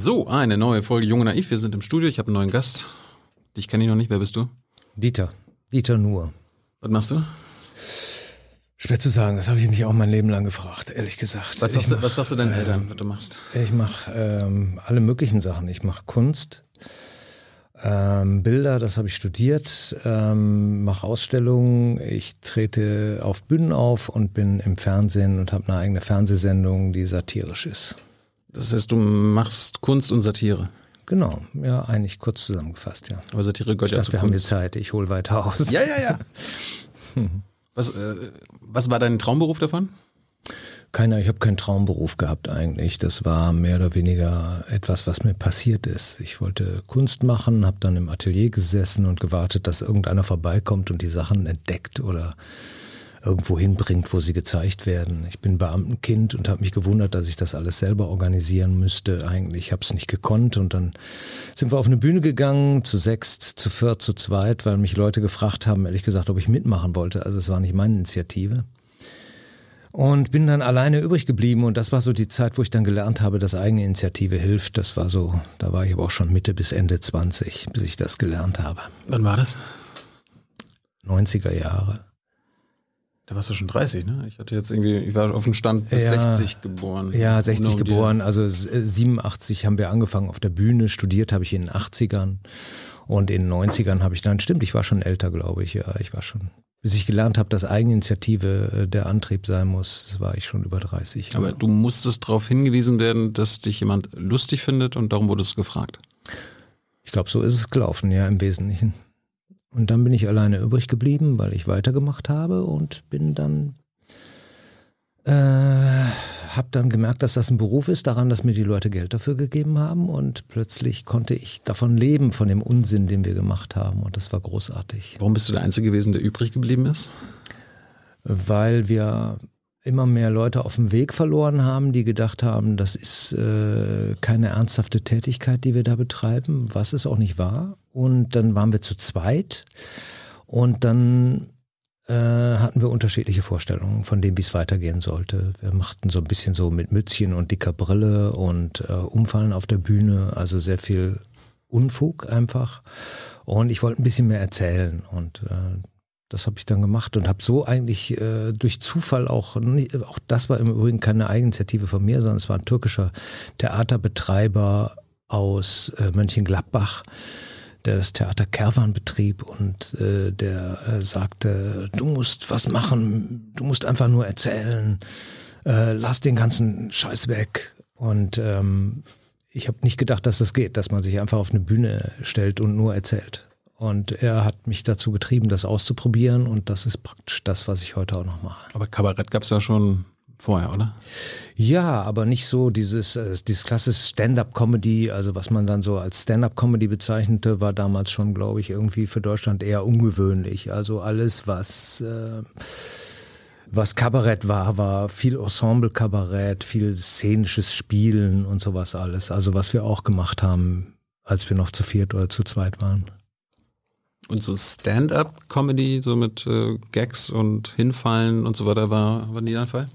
So, eine neue Folge Junge Naiv. Wir sind im Studio. Ich habe einen neuen Gast. Dich kenne ich noch nicht. Wer bist du? Dieter. Dieter Nuhr. Was machst du? Schwer zu sagen, das habe ich mich auch mein Leben lang gefragt, ehrlich gesagt. Was sagst, ich du, was sagst du deinen Eltern, was du machst? Ich mache ähm, alle möglichen Sachen. Ich mache Kunst, ähm, Bilder, das habe ich studiert, ähm, mache Ausstellungen, ich trete auf Bühnen auf und bin im Fernsehen und habe eine eigene Fernsehsendung, die satirisch ist. Das heißt, du machst Kunst und Satire. Genau, ja, eigentlich kurz zusammengefasst, ja. Aber Satire gehört ja Das zu wir haben die Kunst. Zeit, ich hole weiter aus. Ja, ja, ja. was, äh, was war dein Traumberuf davon? Keiner, ich habe keinen Traumberuf gehabt eigentlich. Das war mehr oder weniger etwas, was mir passiert ist. Ich wollte Kunst machen, habe dann im Atelier gesessen und gewartet, dass irgendeiner vorbeikommt und die Sachen entdeckt oder irgendwo hinbringt, wo sie gezeigt werden. Ich bin Beamtenkind und habe mich gewundert, dass ich das alles selber organisieren müsste. Eigentlich habe es nicht gekonnt und dann sind wir auf eine Bühne gegangen, zu sechst, zu viert, zu zweit, weil mich Leute gefragt haben, ehrlich gesagt, ob ich mitmachen wollte. Also es war nicht meine Initiative. Und bin dann alleine übrig geblieben und das war so die Zeit, wo ich dann gelernt habe, dass eigene Initiative hilft. Das war so, da war ich aber auch schon Mitte bis Ende 20, bis ich das gelernt habe. Wann war das? 90er Jahre. Da warst du schon 30, ne? Ich hatte jetzt irgendwie, ich war auf dem Stand bis Ja. 60 geboren. Ja, 60 Nur um die- geboren, also äh, 87 haben wir angefangen auf der Bühne, studiert habe ich in den 80ern und in den 90ern habe ich dann, stimmt, ich war schon älter, glaube ich, ja, ich war schon, bis ich gelernt habe, dass Eigeninitiative äh, der Antrieb sein muss, war ich schon über 30. Aber du musstest darauf hingewiesen werden, dass dich jemand lustig findet und darum wurdest du gefragt. Ich glaube, so ist es gelaufen, ja, im Wesentlichen. Und dann bin ich alleine übrig geblieben, weil ich weitergemacht habe und bin dann, äh, habe dann gemerkt, dass das ein Beruf ist, daran, dass mir die Leute Geld dafür gegeben haben. Und plötzlich konnte ich davon leben, von dem Unsinn, den wir gemacht haben. Und das war großartig, Warum bist du der Einzige gewesen, der übrig geblieben ist? weil wir immer mehr Leute auf dem Weg verloren haben, die gedacht haben, das ist äh, keine ernsthafte Tätigkeit, die wir da betreiben, was es auch nicht war. Und dann waren wir zu zweit und dann äh, hatten wir unterschiedliche Vorstellungen von dem, wie es weitergehen sollte. Wir machten so ein bisschen so mit Mützchen und dicker Brille und äh, Umfallen auf der Bühne, also sehr viel Unfug einfach. Und ich wollte ein bisschen mehr erzählen und äh, das habe ich dann gemacht und habe so eigentlich äh, durch Zufall auch, auch das war im Übrigen keine Eigeninitiative von mir, sondern es war ein türkischer Theaterbetreiber aus äh, Mönchengladbach, der das Theater Kerwan betrieb und äh, der äh, sagte, du musst was machen, du musst einfach nur erzählen, äh, lass den ganzen Scheiß weg. Und ähm, ich habe nicht gedacht, dass das geht, dass man sich einfach auf eine Bühne stellt und nur erzählt. Und er hat mich dazu getrieben, das auszuprobieren und das ist praktisch das, was ich heute auch noch mache. Aber Kabarett gab es ja schon vorher, oder? Ja, aber nicht so dieses, äh, dieses klassische Stand-up-Comedy, also was man dann so als Stand-up-Comedy bezeichnete, war damals schon, glaube ich, irgendwie für Deutschland eher ungewöhnlich. Also alles, was, äh, was Kabarett war, war viel Ensemble-Kabarett, viel szenisches Spielen und sowas alles. Also was wir auch gemacht haben, als wir noch zu viert oder zu zweit waren. Und so Stand-up-Comedy, so mit äh, Gags und Hinfallen und so weiter, war, war nie dein Fall?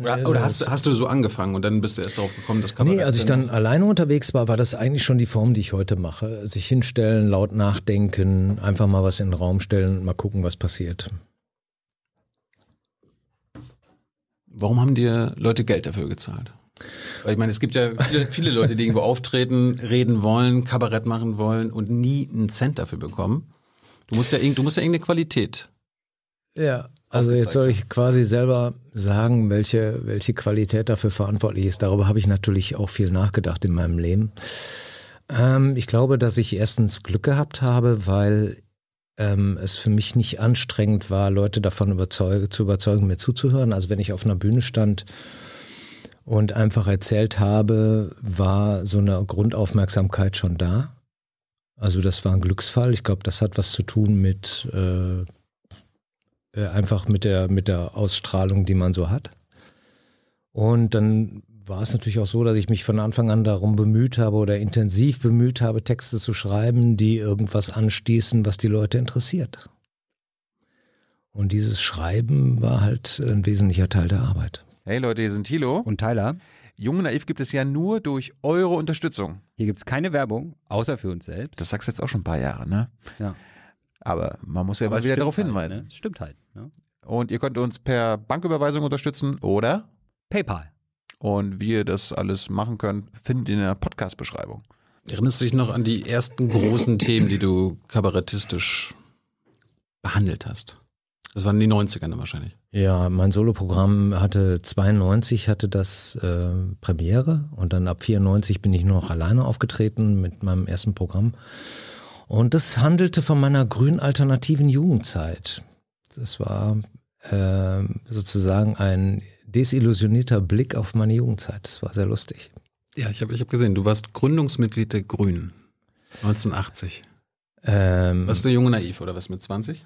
Oder, oder hast, hast du so angefangen und dann bist du erst darauf gekommen, dass Kabarett... Nee, als ich dann alleine unterwegs war, war das eigentlich schon die Form, die ich heute mache. Sich hinstellen, laut nachdenken, einfach mal was in den Raum stellen und mal gucken, was passiert. Warum haben dir Leute Geld dafür gezahlt? Weil ich meine, es gibt ja viele, viele Leute, die irgendwo auftreten, reden wollen, Kabarett machen wollen und nie einen Cent dafür bekommen. Du musst ja, du musst ja irgendeine Qualität. Ja. Also jetzt soll ich quasi selber sagen, welche, welche Qualität dafür verantwortlich ist. Darüber habe ich natürlich auch viel nachgedacht in meinem Leben. Ähm, ich glaube, dass ich erstens Glück gehabt habe, weil ähm, es für mich nicht anstrengend war, Leute davon überzeuge, zu überzeugen, mir zuzuhören. Also wenn ich auf einer Bühne stand und einfach erzählt habe, war so eine Grundaufmerksamkeit schon da. Also das war ein Glücksfall. Ich glaube, das hat was zu tun mit äh, äh, einfach mit der mit der Ausstrahlung, die man so hat. Und dann war es natürlich auch so, dass ich mich von Anfang an darum bemüht habe oder intensiv bemüht habe, Texte zu schreiben, die irgendwas anstießen, was die Leute interessiert. Und dieses Schreiben war halt ein wesentlicher Teil der Arbeit. Hey Leute, hier sind Thilo. Und Tyler? Jung und Naiv gibt es ja nur durch eure Unterstützung. Hier gibt es keine Werbung, außer für uns selbst. Das sagst du jetzt auch schon ein paar Jahre, ne? Ja. Aber man muss ja Aber mal wieder darauf halt, hinweisen. Ne? Stimmt halt. Ne? Und ihr könnt uns per Banküberweisung unterstützen oder PayPal. und wie ihr das alles machen könnt, findet ihr in der Podcast-Beschreibung. Erinnerst du dich noch an die ersten großen Themen, die du kabarettistisch behandelt hast? Das waren die 90er dann wahrscheinlich. Ja, mein Soloprogramm hatte 92 hatte das äh, Premiere und dann ab 94 bin ich nur noch alleine aufgetreten mit meinem ersten Programm. Und das handelte von meiner grün alternativen Jugendzeit. Das war äh, sozusagen ein desillusionierter Blick auf meine Jugendzeit. Das war sehr lustig. Ja, ich habe ich hab gesehen, du warst Gründungsmitglied der Grünen. 1980. Ähm, Warst du jung und naiv oder was mit 20?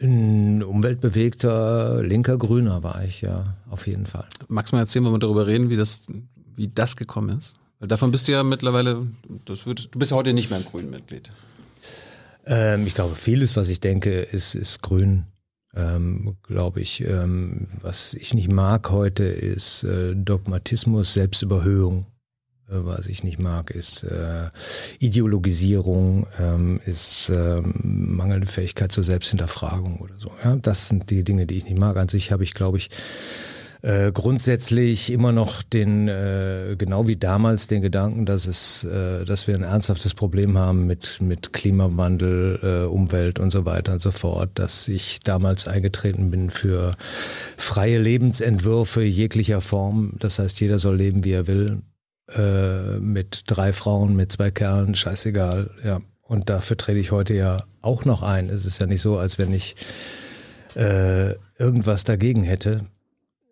Ein umweltbewegter linker Grüner war ich ja auf jeden Fall. Magst du mal erzählen, wenn wir darüber reden, wie das, wie das gekommen ist? Weil davon bist du ja mittlerweile, das wird, du bist ja heute nicht mehr ein Grünen-Mitglied. Ähm, ich glaube, vieles, was ich denke, ist, ist grün. Ähm, glaube ich. Ähm, was ich nicht mag heute ist äh, Dogmatismus, Selbstüberhöhung. Äh, was ich nicht mag, ist äh, Ideologisierung, ähm, ist ähm, mangelnde Fähigkeit zur Selbsthinterfragung oder so. Ja, das sind die Dinge, die ich nicht mag. An sich habe ich, glaube ich, äh, grundsätzlich immer noch den, äh, genau wie damals, den Gedanken, dass es, äh, dass wir ein ernsthaftes Problem haben mit, mit Klimawandel, äh, Umwelt und so weiter und so fort, dass ich damals eingetreten bin für freie Lebensentwürfe jeglicher Form. Das heißt, jeder soll leben, wie er will, äh, mit drei Frauen, mit zwei Kerlen, scheißegal, ja. Und dafür trete ich heute ja auch noch ein. Es ist ja nicht so, als wenn ich äh, irgendwas dagegen hätte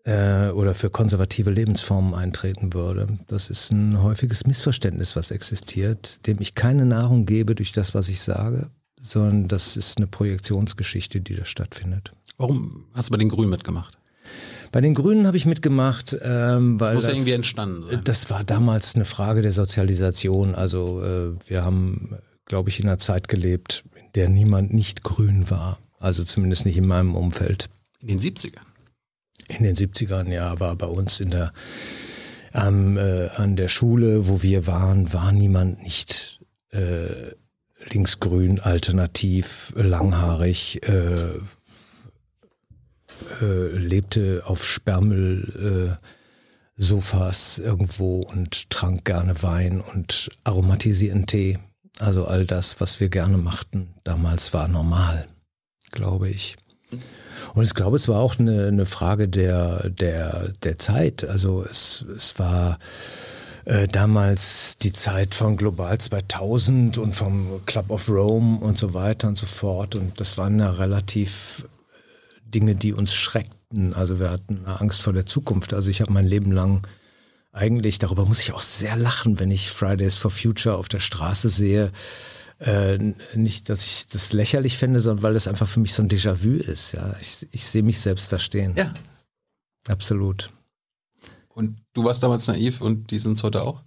äh, oder für konservative Lebensformen eintreten würde. Das ist ein häufiges Missverständnis, was existiert, dem ich keine Nahrung gebe durch das, was ich sage, sondern das ist eine Projektionsgeschichte, die da stattfindet. Warum hast du bei den Grünen mitgemacht? Bei den Grünen habe ich mitgemacht, ähm, weil Muss ja das, irgendwie entstanden sein. das war damals eine Frage der Sozialisation. Also äh, wir haben, glaube ich, in einer Zeit gelebt, in der niemand nicht grün war. Also zumindest nicht in meinem Umfeld. In den 70ern. In den 70ern, ja, war bei uns in der am, äh, an der Schule, wo wir waren, war niemand nicht äh, linksgrün, alternativ, langhaarig, äh, äh, lebte auf Sperrmüll äh, Sofas irgendwo und trank gerne Wein und aromatisierten Tee. Also all das, was wir gerne machten, damals war normal, glaube ich. Und ich glaube, es war auch eine, eine Frage der, der, der Zeit. Also es, es war äh, damals die Zeit von Global 2000 und vom Club of Rome und so weiter und so fort. Und das waren ja relativ Dinge, die uns schreckten. Also wir hatten eine Angst vor der Zukunft. Also ich habe mein Leben lang eigentlich, darüber muss ich auch sehr lachen, wenn ich Fridays for Future auf der Straße sehe. Äh, nicht, dass ich das lächerlich fände, sondern weil das einfach für mich so ein Déjà-vu ist. Ja, ich, ich sehe mich selbst da stehen. Ja. Absolut. Und du warst damals naiv und die sind es heute auch?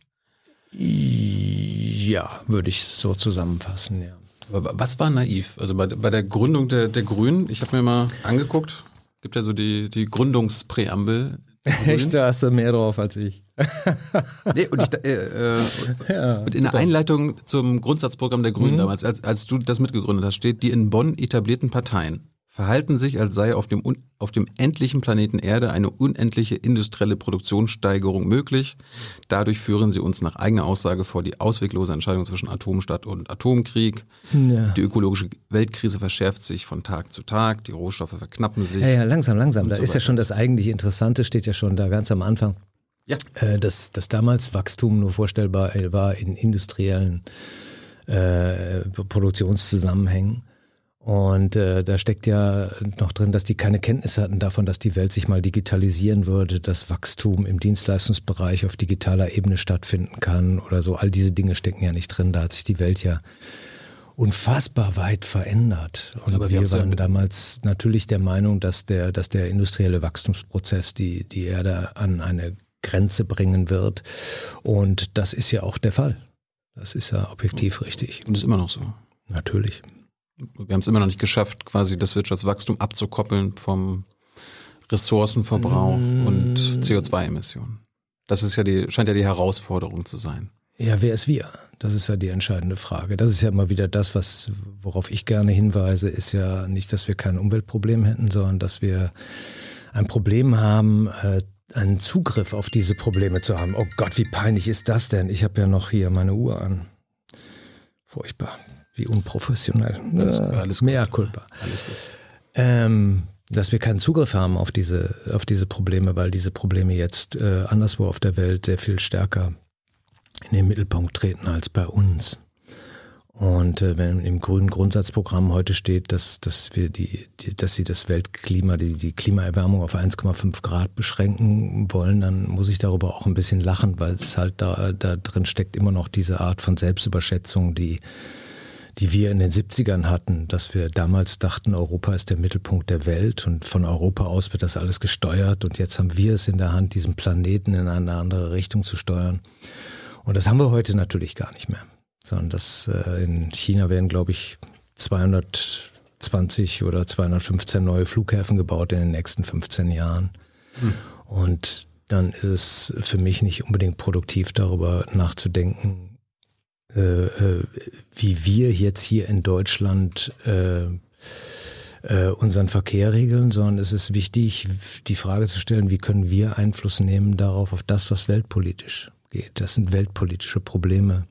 Ja, würde ich so zusammenfassen, ja. Was war naiv? Also bei, bei der Gründung der, der Grünen, ich habe mir mal angeguckt, gibt ja so die, die Gründungspräambel. Echt, da hast du mehr drauf als ich. Nee, und, ich, äh, äh, Ja, und in der Einleitung zum Grundsatzprogramm der Grünen damals, als, als du das mitgegründet hast, steht, die in Bonn etablierten Parteien verhalten sich, als sei auf dem, auf dem endlichen Planeten Erde eine unendliche industrielle Produktionssteigerung möglich. Dadurch führen sie uns nach eigener Aussage vor die ausweglose Entscheidung zwischen Atomstadt und Atomkrieg. Ja. Die ökologische Weltkrise verschärft sich von Tag zu Tag, die Rohstoffe verknappen sich. Ja, ja, langsam, langsam. Da so ist ja schon das eigentlich Interessante, steht ja schon da ganz am Anfang. Ja. Äh, dass, dass damals Wachstum nur vorstellbar äh, war in industriellen äh, Produktionszusammenhängen. Und äh, da steckt ja noch drin, dass die keine Kenntnis hatten davon, dass die Welt sich mal digitalisieren würde, dass Wachstum im Dienstleistungsbereich auf digitaler Ebene stattfinden kann oder so. All diese Dinge stecken ja nicht drin. Da hat sich die Welt ja unfassbar weit verändert. Und Aber wir ja waren mit- damals natürlich der Meinung, dass der, dass der industrielle Wachstumsprozess die, die Erde an eine Grenze bringen wird. Und das ist ja auch der Fall. Das ist ja objektiv richtig. Und ist immer noch so. Natürlich. Wir haben es immer noch nicht geschafft, quasi das Wirtschaftswachstum abzukoppeln vom Ressourcenverbrauch und CO2-Emissionen. Das ist ja die, scheint ja die Herausforderung zu sein. Ja, wer ist wir? Das ist ja die entscheidende Frage. Das ist ja immer wieder das, was, worauf ich gerne hinweise, ist ja nicht, dass wir kein Umweltproblem hätten, sondern dass wir ein Problem haben, äh, einen Zugriff auf diese Probleme zu haben. Oh Gott, wie peinlich ist das denn? Ich habe ja noch hier meine Uhr an. Furchtbar. Wie unprofessionell. Alles, alles Mehr Culpa. Ähm, dass wir keinen Zugriff haben auf diese, auf diese Probleme, weil diese Probleme jetzt äh, anderswo auf der Welt sehr viel stärker in den Mittelpunkt treten als bei uns. Und äh, wenn im grünen Grundsatzprogramm heute steht, dass, dass wir die, die dass sie das Weltklima, die, die Klimaerwärmung auf 1,5 Grad beschränken wollen, dann muss ich darüber auch ein bisschen lachen, weil es halt da, da drin steckt immer noch diese Art von Selbstüberschätzung, die, die wir in den 70ern hatten, dass wir damals dachten, Europa ist der Mittelpunkt der Welt und von Europa aus wird das alles gesteuert und jetzt haben wir es in der Hand, diesen Planeten in eine andere Richtung zu steuern. Und das haben wir heute natürlich gar nicht mehr. Sondern das äh, in China werden, glaube ich, 220 oder 215 neue Flughäfen gebaut in den nächsten 15 Jahren. Hm. Und dann ist es für mich nicht unbedingt produktiv, darüber nachzudenken, wie wir jetzt hier in Deutschland äh, äh, unseren Verkehr regeln, sondern es ist wichtig, die Frage zu stellen, wie können wir Einfluss nehmen darauf, auf das, was weltpolitisch geht. Das sind weltpolitische Probleme.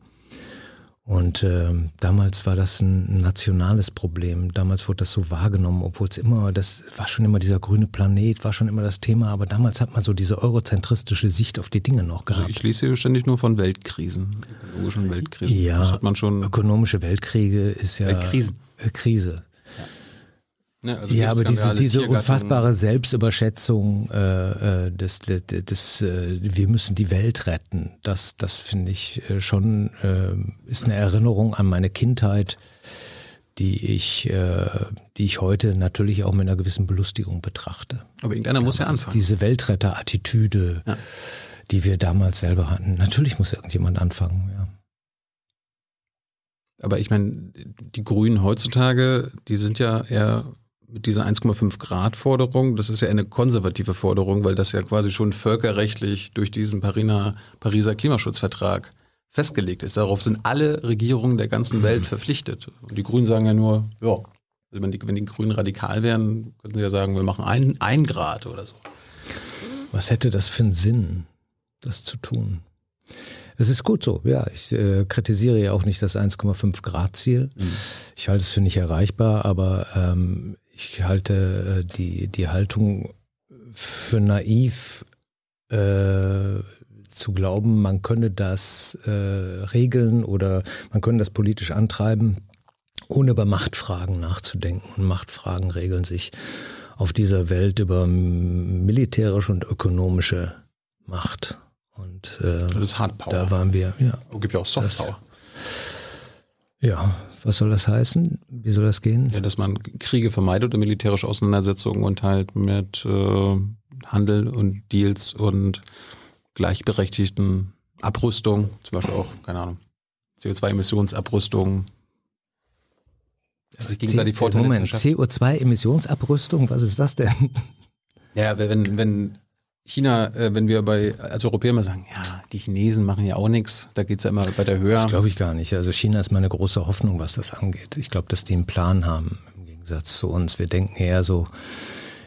Und äh, damals war das ein nationales Problem. Damals wurde das so wahrgenommen, obwohl es immer, das war schon immer dieser grüne Planet, war schon immer das Thema. Aber damals hat man so diese eurozentristische Sicht auf die Dinge noch gehabt. Also ich lese hier ständig nur von Weltkrisen, ökologischen Weltkrisen. Ja, das hat man schon. Ökonomische Weltkriege ist ja Weltkrisen. Äh, Krise. Ne, also ja, aber diese, diese unfassbare Selbstüberschätzung äh, äh, des, des, des äh, wir müssen die Welt retten, das, das finde ich äh, schon, äh, ist eine Erinnerung an meine Kindheit, die ich, äh, die ich heute natürlich auch mit einer gewissen Belustigung betrachte. Aber irgendeiner muss ja anfangen. Diese Weltretter-Attitüde, Ja. die wir damals selber hatten. Natürlich muss irgendjemand anfangen, ja. Aber ich meine, die Grünen heutzutage, die sind ja eher mit dieser 1,5 Grad Forderung, das ist ja eine konservative Forderung, weil das ja quasi schon völkerrechtlich durch diesen Parina, Pariser Klimaschutzvertrag festgelegt ist. Darauf sind alle Regierungen der ganzen Welt verpflichtet. Und die Grünen sagen ja nur, ja, wenn die, wenn die Grünen radikal wären, könnten sie ja sagen, wir machen ein, ein Grad oder so. Was hätte das für einen Sinn, das zu tun? Es ist gut so, ja. Ich äh, kritisiere ja auch nicht das 1,5 Grad Ziel. Ich halte es für nicht erreichbar, aber ähm, ich halte äh, die, die Haltung für naiv, äh, zu glauben, man könne das äh, regeln oder man könne das politisch antreiben, ohne über Machtfragen nachzudenken. Und Machtfragen regeln sich auf dieser Welt über militärische und ökonomische Macht. Und äh, Das ist Hard Power. da waren wir, ja. Es gibt ja auch Soft Das-. Ja, was soll das heißen? Wie soll das gehen? Ja, dass man Kriege vermeidet und militärische Auseinandersetzungen und halt mit äh, Handel und Deals und gleichberechtigten Abrüstung, zum Beispiel auch, keine Ahnung, CO2-Emissionsabrüstung, sich gegenseitig C- Vorteile Moment, verschaffen. CO2-Emissionsabrüstung, was ist das denn? Ja, wenn, wenn China, äh, wenn wir bei als Europäer mal sagen, ja, die Chinesen machen ja auch nichts, da geht's ja immer weiter höher. Das glaube ich gar nicht. Also China ist meine große Hoffnung, was das angeht. Ich glaube, dass die einen Plan haben im Gegensatz zu uns. Wir denken eher so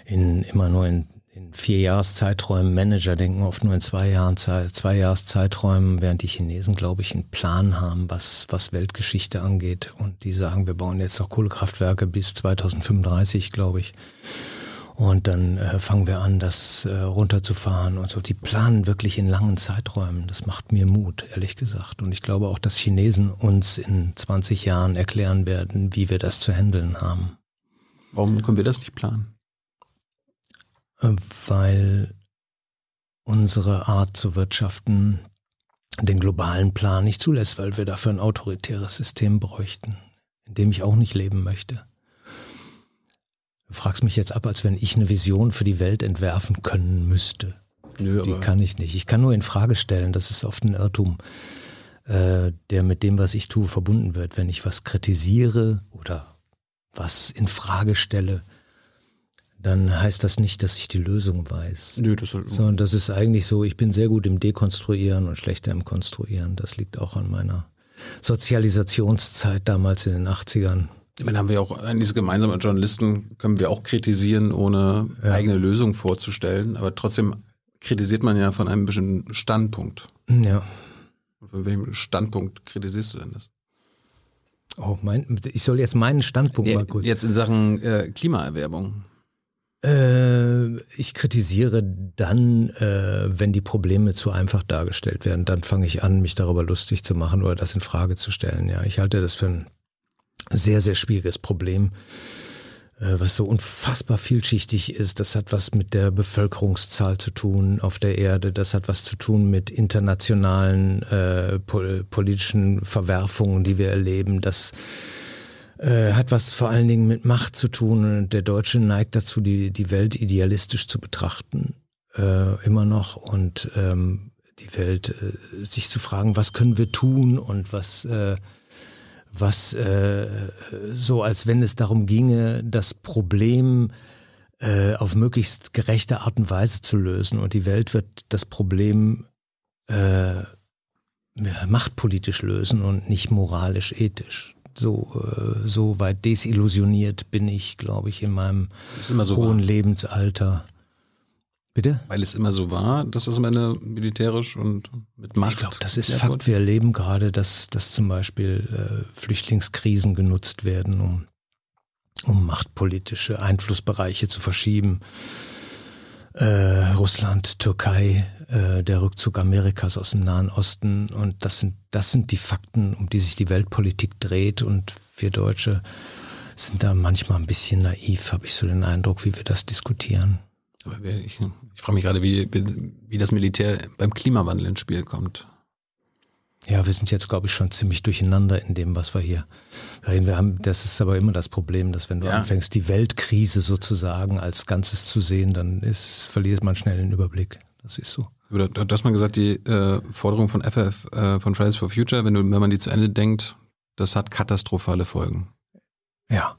in immer nur in, in vier Jahreszeiträumen. Manager denken oft nur in zwei Jahren zwei Jahreszeiträumen, während die Chinesen, glaube ich, einen Plan haben, was was Weltgeschichte angeht. Und die sagen, wir bauen jetzt noch Kohlekraftwerke bis 2035, glaube ich. Und dann äh, fangen wir an, das äh, runterzufahren und so. Die planen wirklich in langen Zeiträumen. Das macht mir Mut, ehrlich gesagt. Und ich glaube auch, dass Chinesen uns in 20 Jahren erklären werden, wie wir das zu handeln haben. Warum können wir das nicht planen? Äh, Weil unsere Art zu wirtschaften den globalen Plan nicht zulässt, weil wir dafür ein autoritäres System bräuchten, in dem ich auch nicht leben möchte. Du fragst mich jetzt ab, als wenn ich eine Vision für die Welt entwerfen können müsste. Nö, Die kann ich nicht. Ich kann nur in Frage stellen. Das ist oft ein Irrtum, äh, der mit dem, was ich tue, verbunden wird. Wenn ich was kritisiere oder was in Frage stelle, dann heißt das nicht, dass ich die Lösung weiß. Nö, das ist Sondern das ist eigentlich so, ich bin sehr gut im Dekonstruieren und schlechter im Konstruieren. Das liegt auch an meiner Sozialisationszeit damals in den 80ern. Dann haben wir auch diese gemeinsamen Journalisten können wir auch kritisieren, ohne Ja. eigene Lösung vorzustellen. Aber trotzdem kritisiert man ja von einem bestimmten Standpunkt. Ja. Und Von welchem Standpunkt kritisierst du denn das? Oh, mein, ich soll jetzt meinen Standpunkt mal kurz. Jetzt in Sachen äh, Klimaerwerbung. Äh, ich kritisiere dann, äh, wenn die Probleme zu einfach dargestellt werden. Dann fange ich an, mich darüber lustig zu machen oder das in Frage zu stellen. Ja, ich halte das für ein sehr, sehr schwieriges Problem, äh, was so unfassbar vielschichtig ist. Das hat was mit der Bevölkerungszahl zu tun auf der Erde. Das hat was zu tun mit internationalen äh, pol politischen Verwerfungen, die wir erleben. Das äh, hat was vor allen Dingen mit Macht zu tun. Der Deutsche neigt dazu, die, die Welt idealistisch zu betrachten, äh, immer noch. Und ähm, die Welt, äh, sich zu fragen, was können wir tun und was, was äh, so, als wenn es darum ginge, das Problem äh, auf möglichst gerechte Art und Weise zu lösen. Und die Welt wird das Problem äh, machtpolitisch lösen und nicht moralisch, ethisch. So, äh, so weit desillusioniert bin ich, glaube ich, in meinem so hohen wahr. Lebensalter. Bitte? Weil es immer so war, dass das am Ende militärisch und mit Macht. Ich glaube, das ist Fakt. wurde. Wir erleben gerade, dass, dass zum Beispiel äh, Flüchtlingskrisen genutzt werden, um, um machtpolitische Einflussbereiche zu verschieben. Äh, Russland, Türkei, äh, der Rückzug Amerikas aus dem Nahen Osten. Und das sind, das sind die Fakten, um die sich die Weltpolitik dreht. Und wir Deutsche sind da manchmal ein bisschen naiv, habe ich so den Eindruck, wie wir das diskutieren. Ich, ich frage mich gerade, wie, wie, das Militär beim Klimawandel ins Spiel kommt. Ja, wir sind jetzt, glaube ich, schon ziemlich durcheinander in dem, was wir hier reden. Wir haben, das ist aber immer das Problem, dass wenn du Ja. anfängst, die Weltkrise sozusagen als Ganzes zu sehen, dann ist, verliert man schnell den Überblick. Das ist so. Du, du hast mal gesagt, die äh, Forderung von FF, äh, von Fridays for Future, wenn, du, wenn man die zu Ende denkt, das hat katastrophale Folgen. Ja.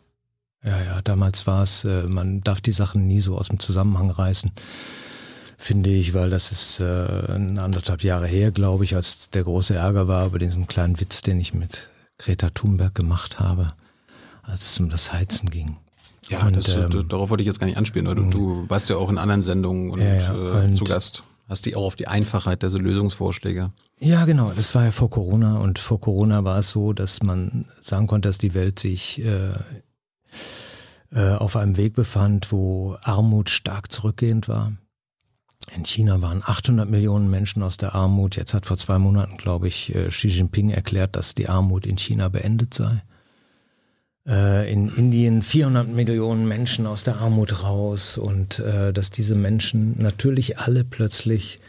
Ja, ja, damals war es, äh, man darf die Sachen nie so aus dem Zusammenhang reißen, finde ich, weil das ist äh, ein anderthalb Jahre her, glaube ich, als der große Ärger war über diesen kleinen Witz, den ich mit Greta Thunberg gemacht habe, als es um das Heizen ging. Ja, Und, das, ähm, d- darauf wollte ich jetzt gar nicht anspielen, weil du, du warst ja auch in anderen Sendungen und, Ja, ja, äh, und- zu Gast. Hast die auch auf die Einfachheit der so Lösungsvorschläge. Ja, genau. Das war ja vor Corona und vor Corona war es so, dass man sagen konnte, dass die Welt sich äh, äh, auf einem Weg befand, wo Armut stark zurückgehend war. In China waren 800 Millionen Menschen aus der Armut. Jetzt hat vor zwei Monaten, glaube ich, äh, Xi Jinping erklärt, dass die Armut in China beendet sei. Äh, in Indien 400 Millionen Menschen aus der Armut raus und dass diese Menschen natürlich alle plötzlich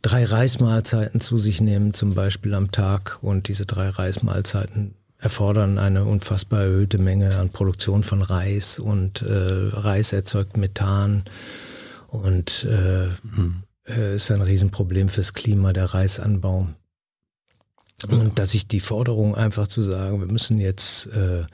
drei Reismahlzeiten zu sich nehmen, zum Beispiel am Tag. Und diese drei Reismahlzeiten erfordern eine unfassbar erhöhte Menge an Produktion von Reis und äh, Reis erzeugt Methan und äh, äh, ist ein Riesenproblem fürs Klima, der Reisanbau. Und dass ich die Forderung einfach zu sagen, wir müssen jetzt äh,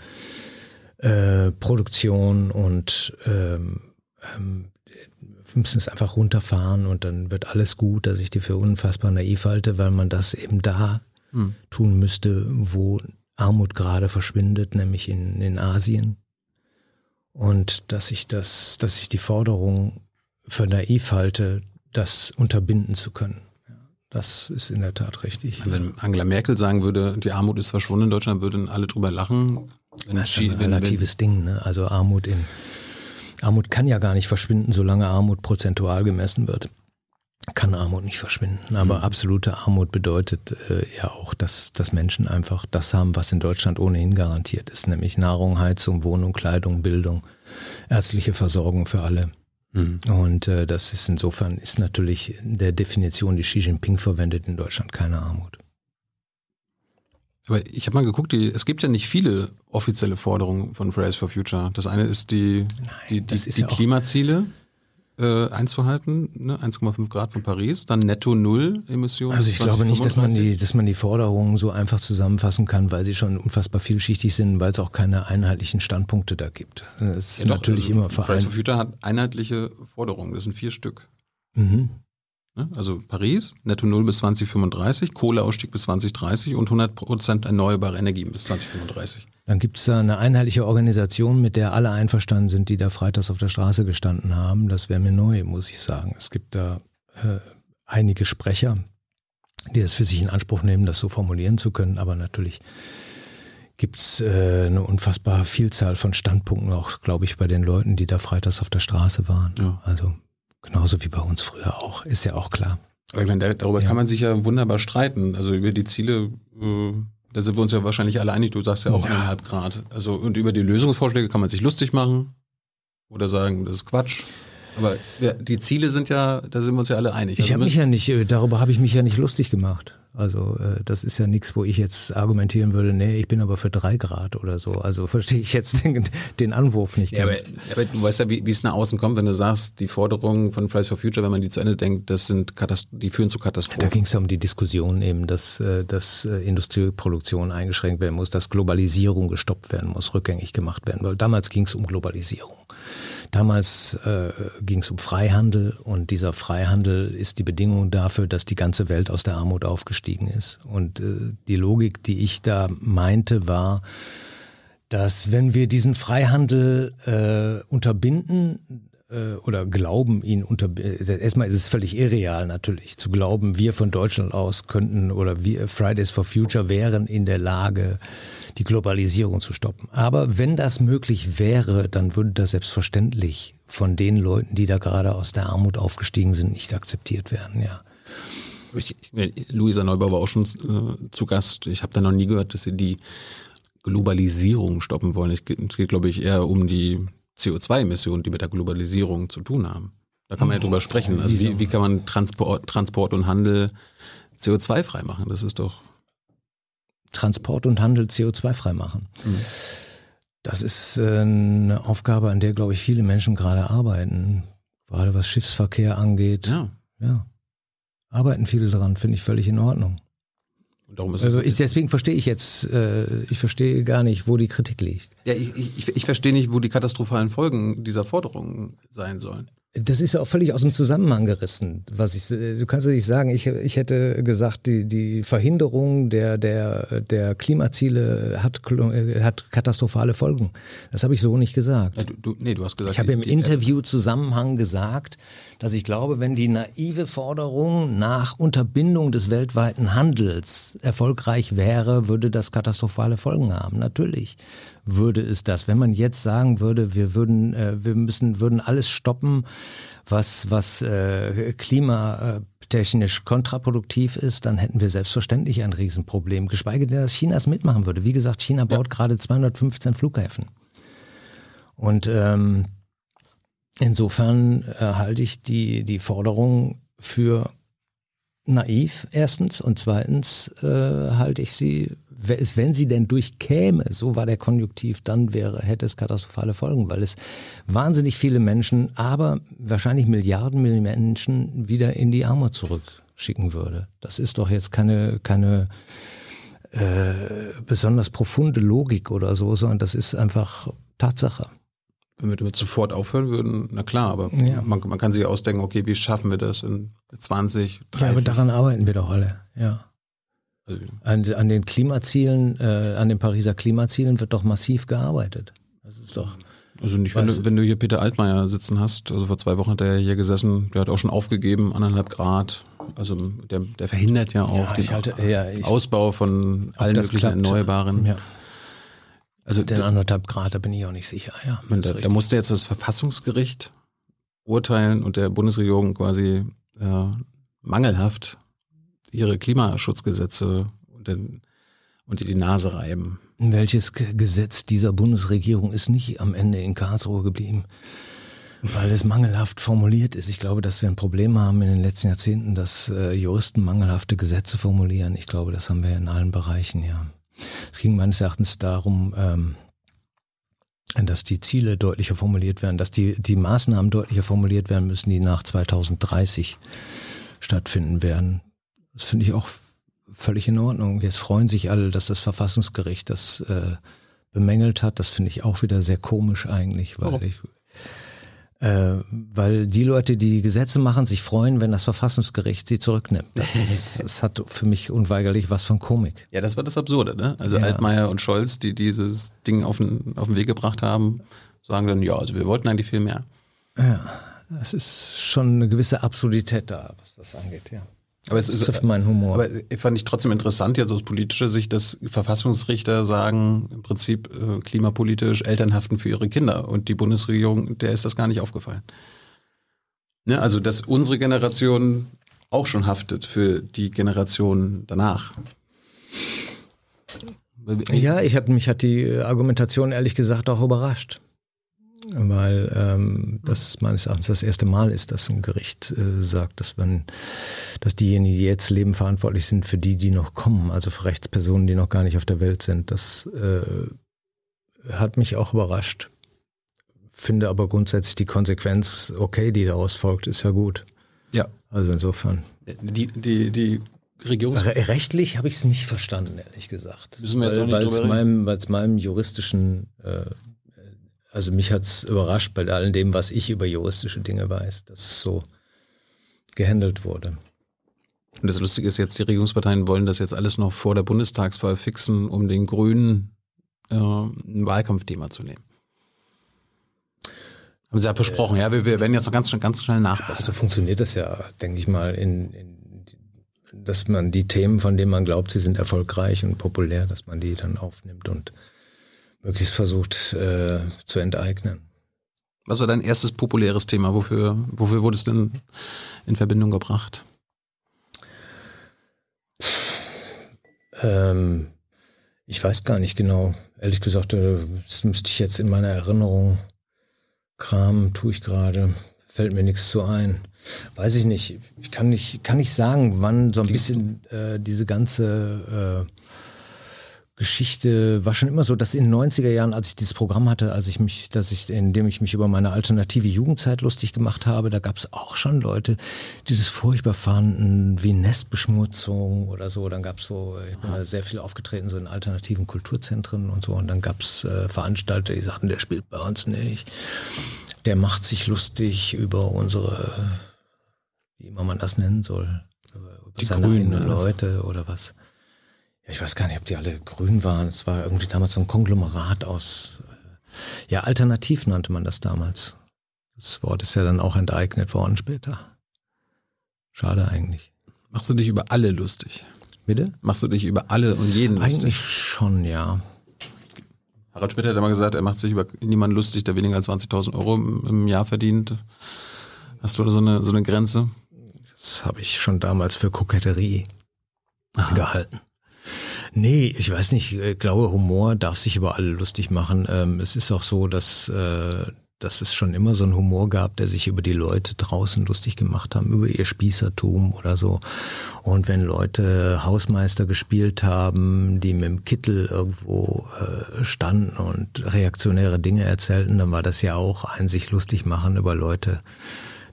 äh, Produktion und ähm, ähm, wir müssen es einfach runterfahren und dann wird alles gut, dass ich die für unfassbar naiv halte, weil man das eben da Hm. tun müsste, wo Armut gerade verschwindet, nämlich in, in Asien. Und dass ich das, dass ich die Forderung für naiv halte, das unterbinden zu können. Das ist in der Tat richtig. Wenn Angela Merkel sagen würde, die Armut ist verschwunden in Deutschland, würden alle drüber lachen. Wenn Das ist ein relatives Ding. Ne? Also Armut in Armut kann ja gar nicht verschwinden, solange Armut prozentual gemessen wird. Kann Armut nicht verschwinden. Aber Mhm. absolute Armut bedeutet äh, ja auch, dass, dass Menschen einfach das haben, was in Deutschland ohnehin garantiert ist, nämlich Nahrung, Heizung, Wohnung, Kleidung, Bildung, ärztliche Versorgung für alle. Mhm. Und äh, das ist insofern ist natürlich in der Definition, die Xi Jinping verwendet, in Deutschland keine Armut. Aber ich habe mal geguckt, die, es gibt ja nicht viele offizielle Forderungen von Fridays for Future. Das eine ist die, die, die, ist die ja auch- Klimaziele. Äh, einzuhalten, ne? 1,5 Grad von Paris, dann netto Null Emissionen. Also ich glaube nicht, dass man die, dass man die Forderungen so einfach zusammenfassen kann, weil sie schon unfassbar vielschichtig sind, weil es auch keine einheitlichen Standpunkte da gibt. Es ist Ja, doch, natürlich also immer Fridays vereint. for Future hat einheitliche Forderungen, das sind vier Stück. Mhm. Ne? Also Paris, netto Null bis 2035, Kohleausstieg bis 2030 und 100 Prozent erneuerbare Energien bis 2035. Dann gibt es da eine einheitliche Organisation, mit der alle einverstanden sind, die da freitags auf der Straße gestanden haben. Das wäre mir neu, muss ich sagen. Es gibt da äh, einige Sprecher, die es für sich in Anspruch nehmen, das so formulieren zu können. Aber natürlich gibt es äh, eine unfassbare Vielzahl von Standpunkten, auch, glaube ich, bei den Leuten, die da freitags auf der Straße waren. Ja. Also genauso wie bei uns früher auch, ist ja auch klar. Aber ich meine, da- darüber Ja. kann man sich ja wunderbar streiten. Also über die Ziele, äh, da sind wir uns ja wahrscheinlich alle einig. Du sagst ja auch Ja. eineinhalb Grad. Also und über die Lösungsvorschläge kann man sich lustig machen oder sagen, das ist Quatsch. Aber ja, die Ziele sind ja, da sind wir uns ja alle einig. Ich Also habe mich ja nicht, äh, darüber habe ich mich ja nicht lustig gemacht. Also äh, das ist ja nichts, wo ich jetzt argumentieren würde, nee, ich bin aber für drei Grad oder so. Also verstehe ich jetzt den, den Anwurf nicht ja, aber, ganz. aber du weißt ja, wie wie es nach außen kommt, wenn du sagst, die Forderungen von Fridays for Future, wenn man die zu Ende denkt, das sind Katast die führen zu Da Katastrophen. ging es ja um die Diskussion eben, dass, äh, dass äh, Industrieproduktion eingeschränkt werden muss, dass Globalisierung gestoppt werden muss, rückgängig gemacht werden soll. Damals ging es um Globalisierung. Damals äh, ging es um Freihandel und dieser Freihandel ist die Bedingung dafür, dass die ganze Welt aus der Armut aufgestiegen ist. Und äh, die Logik, die ich da meinte, war, dass wenn wir diesen Freihandel äh, unterbinden oder glauben, ihn unter äh, erstmal ist es völlig irreal natürlich zu glauben, wir von Deutschland aus könnten oder wir Fridays for Future wären in der Lage, die Globalisierung zu stoppen. Aber wenn das möglich wäre, dann würde das selbstverständlich von den Leuten, die da gerade aus der Armut aufgestiegen sind, nicht akzeptiert werden. Ja. Ich, Luisa Neubauer war auch schon äh, zu Gast. Ich habe da noch nie gehört, dass sie die Globalisierung stoppen wollen. Es geht glaube ich, eher um die CO2-Emissionen, die mit der Globalisierung zu tun haben. Da kann man ja drüber sprechen. Also wie, wie kann man Transport, Transport und Handel CO2-frei machen? Das ist doch. Transport und Handel CO2-frei machen. Das ist äh, eine Aufgabe, an der, glaube ich, viele Menschen gerade arbeiten. Gerade was Schiffsverkehr angeht. Ja. Ja. Arbeiten viele dran, finde ich völlig in Ordnung. Also ich, deswegen verstehe ich jetzt, äh, ich verstehe gar nicht, wo die Kritik liegt. ja, ich, ich, ich verstehe nicht, wo die katastrophalen Folgen dieser Forderungen sein sollen. Das ist ja auch völlig aus dem Zusammenhang gerissen. Was ich, du kannst ja nicht sagen, ich, ich hätte gesagt, die, die Verhinderung der, der, der Klimaziele hat, kl- hat katastrophale Folgen. Das habe ich so nicht gesagt. Ja, du, du, nee, du hast gesagt, Ich habe im die- die- Interview Zusammenhang gesagt, dass ich glaube, wenn die naive Forderung nach Unterbindung des weltweiten Handels erfolgreich wäre, würde das katastrophale Folgen haben. Natürlich würde es das. Wenn man jetzt sagen würde, wir würden, äh, wir müssen, würden alles stoppen, was, was äh, klimatechnisch kontraproduktiv ist, dann hätten wir selbstverständlich ein Riesenproblem. Geschweige denn, dass China es mitmachen würde. Wie gesagt, China baut gerade 215 Flughäfen. Und ähm, insofern äh, halte ich die, die Forderung für naiv, erstens. Und zweitens äh, halte ich sie, wenn sie denn durchkäme, so war der Konjunktiv, dann wäre, hätte es katastrophale Folgen, weil es wahnsinnig viele Menschen, aber wahrscheinlich Milliarden Menschen wieder in die Armut zurückschicken würde. Das ist doch jetzt keine, keine äh, besonders profunde Logik oder so, sondern das ist einfach Tatsache. Wenn wir damit sofort aufhören würden, na klar, aber Ja. man, man kann sich ausdenken, okay, wie schaffen wir das in 20, 30? Ja, aber daran arbeiten wir doch alle, ja. also, An, an den Klimazielen, äh, an den Pariser Klimazielen wird doch massiv gearbeitet. Das ist doch. also nicht, wenn du, wenn du hier Peter Altmaier sitzen hast, also vor zwei Wochen hat er ja hier gesessen, der hat auch schon aufgegeben, anderthalb Grad. Also der, der verhindert ja auch Ja, den halte- ja, ich- Ausbau von allen möglichen klappt. Erneuerbaren. Ja, Also den anderthalb Grad, da bin ich auch nicht sicher. Ja, da, da musste jetzt das Verfassungsgericht urteilen und der Bundesregierung quasi äh, mangelhaft ihre Klimaschutzgesetze und, den, und die Nase reiben. Welches Gesetz dieser Bundesregierung ist nicht am Ende in Karlsruhe geblieben? Weil es mangelhaft formuliert ist. Ich glaube, dass wir ein Problem haben in den letzten Jahrzehnten, dass äh, Juristen mangelhafte Gesetze formulieren. Ich glaube, das haben wir in allen Bereichen, ja. Es ging meines Erachtens darum, ähm, dass die Ziele deutlicher formuliert werden, dass die, die Maßnahmen deutlicher formuliert werden müssen, die nach 2030 stattfinden werden. Das finde ich auch völlig in Ordnung. Jetzt freuen sich alle, dass das Verfassungsgericht das äh, bemängelt hat. Das finde ich auch wieder sehr komisch eigentlich, weil Warum? ich äh, weil die Leute, die Gesetze machen, sich freuen, wenn das Verfassungsgericht sie zurücknimmt. Das, ist, das hat für mich unweigerlich was von Komik. Ja, das war das Absurde, ne? Also ja. Altmaier und Scholz, die dieses Ding auf den, auf den Weg gebracht haben, sagen dann, ja, also wir wollten eigentlich viel mehr. Ja, das ist schon eine gewisse Absurdität da, was das angeht, ja. Aber es ist, trifft meinen Humor. Aber fand ich trotzdem interessant, jetzt aus politischer Sicht, dass Verfassungsrichter sagen, im Prinzip äh, klimapolitisch Eltern haften für ihre Kinder. Und die Bundesregierung, der ist das gar nicht aufgefallen. Ne? Also, dass unsere Generation auch schon haftet für die Generation danach. Ja, ich hab, mich hat die Argumentation ehrlich gesagt auch überrascht weil ähm, das meines Erachtens das erste Mal ist, dass ein Gericht äh, sagt, dass man, dass diejenigen, die jetzt leben, verantwortlich sind für die, die noch kommen, also für Rechtspersonen, die noch gar nicht auf der Welt sind. Das äh, hat mich auch überrascht. Finde aber grundsätzlich die Konsequenz, okay, die daraus folgt, ist ja gut. Ja. Also insofern. Die, die, die Regierungs Rechtlich habe ich es nicht verstanden, ehrlich gesagt. Müssen wir jetzt weil, auch nicht meinem, Weil es meinem juristischen äh, also mich hat's überrascht bei all dem, was ich über juristische Dinge weiß, dass es so gehandelt wurde. Und das Lustige ist jetzt, die Regierungsparteien wollen das jetzt alles noch vor der Bundestagswahl fixen, um den Grünen äh, ein Wahlkampfthema zu nehmen. Haben sie ja versprochen, ja, wir, wir werden jetzt noch ganz, ganz schnell nachbessern. Also funktioniert das ja, denke ich mal, in, in, dass man die Themen, von denen man glaubt, sie sind erfolgreich und populär, dass man die dann aufnimmt und möglichst versucht äh, zu enteignen. Was war dein erstes populäres Thema? Wofür, wofür wurde es denn in Verbindung gebracht? Ähm, ich weiß gar nicht genau. Ehrlich gesagt, äh, das müsste ich jetzt in meiner Erinnerung kramen, tue ich gerade. Fällt mir nichts zu ein. Weiß ich nicht. Ich kann nicht, kann nicht sagen, wann so ein bisschen äh, diese ganze äh, Geschichte war schon immer so, dass in den 90er Jahren, als ich dieses Programm hatte, als ich mich, dass ich, indem ich mich über meine alternative Jugendzeit lustig gemacht habe, da gab es auch schon Leute, die das furchtbar fanden, wie Nestbeschmutzung oder so. Dann gab es so, ich bin sehr viel aufgetreten, so in alternativen Kulturzentren und so. Und dann gab es äh, Veranstalter, die sagten, der spielt bei uns nicht. Der macht sich lustig über unsere, wie immer man das nennen soll, über die seine Grünen, Leute oder was ich weiß gar nicht, ob die alle grün waren. Es war irgendwie damals so ein Konglomerat aus, äh, ja, alternativ nannte man das damals. Das Wort ist ja dann auch enteignet worden später. Schade eigentlich. Machst du dich über alle lustig? Bitte? Machst du dich über alle und jeden lustig? Eigentlich schon, ja. Harald Schmidt hat immer gesagt, er macht sich über niemanden lustig, der weniger als 20.000 Euro im Jahr verdient. Hast du da so eine, so eine Grenze? Das habe ich schon damals für Koketterie Aha. gehalten. Nee, ich weiß nicht. Ich glaube, Humor darf sich über alle lustig machen. Ähm, es ist auch so, dass, äh, dass es schon immer so einen Humor gab, der sich über die Leute draußen lustig gemacht haben, über ihr Spießertum oder so. Und wenn Leute Hausmeister gespielt haben, die mit dem Kittel irgendwo äh, standen und reaktionäre Dinge erzählten, dann war das ja auch ein sich lustig machen über Leute,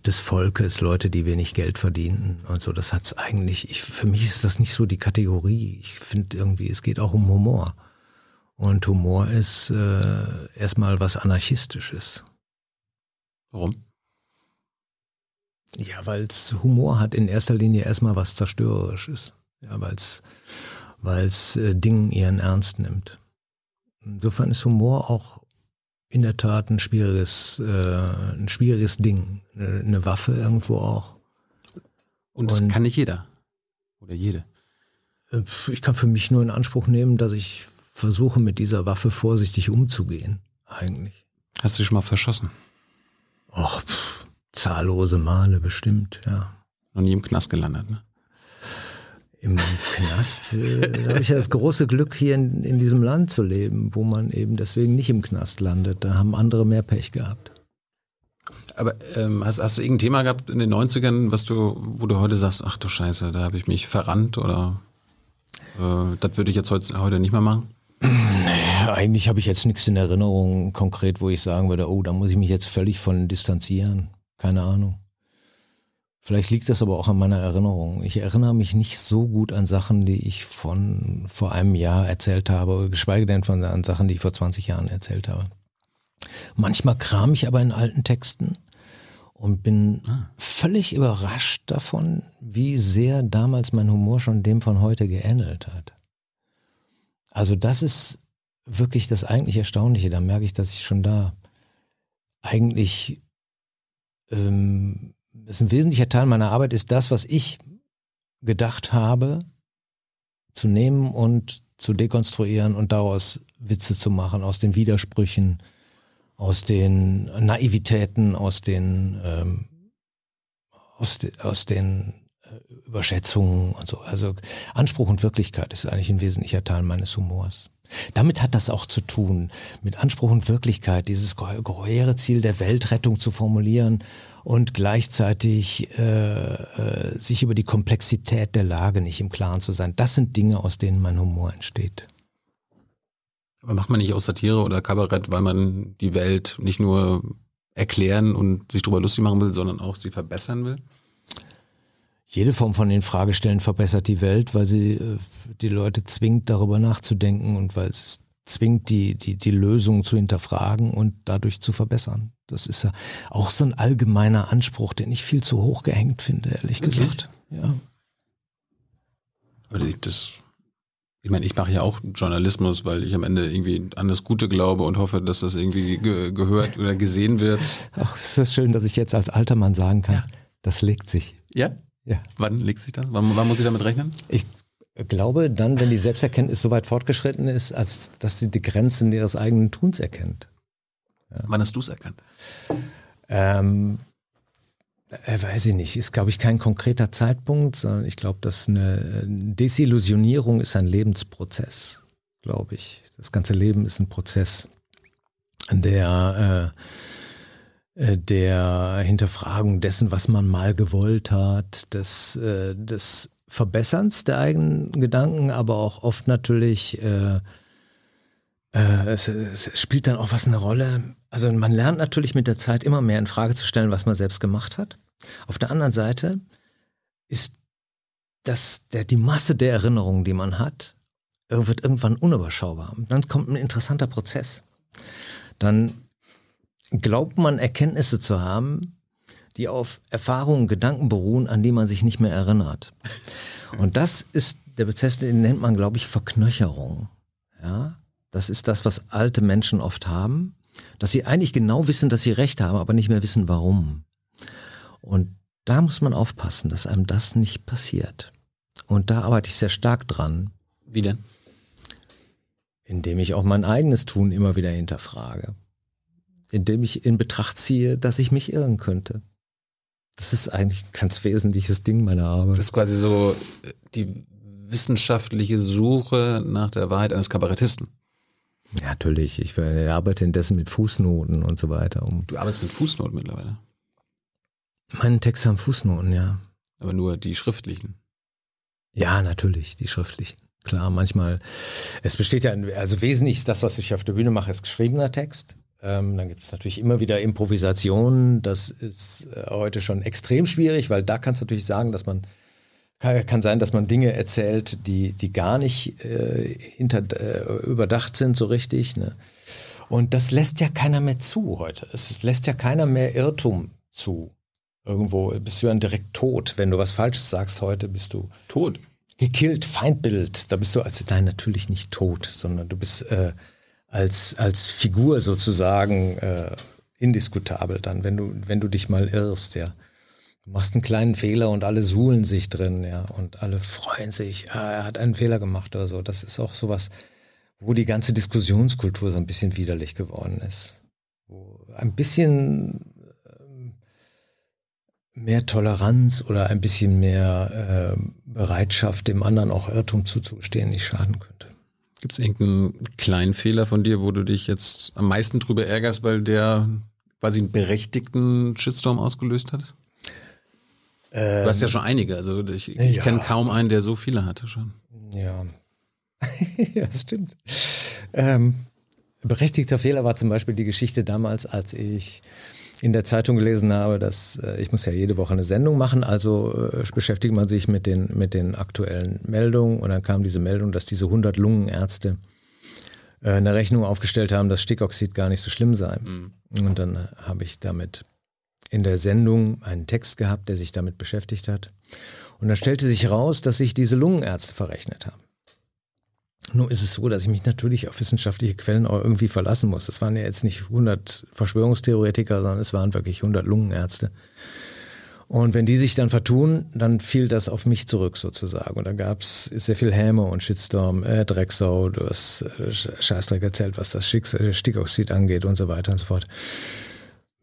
des Volkes, Leute, die wenig Geld verdienen und so. Das hat's eigentlich, ich, für mich ist das nicht so die Kategorie. Ich finde irgendwie, es geht auch um Humor. Und Humor ist äh, erstmal was Anarchistisches. Warum? Ja, weil Humor hat in erster Linie erstmal was Zerstörerisches. Ja, weil es weil's, äh, Dingen ihren Ernst nimmt. Insofern ist Humor auch in der Tat ein schwieriges, äh, ein schwieriges Ding. Eine Waffe irgendwo auch. Und das Und, kann nicht jeder. Oder jede. Äh, ich kann für mich nur in Anspruch nehmen, dass ich versuche, mit dieser Waffe vorsichtig umzugehen, eigentlich. Hast du dich schon mal verschossen? Och, pff, zahllose Male bestimmt, ja. Noch nie im Knast gelandet, ne? Im Knast, äh, da habe ich ja das große Glück, hier in, in diesem Land zu leben, wo man eben deswegen nicht im Knast landet. Da haben andere mehr Pech gehabt. Aber ähm, hast, hast du irgendein Thema gehabt in den 90ern, was du, wo du heute sagst, ach du Scheiße, da habe ich mich verrannt oder äh, das würde ich jetzt heute, heute nicht mehr machen? Nee, Eigentlich habe ich jetzt nichts in Erinnerung konkret, wo ich sagen würde, oh, da muss ich mich jetzt völlig von distanzieren. Keine Ahnung. Vielleicht liegt das aber auch an meiner Erinnerung. Ich erinnere mich nicht so gut an Sachen, die ich von vor einem Jahr erzählt habe, geschweige denn von an Sachen, die ich vor 20 Jahren erzählt habe. Manchmal kram ich aber in alten Texten und bin ah. völlig überrascht davon, wie sehr damals mein Humor schon dem von heute geähnelt hat. Also das ist wirklich das eigentlich Erstaunliche. Da merke ich, dass ich schon da eigentlich ähm, ist ein wesentlicher Teil meiner Arbeit ist das, was ich gedacht habe, zu nehmen und zu dekonstruieren und daraus Witze zu machen aus den Widersprüchen, aus den Naivitäten, aus den ähm, aus, de, aus den äh, Überschätzungen und so. Also Anspruch und Wirklichkeit ist eigentlich ein wesentlicher Teil meines Humors. Damit hat das auch zu tun, mit Anspruch und Wirklichkeit, dieses geheure Ziel der Weltrettung zu formulieren und gleichzeitig äh, äh, sich über die Komplexität der Lage nicht im Klaren zu sein. Das sind Dinge, aus denen mein Humor entsteht. Aber macht man nicht auch Satire oder Kabarett, weil man die Welt nicht nur erklären und sich darüber lustig machen will, sondern auch sie verbessern will? jede Form von Infragestellen verbessert die Welt, weil sie äh, die Leute zwingt, darüber nachzudenken und weil es zwingt, die, die, die Lösung zu hinterfragen und dadurch zu verbessern. Das ist ja auch so ein allgemeiner Anspruch, den ich viel zu hoch gehängt finde, ehrlich Wirklich? gesagt. Ja. Aber das, ich meine, ich mache ja auch Journalismus, weil ich am Ende irgendwie an das Gute glaube und hoffe, dass das irgendwie ge gehört oder gesehen wird. Ach, es ist schön, dass ich jetzt als alter Mann sagen kann, ja. das legt sich. Ja? Ja. Wann legt sich das? Wann, wann muss ich damit rechnen? Ich glaube dann, wenn die Selbsterkenntnis so weit fortgeschritten ist, als dass sie die Grenzen ihres eigenen Tuns erkennt. Ja. Wann hast du es erkannt? Ähm, äh, weiß ich nicht. Ist, glaube ich, kein konkreter Zeitpunkt, sondern ich glaube, dass eine Desillusionierung ist ein Lebensprozess, glaube ich. Das ganze Leben ist ein Prozess, der äh, äh, der Hinterfragung dessen, was man mal gewollt hat, des, äh, des Verbesserns der eigenen Gedanken, aber auch oft natürlich, äh, äh, es, es spielt dann auch was eine Rolle. Also man lernt natürlich mit der Zeit immer mehr in Frage zu stellen, was man selbst gemacht hat. Auf der anderen Seite ist das, der, die Masse der Erinnerungen, die man hat, wird irgendwann unüberschaubar. Dann kommt ein interessanter Prozess. Dann glaubt man Erkenntnisse zu haben, die auf Erfahrungen, Gedanken beruhen, an die man sich nicht mehr erinnert. Und das ist der Prozess, den nennt man, glaube ich, Verknöcherung. Ja, das ist das, was alte Menschen oft haben, dass sie eigentlich genau wissen, dass sie recht haben, aber nicht mehr wissen, warum. Und da muss man aufpassen, dass einem das nicht passiert. Und da arbeite ich sehr stark dran. Wie denn? Indem ich auch mein eigenes Tun immer wieder hinterfrage indem ich in Betracht ziehe, dass ich mich irren könnte. Das ist eigentlich ein ganz wesentliches Ding meiner Arbeit. Das ist quasi so äh, die wissenschaftliche Suche nach der Wahrheit eines Kabarettisten. Ja, natürlich. Ich arbeite indessen mit Fußnoten und so weiter. Um du arbeitest mit Fußnoten mittlerweile? Meine Texte haben Fußnoten, ja. Aber nur die schriftlichen? Ja, natürlich, die schriftlichen. Klar, manchmal. Es besteht ja, also wesentlich das, was ich auf der Bühne mache, ist geschriebener Text. Ähm, dann gibt es natürlich immer wieder Improvisationen. Das ist äh, heute schon extrem schwierig, weil da kannst du natürlich sagen, dass man kann, sein, dass man Dinge erzählt, die, die gar nicht äh, hinter, äh, überdacht sind so richtig. Ne? Und das lässt ja keiner mehr zu heute. Es lässt ja keiner mehr Irrtum zu. Irgendwo bist du dann direkt tot. Wenn du was Falsches sagst heute, bist du tot. Gekillt, Feindbild. Da bist du also nein natürlich nicht tot, sondern du bist äh, als, als Figur sozusagen äh, indiskutabel dann, wenn du, wenn du dich mal irrst, ja. Du machst einen kleinen Fehler und alle suhlen sich drin, ja, und alle freuen sich, ah, er hat einen Fehler gemacht oder so. Das ist auch sowas, wo die ganze Diskussionskultur so ein bisschen widerlich geworden ist. Wo ein bisschen ähm, mehr Toleranz oder ein bisschen mehr äh, Bereitschaft, dem anderen auch Irrtum zuzustehen, nicht schaden könnte. Gibt es irgendeinen kleinen Fehler von dir, wo du dich jetzt am meisten drüber ärgerst, weil der quasi einen berechtigten Shitstorm ausgelöst hat? Ähm, du hast ja schon einige, also ich, ich ja. kenne kaum einen, der so viele hatte schon. Ja, ja, das stimmt. Ähm, berechtigter Fehler war zum Beispiel die Geschichte damals, als ich in der Zeitung gelesen habe, dass äh, ich muss ja jede Woche eine Sendung machen, also äh, beschäftigt man sich mit den, mit den aktuellen Meldungen und dann kam diese Meldung, dass diese 100 Lungenärzte äh, eine Rechnung aufgestellt haben, dass Stickoxid gar nicht so schlimm sei. Mhm. Und dann äh, habe ich damit in der Sendung einen Text gehabt, der sich damit beschäftigt hat. Und dann stellte sich heraus, dass sich diese Lungenärzte verrechnet haben. Nur ist es so, dass ich mich natürlich auf wissenschaftliche Quellen auch irgendwie verlassen muss. Es waren ja jetzt nicht 100 Verschwörungstheoretiker, sondern es waren wirklich 100 Lungenärzte. Und wenn die sich dann vertun, dann fiel das auf mich zurück sozusagen. Und da gab es sehr viel Häme und Shitstorm, äh, Drecksau, du hast äh, Scheißdreck erzählt, was das Stickoxid angeht und so weiter und so fort.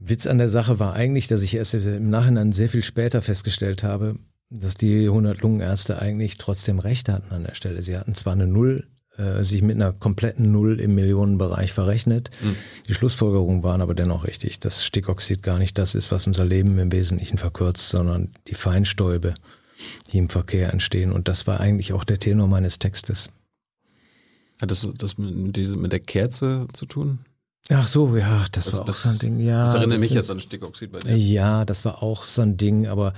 Witz an der Sache war eigentlich, dass ich erst im Nachhinein sehr viel später festgestellt habe, dass die 100 Lungenärzte eigentlich trotzdem recht hatten an der Stelle. Sie hatten zwar eine Null äh, sich mit einer kompletten Null im Millionenbereich verrechnet. Mhm. Die Schlussfolgerungen waren aber dennoch richtig, dass Stickoxid gar nicht das ist, was unser Leben im Wesentlichen verkürzt, sondern die Feinstäube, die im Verkehr entstehen. Und das war eigentlich auch der Tenor meines Textes. Hat das, das mit, mit der Kerze zu tun? Ach so, ja, das, das war auch das, so ein Ding. Ja, das erinnert mich jetzt an Stickoxid bei dir. Ja, das war auch so ein Ding, aber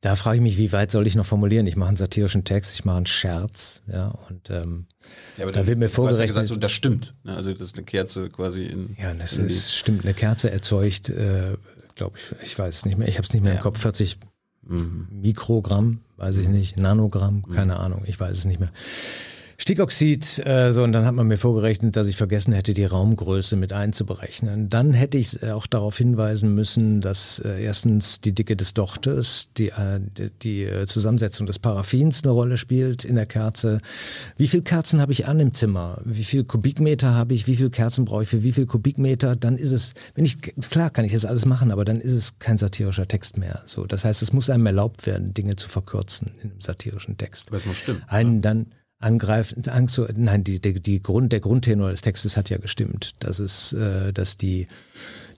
da frage ich mich, wie weit soll ich noch formulieren? Ich mache einen satirischen Text, ich mache einen Scherz, ja, und ähm, ja, aber da wird mir vorgerechnet. Ja gesagt, das stimmt. Ne? Also das ist eine Kerze quasi in. Ja, das in ist, stimmt. Eine Kerze erzeugt, äh, glaube ich, ich weiß es nicht mehr. Ich habe es nicht mehr ja. im Kopf. 40 mhm. Mikrogramm, weiß ich mhm. nicht, Nanogramm, keine mhm. Ahnung, ich weiß es nicht mehr. Stickoxid, äh, so, und dann hat man mir vorgerechnet, dass ich vergessen hätte, die Raumgröße mit einzuberechnen. Dann hätte ich auch darauf hinweisen müssen, dass äh, erstens die Dicke des Dochtes, die, äh, die äh, Zusammensetzung des Paraffins eine Rolle spielt in der Kerze. Wie viel Kerzen habe ich an im Zimmer? Wie viel Kubikmeter habe ich? Wie viel Kerzen brauche ich für wie viel Kubikmeter? Dann ist es, wenn ich, klar kann ich das alles machen, aber dann ist es kein satirischer Text mehr. So, das heißt, es muss einem erlaubt werden, Dinge zu verkürzen in einem satirischen Text. Das muss stimmen. Einen dann angreifen, Angst zu, nein, die, die, die Grund, der Grundtenor des Textes hat ja gestimmt. Das ist, äh, dass die,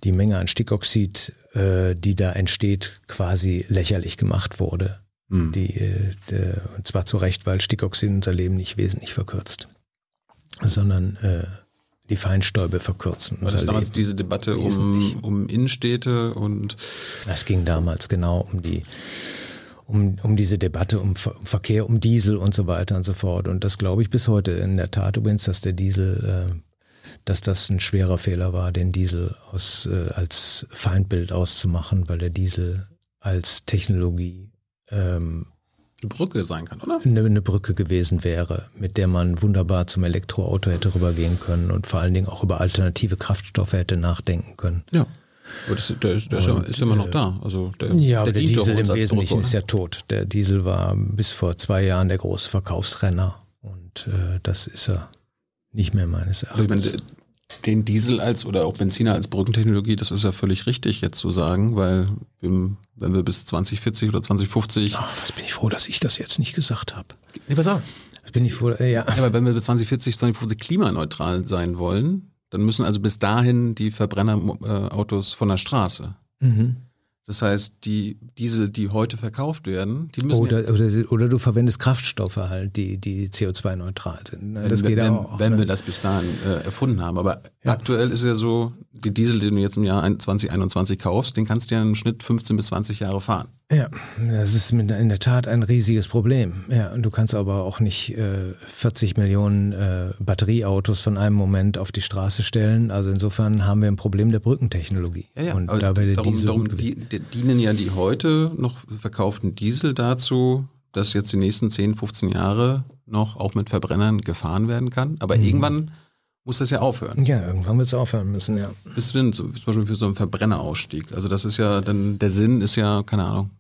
die Menge an Stickoxid, äh, die da entsteht, quasi lächerlich gemacht wurde. Mhm. Die, äh, und zwar zu Recht, weil Stickoxid unser Leben nicht wesentlich verkürzt, sondern äh, die Feinstäube verkürzen. War das damals Leben diese Debatte um, um Innenstädte und? Es ging damals genau um die um, um diese Debatte um, um Verkehr, um Diesel und so weiter und so fort. Und das glaube ich bis heute in der Tat übrigens, dass der Diesel, äh, dass das ein schwerer Fehler war, den Diesel aus, äh, als Feindbild auszumachen, weil der Diesel als Technologie ähm, eine Brücke sein kann, oder? Eine, eine, Brücke gewesen wäre, mit der man wunderbar zum Elektroauto hätte rübergehen können und vor allen Dingen auch über alternative Kraftstoffe hätte nachdenken können. Ja. Aber das, der ist, der ist, ja, ist immer noch da. Also der, ja, aber der, der Diesel im Wesentlichen ist ja tot. Der Diesel war bis vor zwei Jahren der große Verkaufsrenner und äh, das ist er nicht mehr meines Erachtens. Also den Diesel als oder auch Benziner als Brückentechnologie, das ist ja völlig richtig jetzt zu sagen, weil wenn wir bis 2040 oder 2050. Ach, was bin ich froh, dass ich das jetzt nicht gesagt habe. Nee, pass auf. Bin ich froh, äh, ja. ja. Aber wenn wir bis 2040, 2050 klimaneutral sein wollen, dann müssen also bis dahin die Verbrennerautos von der Straße. Mhm. Das heißt, die Diesel, die heute verkauft werden, die müssen. Oder, oder, oder du verwendest Kraftstoffe halt, die, die CO2-neutral sind. Ne? Das wenn, geht wenn, auch. Wenn ne? wir das bis dahin äh, erfunden haben. Aber ja. aktuell ist ja so, die Diesel, den du jetzt im Jahr 2021 kaufst, den kannst du ja im Schnitt 15 bis 20 Jahre fahren. Ja, das ist in der Tat ein riesiges Problem. Ja, und du kannst aber auch nicht äh, 40 Millionen äh, Batterieautos von einem Moment auf die Straße stellen. Also insofern haben wir ein Problem der Brückentechnologie. Ja, ja. Und aber da darum, darum die, die, dienen ja die heute noch verkauften Diesel dazu, dass jetzt die nächsten 10, 15 Jahre noch auch mit Verbrennern gefahren werden kann. Aber mhm. irgendwann muss das ja aufhören. Ja, irgendwann wird es aufhören müssen, ja. Bist du denn zum Beispiel für so einen Verbrennerausstieg? Also das ist ja dann, der Sinn ist ja, keine Ahnung,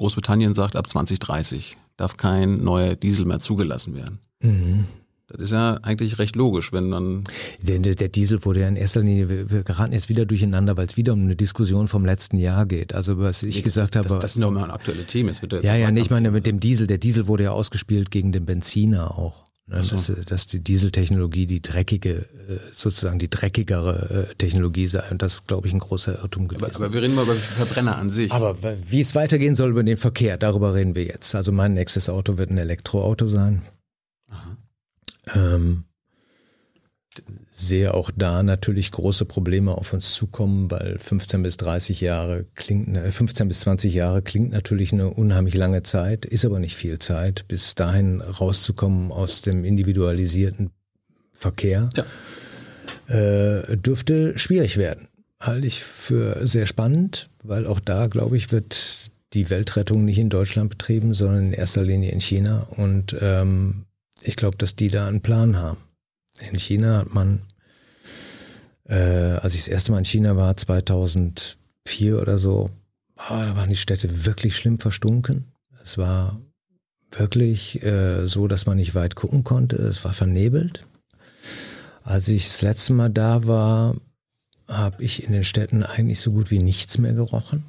Großbritannien sagt, ab 2030 darf kein neuer Diesel mehr zugelassen werden. Mhm. Das ist ja eigentlich recht logisch, wenn dann. Der, der Diesel wurde ja in erster Linie, wir, wir geraten jetzt wieder durcheinander, weil es wieder um eine Diskussion vom letzten Jahr geht. Also was ich nee, gesagt das, habe. Das, das sind doch mal aktuelle Themen. Jetzt wird ja, ja, nee, ich meine mit dem Diesel. Der Diesel wurde ja ausgespielt gegen den Benziner auch. Ne, so. dass, dass die Dieseltechnologie die dreckige, äh, sozusagen die dreckigere äh, Technologie sei. Und das ist, glaube ich, ein großer Irrtum gewesen. Aber, aber wir reden mal über Verbrenner an sich. Aber wie es weitergehen soll über den Verkehr, darüber reden wir jetzt. Also mein nächstes Auto wird ein Elektroauto sein. Ähm, sehe auch da natürlich große Probleme auf uns zukommen, weil 15 bis 30 Jahre klingt, 15 bis 20 Jahre klingt natürlich eine unheimlich lange Zeit, ist aber nicht viel Zeit, bis dahin rauszukommen aus dem individualisierten Verkehr, ja. äh, dürfte schwierig werden. Halte ich für sehr spannend, weil auch da, glaube ich, wird die Weltrettung nicht in Deutschland betrieben, sondern in erster Linie in China. Und ähm, ich glaube, dass die da einen Plan haben. In China hat man, äh, als ich das erste Mal in China war, 2004 oder so, oh, da waren die Städte wirklich schlimm verstunken. Es war wirklich äh, so, dass man nicht weit gucken konnte. Es war vernebelt. Als ich das letzte Mal da war, habe ich in den Städten eigentlich so gut wie nichts mehr gerochen.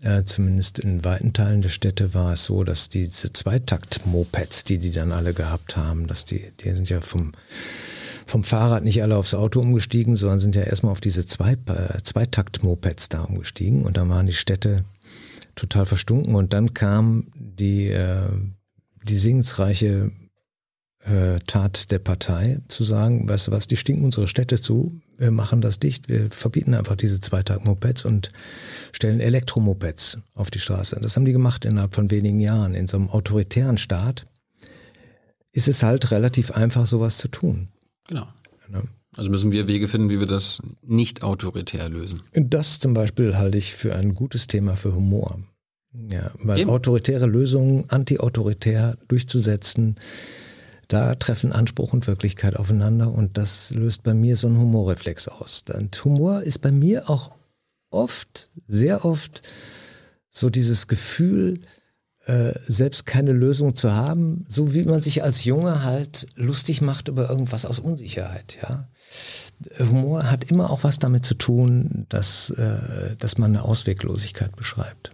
Äh, zumindest in weiten Teilen der Städte war es so, dass diese Zweitakt-Mopeds, die die dann alle gehabt haben, dass die, die sind ja vom, vom Fahrrad nicht alle aufs Auto umgestiegen, sondern sind ja erstmal auf diese äh, Zweitakt-Mopeds da umgestiegen und dann waren die Städte total verstunken und dann kam die, äh, die segensreiche äh, Tat der Partei, zu sagen, weißt du was, die stinken unsere Städte zu, wir machen das dicht, wir verbieten einfach diese Zweitag-Mopeds und stellen Elektromopeds auf die Straße. Das haben die gemacht innerhalb von wenigen Jahren. In so einem autoritären Staat ist es halt relativ einfach, sowas zu tun. Genau. Ja. Also müssen wir Wege finden, wie wir das nicht autoritär lösen. Das zum Beispiel halte ich für ein gutes Thema für Humor. Ja, weil Eben. autoritäre Lösungen anti-autoritär durchzusetzen, da treffen Anspruch und Wirklichkeit aufeinander und das löst bei mir so einen Humorreflex aus. Und Humor ist bei mir auch oft, sehr oft so dieses Gefühl, äh, selbst keine Lösung zu haben, so wie man sich als Junge halt lustig macht über irgendwas aus Unsicherheit, ja. Humor hat immer auch was damit zu tun, dass, äh, dass man eine Ausweglosigkeit beschreibt.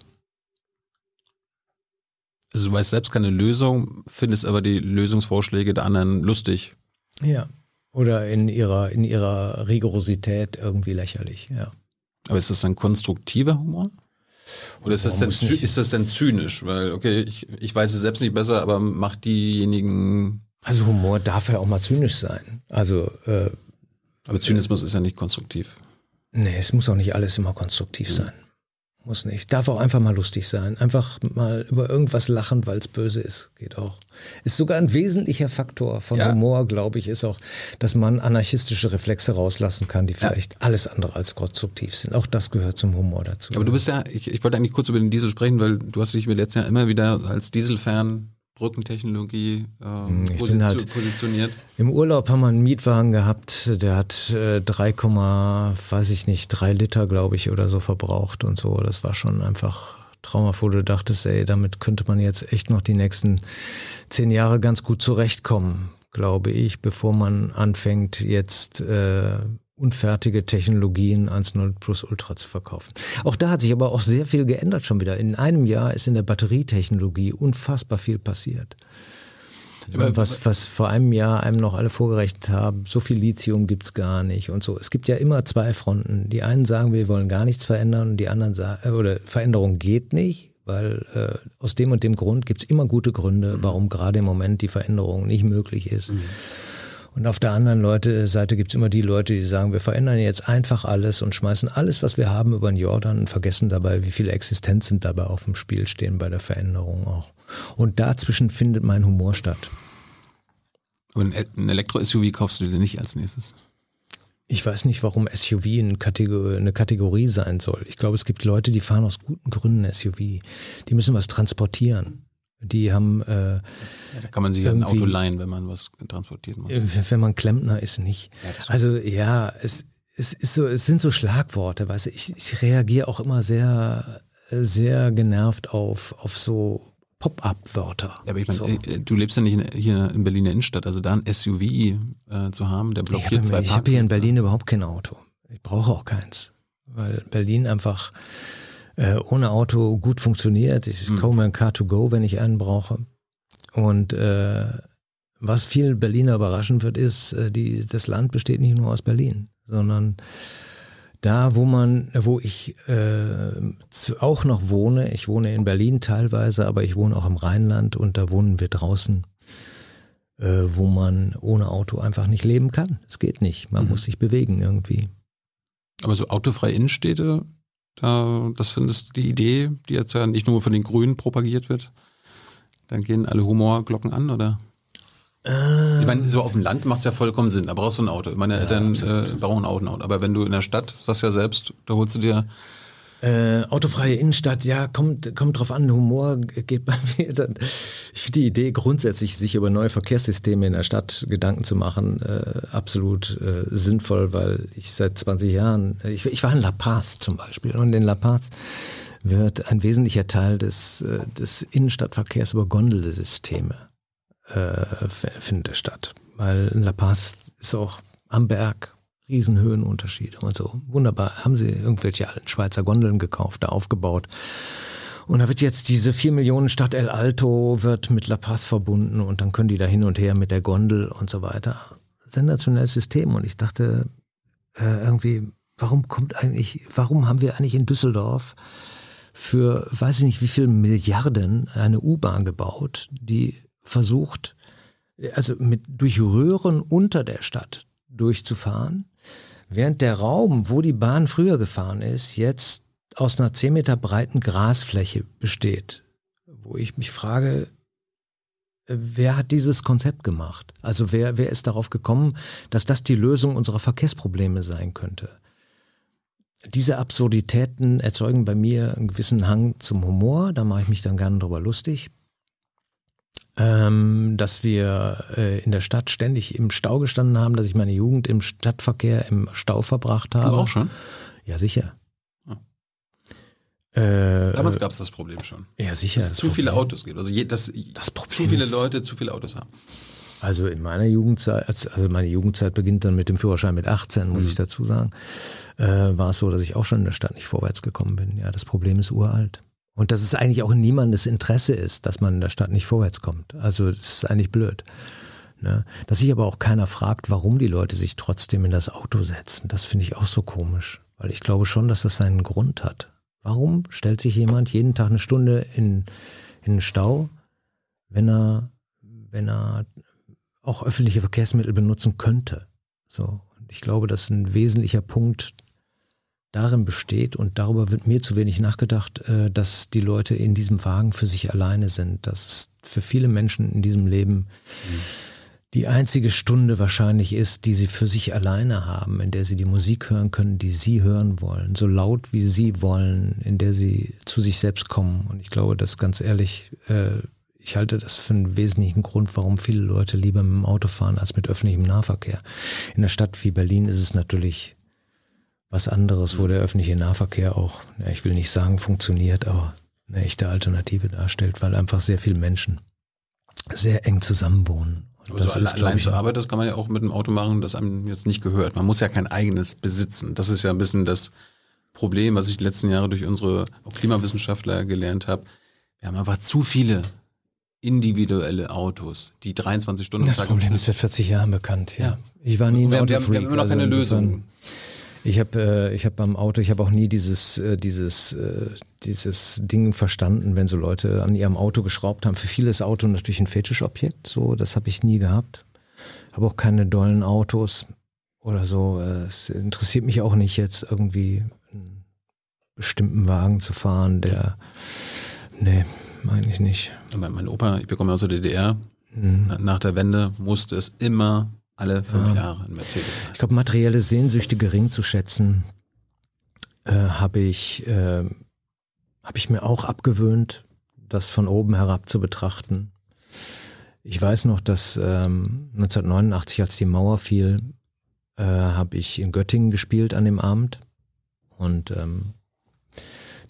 Also du weißt selbst keine Lösung, findest aber die Lösungsvorschläge der anderen lustig. Ja. Oder in ihrer, in ihrer Rigorosität irgendwie lächerlich, ja. Aber ist das dann konstruktiver Humor? Oder ist das, denn, ist das denn zynisch? Weil, okay, ich, ich weiß es selbst nicht besser, aber macht diejenigen. Also Humor darf ja auch mal zynisch sein. Also. Äh, aber Zynismus äh, ist ja nicht konstruktiv. Nee, es muss auch nicht alles immer konstruktiv mhm. sein. Muss nicht. Darf auch einfach mal lustig sein. Einfach mal über irgendwas lachen, weil es böse ist. Geht auch. Ist sogar ein wesentlicher Faktor von ja. Humor, glaube ich, ist auch, dass man anarchistische Reflexe rauslassen kann, die vielleicht ja. alles andere als konstruktiv sind. Auch das gehört zum Humor dazu. Aber du bist ja, ich, ich wollte eigentlich kurz über den Diesel sprechen, weil du hast dich mir letztes Jahr immer wieder als Dieselfan Brückentechnologie ähm, posi halt positioniert. Im Urlaub haben wir einen Mietwagen gehabt, der hat äh, 3, weiß ich nicht, 3 Liter, glaube ich, oder so verbraucht und so. Das war schon einfach traumhaft, wo du dachtest, ey, damit könnte man jetzt echt noch die nächsten zehn Jahre ganz gut zurechtkommen, glaube ich, bevor man anfängt, jetzt äh, unfertige Technologien als 0 Plus Ultra zu verkaufen. Auch da hat sich aber auch sehr viel geändert schon wieder. In einem Jahr ist in der Batterietechnologie unfassbar viel passiert. Was, was vor einem Jahr einem noch alle vorgerechnet haben, so viel Lithium gibt's gar nicht und so. Es gibt ja immer zwei Fronten. Die einen sagen, wir wollen gar nichts verändern und die anderen sagen, äh, oder Veränderung geht nicht, weil äh, aus dem und dem Grund gibt's immer gute Gründe, warum gerade im Moment die Veränderung nicht möglich ist. Mhm. Und auf der anderen Leute, Seite gibt's immer die Leute, die sagen, wir verändern jetzt einfach alles und schmeißen alles, was wir haben, über den Jordan und vergessen dabei, wie viele Existenzen dabei auf dem Spiel stehen bei der Veränderung auch. Und dazwischen findet mein Humor statt. Und ein Elektro-SUV kaufst du dir nicht als nächstes? Ich weiß nicht, warum SUV eine Kategorie, eine Kategorie sein soll. Ich glaube, es gibt Leute, die fahren aus guten Gründen SUV. Die müssen was transportieren. Die haben. Äh, ja, da kann man sich ein Auto leihen, wenn man was transportieren muss. Wenn man Klempner ist, nicht. Ja, also ja, es, es ist so, es sind so Schlagworte, weißt du. Ich, ich reagiere auch immer sehr, sehr genervt auf, auf so Pop-up-Wörter. Ja, aber ich meine, so. Äh, du lebst ja nicht in, hier in Berliner Innenstadt, also da ein SUV äh, zu haben, der blockiert ich hab, zwei Ich habe hier in Berlin überhaupt kein Auto. Ich brauche auch keins, weil Berlin einfach äh, ohne Auto gut funktioniert. Ich mhm. komme ein Car2Go, wenn ich einen brauche. Und äh, was viel Berliner überraschend wird, ist, äh, die, das Land besteht nicht nur aus Berlin, sondern da, wo man, wo ich äh, auch noch wohne, ich wohne in Berlin teilweise, aber ich wohne auch im Rheinland und da wohnen wir draußen äh, wo man ohne Auto einfach nicht leben kann. Es geht nicht. Man Mhm. muss sich bewegen irgendwie. Aber so autofreie Innenstädte, da, das findest du die Idee, die jetzt ja nicht nur von den Grünen propagiert wird. Dann gehen alle Humorglocken an, oder? Äh, Ich meine, so auf dem Land macht es ja vollkommen Sinn. Da brauchst du ein Auto. Meine Eltern äh, brauchen auch ein Auto. Aber wenn du in der Stadt, sagst ja selbst, da holst du dir Äh, autofreie Innenstadt, ja, kommt, kommt drauf an, Humor geht bei mir dann. Ich finde die Idee grundsätzlich, sich über neue Verkehrssysteme in der Stadt Gedanken zu machen, äh, absolut äh, sinnvoll, weil ich seit 20 Jahren, ich, ich war in La Paz zum Beispiel und in La Paz wird ein wesentlicher Teil des, äh, des Innenstadtverkehrs über Gondelsysteme äh, findet statt. Weil in La Paz ist auch am Berg Riesenhöhenunterschiede und so. Wunderbar. Haben sie irgendwelche alten Schweizer Gondeln gekauft, da aufgebaut. Und da wird jetzt diese 4 Millionen Stadt El Alto wird mit La Paz verbunden und dann können die da hin und her mit der Gondel und so weiter. Sensationelles System. Und ich dachte äh, irgendwie, warum kommt eigentlich, warum haben wir eigentlich in Düsseldorf für weiß ich nicht wie viel Milliarden eine U-Bahn gebaut, die versucht, also mit durch Röhren unter der Stadt durchzufahren, während der Raum, wo die Bahn früher gefahren ist, jetzt aus einer 10 Meter breiten Grasfläche besteht, wo ich mich frage, äh, wer hat dieses Konzept gemacht? Also wer, wer ist darauf gekommen, dass das die Lösung unserer Verkehrsprobleme sein könnte? Diese Absurditäten erzeugen bei mir einen gewissen Hang zum Humor, da mache ich mich dann gerne drüber lustig. Ähm, dass wir äh, in der Stadt ständig im Stau gestanden haben, dass ich meine Jugend im Stadtverkehr im Stau verbracht habe. du auch schon. Ja, sicher. Ah. Äh, Damals gab es das Problem schon. ja, sicher. Dass es zu viele Problem. Autos gibt. Also je, dass Das Problem zu viele Leute zu viele Autos haben. Also in meiner Jugendzeit, als- also meine Jugendzeit beginnt dann mit dem Führerschein mit 18, muss ich dazu sagen, äh, war es so, dass ich auch schon in der Stadt nicht vorwärts gekommen bin. Ja, das Problem ist uralt. Und dass es eigentlich auch niemandes Interesse ist, dass man in der Stadt nicht vorwärts kommt. Also das ist eigentlich blöd. Ne? Dass sich aber auch keiner fragt, warum die Leute sich trotzdem in das Auto setzen. Das finde ich auch so komisch. Weil ich glaube schon, dass das seinen Grund hat. Warum stellt sich jemand jeden Tag eine Stunde in, in den Stau, wenn er, wenn er auch öffentliche Verkehrsmittel benutzen könnte. So. Und ich glaube, dass ein wesentlicher Punkt darin besteht, und darüber wird mir zu wenig nachgedacht, äh, dass die Leute in diesem Wagen für sich alleine sind. Dass es für viele Menschen in diesem Leben die einzige Stunde wahrscheinlich ist, die sie für sich alleine haben, in der sie die Musik hören können, die sie hören wollen, so laut wie sie wollen, in der sie zu sich selbst kommen. Und ich glaube, dass ganz ehrlich, äh, ich halte das für einen wesentlichen Grund, warum viele Leute lieber mit dem Auto fahren als mit öffentlichem Nahverkehr. In einer Stadt wie Berlin ist es natürlich was anderes, wo der öffentliche Nahverkehr auch, ja, ich will nicht sagen funktioniert, aber eine echte Alternative darstellt, weil einfach sehr viele Menschen sehr eng zusammenwohnen. Und Aber so alle, glaub allein ich, zur Arbeit, das kann man ja auch mit dem Auto machen, das einem jetzt nicht gehört. Man muss ja kein eigenes besitzen. Das ist ja ein bisschen das Problem, was ich die letzten Jahre durch unsere Klimawissenschaftler gelernt habe. Wir haben einfach zu viele individuelle Autos, die 23 Stunden Das Problem ist seit 40 Jahren bekannt. Ja. Ich war nie ein Autofreak. wir haben immer noch keine also Lösung. Ich habe äh, ich hab beim Auto, ich habe auch nie dieses, äh, dieses, äh, dieses Ding verstanden, wenn so Leute an ihrem Auto geschraubt haben. Für viele ist Auto natürlich ein Fetischobjekt, so, das habe ich nie gehabt. Habe auch keine dollen Autos oder so. Äh, Es interessiert mich auch nicht jetzt irgendwie einen bestimmten Wagen zu fahren, der, nee, eigentlich nicht. Aber Mein Opa, ich bekomme aus der DDR, Mhm. na- nach der Wende musste es immer alle fünf Jahre ein Mercedes sein. Ich glaube, materielle Sehnsüchte gering zu schätzen, äh, habe ich, äh, hab ich mir auch abgewöhnt, das von oben herab zu betrachten. Ich weiß noch, dass ähm, 1989, als die Mauer fiel, äh, habe ich in Göttingen gespielt an dem Abend und ähm,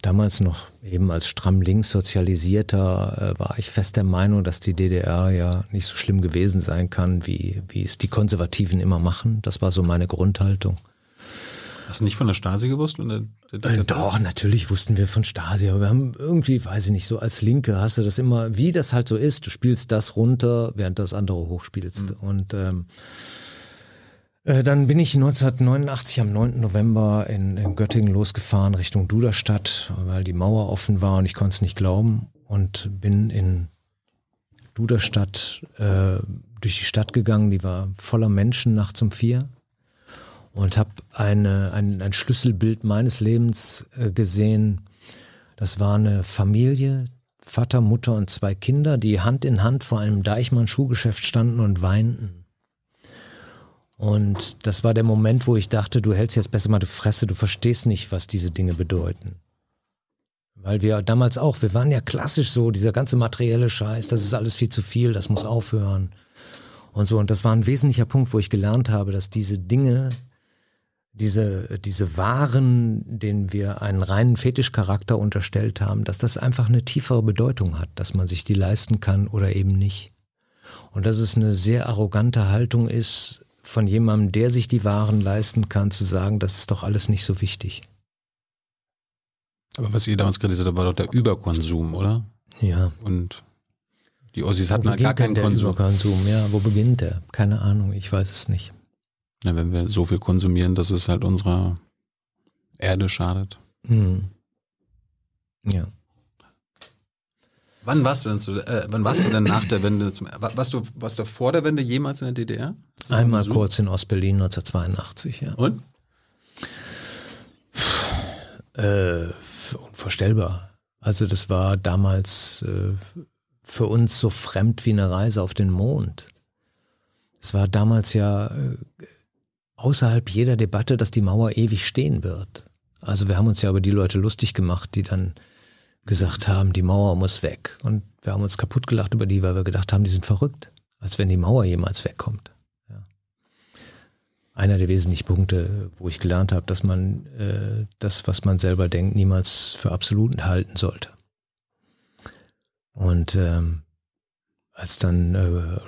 damals noch eben als stramm links sozialisierter äh, war ich fest der Meinung, dass die DDR ja nicht so schlimm gewesen sein kann, wie, wie es die Konservativen immer machen. Das war so meine Grundhaltung. Hast du nicht von der Stasi gewusst? Der, der Äh, doch, natürlich wussten wir von Stasi, aber wir haben irgendwie, weiß ich nicht, so als Linke hast du das immer, wie das halt so ist, du spielst das runter, während du das andere hochspielst. Und ähm, äh, dann bin ich 1989 am 9. November in, in Göttingen losgefahren Richtung Duderstadt, weil die Mauer offen war und ich konnte es nicht glauben und bin in Duderstadt äh, durch die Stadt gegangen, die war voller Menschen nachts um vier und habe eine, ein, ein Schlüsselbild meines Lebens äh, gesehen. Das war eine Familie, Vater, Mutter und zwei Kinder, die Hand in Hand vor einem Deichmann-Schuhgeschäft standen und weinten. Und das war der Moment, wo ich dachte, du hältst jetzt besser mal die Fresse, du verstehst nicht, was diese Dinge bedeuten. Weil wir damals auch, wir waren ja klassisch so, dieser ganze materielle Scheiß, das ist alles viel zu viel, das muss aufhören. Und so, und das war ein wesentlicher Punkt, wo ich gelernt habe, dass diese Dinge, diese, diese Waren, denen wir einen reinen Fetischcharakter unterstellt haben, dass das einfach eine tiefere Bedeutung hat, dass man sich die leisten kann oder eben nicht. Und dass es eine sehr arrogante Haltung ist, von jemandem, der sich die Waren leisten kann, zu sagen, das ist doch alles nicht so wichtig. Aber was ihr damals kritisiert habt, war doch der Überkonsum, oder? Ja. Und die Ossis hatten halt gar keinen der Konsum. Überkonsum? Ja, wo beginnt der? Keine Ahnung, ich weiß es nicht. Ja, wenn wir so viel konsumieren, dass es halt unserer Erde schadet. Hm. Ja. Wann warst du denn zu, äh, wann warst du denn nach der Wende zum wa- warst du warst du vor der Wende jemals in der DDR? Einmal untersucht? kurz in Ostberlin 1982, ja. Und? Äh, unvorstellbar. Also das war damals äh, für uns so fremd wie eine Reise auf den Mond. Es war damals ja äh, außerhalb jeder Debatte, dass die Mauer ewig stehen wird. Also wir haben uns ja über die Leute lustig gemacht, die dann gesagt haben, die Mauer muss weg. Und wir haben uns kaputt gelacht über die, weil wir gedacht haben, die sind verrückt. Als wenn die Mauer jemals wegkommt. Ja. Einer der wesentlichen Punkte, wo ich gelernt habe, dass man äh, das, was man selber denkt, niemals für absolut halten sollte. Und ähm, als dann äh,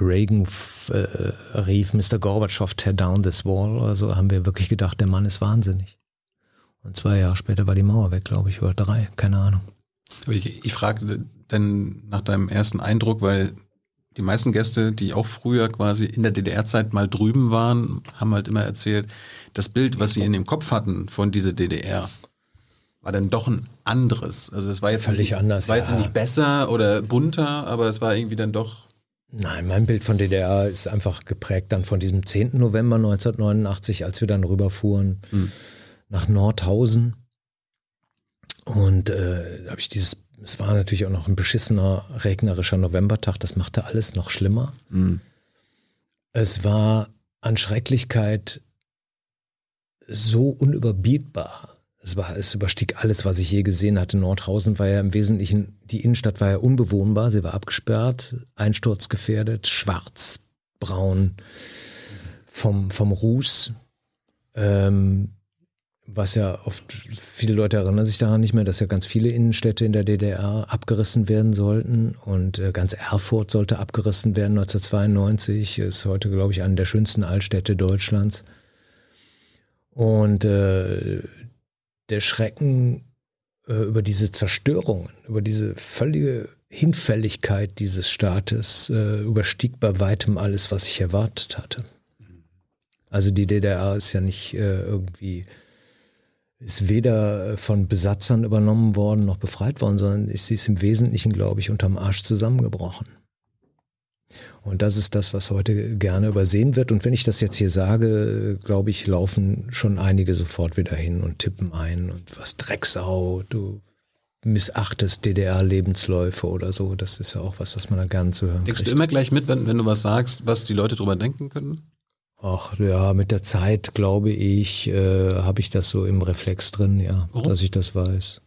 Reagan äh, rief, Mr. Gorbatschow, tear down this wall oder haben wir wirklich gedacht, der Mann ist wahnsinnig. Und zwei Jahre später war die Mauer weg, glaube ich, oder drei, keine Ahnung. Ich, ich frage denn nach deinem ersten Eindruck, weil die meisten Gäste, die auch früher quasi in der DDR-Zeit mal drüben waren, haben halt immer erzählt, das Bild, was sie in dem Kopf hatten von dieser DDR, war dann doch ein anderes. Also es war jetzt Völlig nicht, anders, war jetzt ja. nicht besser oder bunter, aber es war irgendwie dann doch Nein, mein Bild von DDR ist einfach geprägt dann von diesem 10. November 1989, als wir dann rüberfuhren nach Nordhausen. Und äh, da habe ich dieses, es war natürlich auch noch ein beschissener, regnerischer Novembertag, das machte alles noch schlimmer. Es war an Schrecklichkeit so unüberbietbar. Es, war, es überstieg alles, was ich je gesehen hatte. Nordhausen war ja im Wesentlichen, die Innenstadt war ja unbewohnbar, sie war abgesperrt, einsturzgefährdet, schwarz, braun, vom, vom Ruß. Ähm, was ja oft, viele Leute erinnern sich daran nicht mehr, dass ja ganz viele Innenstädte in der DDR abgerissen werden sollten und äh, ganz Erfurt sollte abgerissen werden 1992, ist heute, glaube ich, eine der schönsten Altstädte Deutschlands. Und äh, der Schrecken äh, über diese Zerstörungen, über diese völlige Hinfälligkeit dieses Staates äh, überstieg bei weitem alles, was ich erwartet hatte. Also die DDR ist ja nicht äh, irgendwie, ist weder von Besatzern übernommen worden noch befreit worden, sondern ist, sie ist im Wesentlichen, glaube ich, unterm Arsch zusammengebrochen. Und das ist das, was heute gerne übersehen wird. Und wenn ich das jetzt hier sage, glaube ich, laufen schon einige sofort wieder hin und tippen ein und was Drecksau, du missachtest DDR-Lebensläufe oder so. Das ist ja auch was, was man da gerne zu hören Denkst kriegt. du immer gleich mit, wenn, wenn du was sagst, was die Leute drüber denken können? Ach ja, mit der Zeit, glaube ich, äh, habe ich das so im Reflex drin, ja, Warum? dass ich das weiß.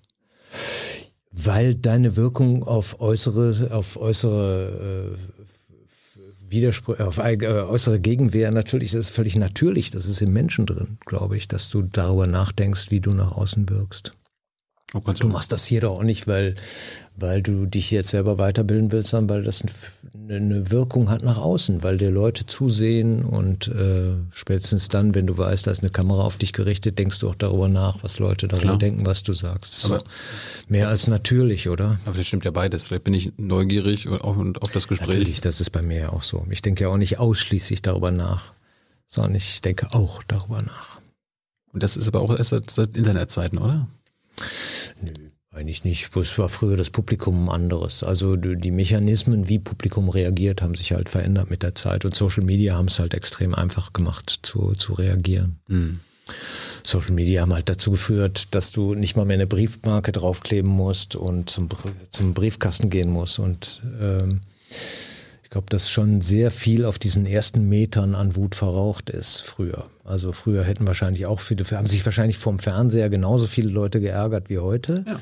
Weil deine Wirkung auf äußere, auf äußere äh, Widersprüche, auf äh, äußere Gegenwehr natürlich, das ist völlig natürlich, das ist im Menschen drin, glaube ich, dass du darüber nachdenkst, wie du nach außen wirkst. Oh Gott, Du machst das hier doch auch nicht, weil, weil du dich jetzt selber weiterbilden willst, sondern weil das eine, Wirkung hat nach außen, weil dir Leute zusehen und äh, spätestens dann, wenn du weißt, da ist eine Kamera auf dich gerichtet, denkst du auch darüber nach, was Leute darüber Klar. denken, was du sagst. Das Aber- doch mehr als natürlich, oder? Aber vielleicht stimmt ja beides. Vielleicht bin ich neugierig auf, auf das Gespräch. Natürlich, das ist bei mir ja auch so. Ich denke ja auch nicht ausschließlich darüber nach, sondern ich denke auch darüber nach. Und das ist aber auch erst seit, seit Internetzeiten, oder? Nö. Eigentlich nicht. Es war früher das Publikum anderes. Also die Mechanismen, wie Publikum reagiert, haben sich halt verändert mit der Zeit. Und Social Media haben es halt extrem einfach gemacht zu, zu reagieren. Mhm. Social Media haben halt dazu geführt, dass du nicht mal mehr eine Briefmarke draufkleben musst und zum, zum Briefkasten gehen musst. Und ähm, glaube, dass schon sehr viel auf diesen ersten Metern an Wut verraucht ist früher. Also früher hätten wahrscheinlich auch viele, haben sich wahrscheinlich vom Fernseher genauso viele Leute geärgert wie heute. Ja.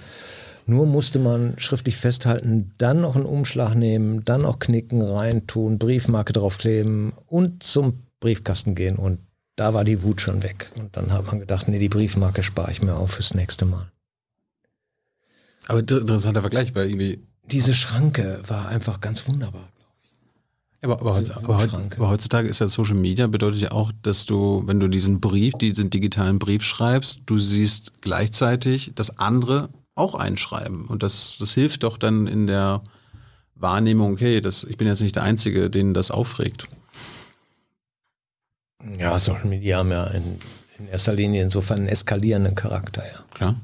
Nur musste man schriftlich festhalten, dann noch einen Umschlag nehmen, dann noch knicken, reintun, Briefmarke draufkleben und zum Briefkasten gehen. Und da war die Wut schon weg. Und dann hat man gedacht, nee, die Briefmarke spare ich mir auf fürs nächste Mal. Aber interessanter Vergleich, weil irgendwie. Diese Schranke war einfach ganz wunderbar. Aber, aber, aber, aber, heutzutage ist ja Social Media bedeutet ja auch, dass du, wenn du diesen Brief, diesen digitalen Brief schreibst, du siehst gleichzeitig, dass andere auch einschreiben. Und das, das hilft doch dann in der Wahrnehmung, okay, das, ich bin jetzt nicht der Einzige, den das aufregt. Ja, Social Media haben ja in, in erster Linie insofern einen eskalierenden Charakter, ja. Klar.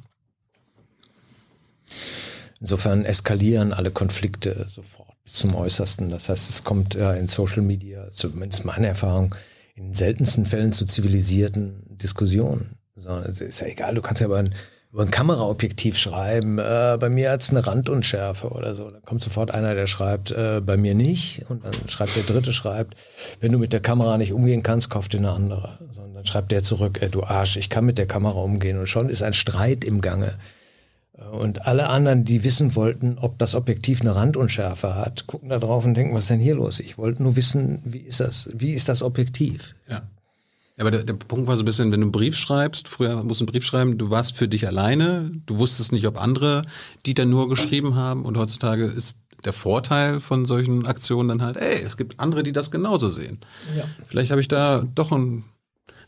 Insofern eskalieren alle Konflikte sofort bis zum Äußersten. Das heißt, es kommt ja in Social Media, zumindest meine Erfahrung, in seltensten Fällen zu zivilisierten Diskussionen. es ist ja egal, du kannst ja aber ein, über ein Kameraobjektiv schreiben, äh, bei mir hat es eine Randunschärfe oder so. Dann kommt sofort einer, der schreibt, äh, bei mir nicht. Und dann schreibt der Dritte, schreibt, wenn du mit der Kamera nicht umgehen kannst, kauf dir eine andere. Und dann schreibt der zurück, äh, du Arsch, ich kann mit der Kamera umgehen. Und schon ist ein Streit im Gange. Und alle anderen, die wissen wollten, ob das Objektiv eine Randunschärfe hat, gucken da drauf und denken, was ist denn hier los? Ich wollte nur wissen, wie ist das? Wie ist das Objektiv? Ja. Aber der, der Punkt war so ein bisschen, wenn du einen Brief schreibst, früher musst du einen Brief schreiben, du warst für dich alleine, du wusstest nicht, ob andere die dann nur geschrieben haben und heutzutage ist der Vorteil von solchen Aktionen dann halt, ey, es gibt andere, die das genauso sehen. Ja. Vielleicht habe ich da doch ein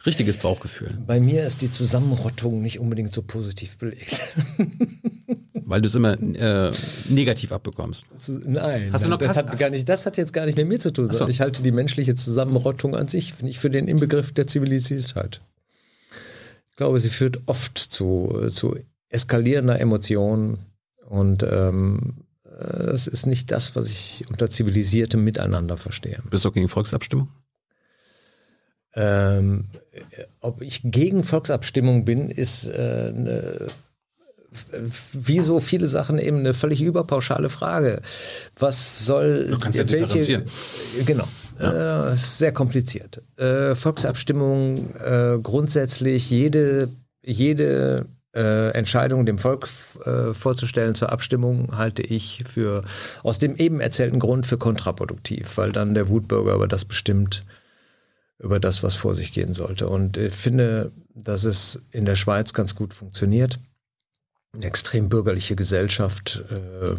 richtiges Bauchgefühl. Bei mir ist die Zusammenrottung nicht unbedingt so positiv belegt. Weil du es immer äh, negativ abbekommst. Nein, Hast du noch das, hat gar nicht, das hat jetzt gar nicht mit mir zu tun. So. Ich halte die menschliche Zusammenrottung an sich nicht für den Inbegriff der Zivilisiertheit. Ich glaube, sie führt oft zu, zu eskalierender Emotion und ähm, das ist nicht das, was ich unter zivilisiertem Miteinander verstehe. Bist du auch gegen Volksabstimmung? Ähm, ob ich gegen Volksabstimmung bin, ist äh, eine, wie so viele Sachen eben eine völlig überpauschale Frage. Was soll du kannst ja welche, Genau. Ja. Äh, sehr kompliziert. Äh, Volksabstimmung äh, grundsätzlich jede jede äh, Entscheidung dem Volk äh, vorzustellen zur Abstimmung halte ich für aus dem eben erzählten Grund für kontraproduktiv, weil dann der Wutbürger über das bestimmt, über das, was vor sich gehen sollte. Und ich finde, dass es in der Schweiz ganz gut funktioniert. Eine extrem bürgerliche Gesellschaft, äh,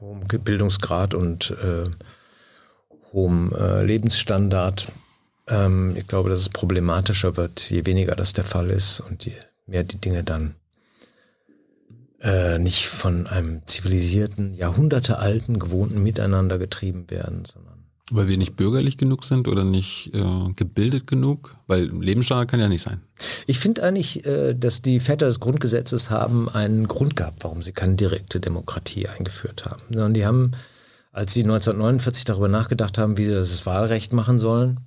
hohem Bildungsgrad und äh, hohem äh, Lebensstandard. Ähm, ich glaube, dass es problematischer wird, je weniger das der Fall ist und je mehr die Dinge dann äh, nicht von einem zivilisierten, jahrhundertealten, gewohnten Miteinander getrieben werden, sondern weil wir nicht bürgerlich genug sind oder nicht äh, gebildet genug? Weil Lebensstandard kann ja nicht sein. Ich finde eigentlich, äh, dass die Väter des Grundgesetzes haben einen Grund gehabt, warum sie keine direkte Demokratie eingeführt haben. Sondern die haben, als sie 1949 darüber nachgedacht haben, wie sie das Wahlrecht machen sollen,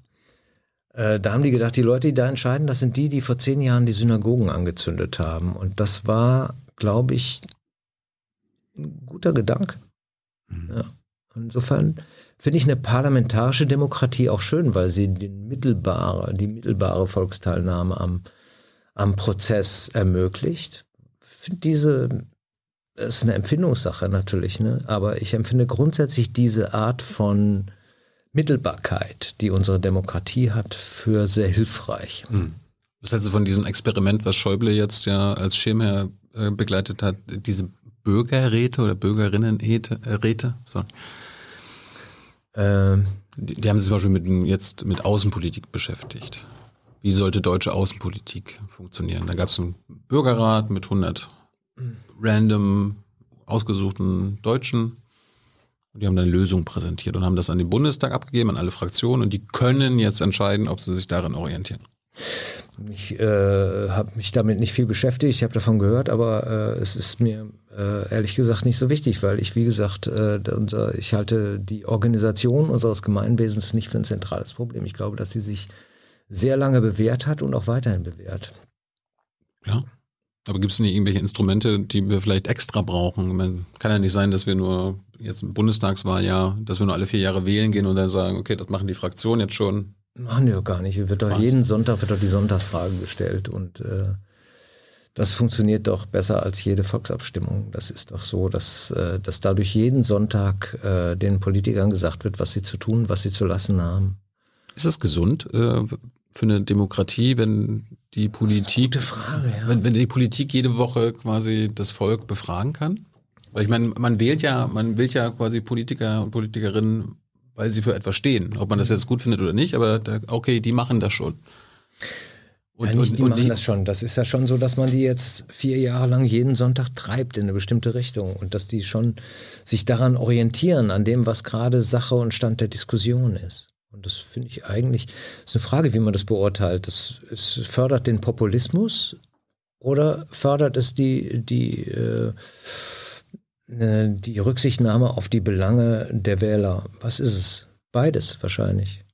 äh, da haben die gedacht, die Leute, die da entscheiden, das sind die, die vor zehn Jahren die Synagogen angezündet haben. Und das war, glaube ich, ein guter Gedanke. Mhm. Ja. Insofern finde ich eine parlamentarische Demokratie auch schön, weil sie den mittelbare, die mittelbare Volksteilnahme am, am Prozess ermöglicht. Ich finde diese, das ist eine Empfindungssache natürlich, ne? aber ich empfinde grundsätzlich diese Art von Mittelbarkeit, die unsere Demokratie hat, für sehr hilfreich. Hm. Was hältst du von diesem Experiment, was Schäuble jetzt ja als Schirmherr äh, begleitet hat, diese Bürgerräte oder Bürgerinnenräte? So. Ähm, die, die, haben sich zum Beispiel mit, jetzt mit Außenpolitik beschäftigt. Wie sollte deutsche Außenpolitik funktionieren? Da gab es einen Bürgerrat mit 100 random ausgesuchten Deutschen. Die haben dann Lösungen präsentiert und haben das an den Bundestag abgegeben, an alle Fraktionen. Und die können jetzt entscheiden, ob sie sich darin orientieren. Ich äh, habe mich damit nicht viel beschäftigt, ich habe davon gehört, aber äh, es ist mir äh, ehrlich gesagt nicht so wichtig, weil ich, wie gesagt, äh, unser, ich halte die Organisation unseres Gemeinwesens nicht für ein zentrales Problem. Ich glaube, dass sie sich sehr lange bewährt hat und auch weiterhin bewährt. Ja. Aber gibt es nicht irgendwelche Instrumente, die wir vielleicht extra brauchen? Man, kann ja nicht sein, dass wir nur jetzt im Bundestagswahljahr, dass wir nur alle vier Jahre wählen gehen und dann sagen, okay, das machen die Fraktionen jetzt schon. Machen wir gar nicht. Wird doch jeden Sonntag wird doch die Sonntagsfrage gestellt und äh, das funktioniert doch besser als jede Volksabstimmung. Das ist doch so, dass, äh, dass dadurch jeden Sonntag äh, den Politikern gesagt wird, was sie zu tun, was sie zu lassen haben. Ist das gesund äh, für eine Demokratie, wenn die Politik, Frage, ja. wenn, wenn die Politik jede Woche quasi das Volk befragen kann? Weil ich meine, man wählt ja, man wählt ja quasi Politiker und Politikerinnen, weil sie für etwas stehen. Ob man das jetzt gut findet oder nicht, aber da, okay, die machen das schon. Und, ja, nicht, die machen das schon. Das ist ja schon so, dass man die jetzt vier Jahre lang jeden Sonntag treibt in eine bestimmte Richtung und dass die schon sich daran orientieren, an dem, was gerade Sache und Stand der Diskussion ist. Und das finde ich eigentlich, ist eine Frage, wie man das beurteilt. Das, es fördert den Populismus oder fördert es die, die, äh, die Rücksichtnahme auf die Belange der Wähler? Was ist es? Beides wahrscheinlich.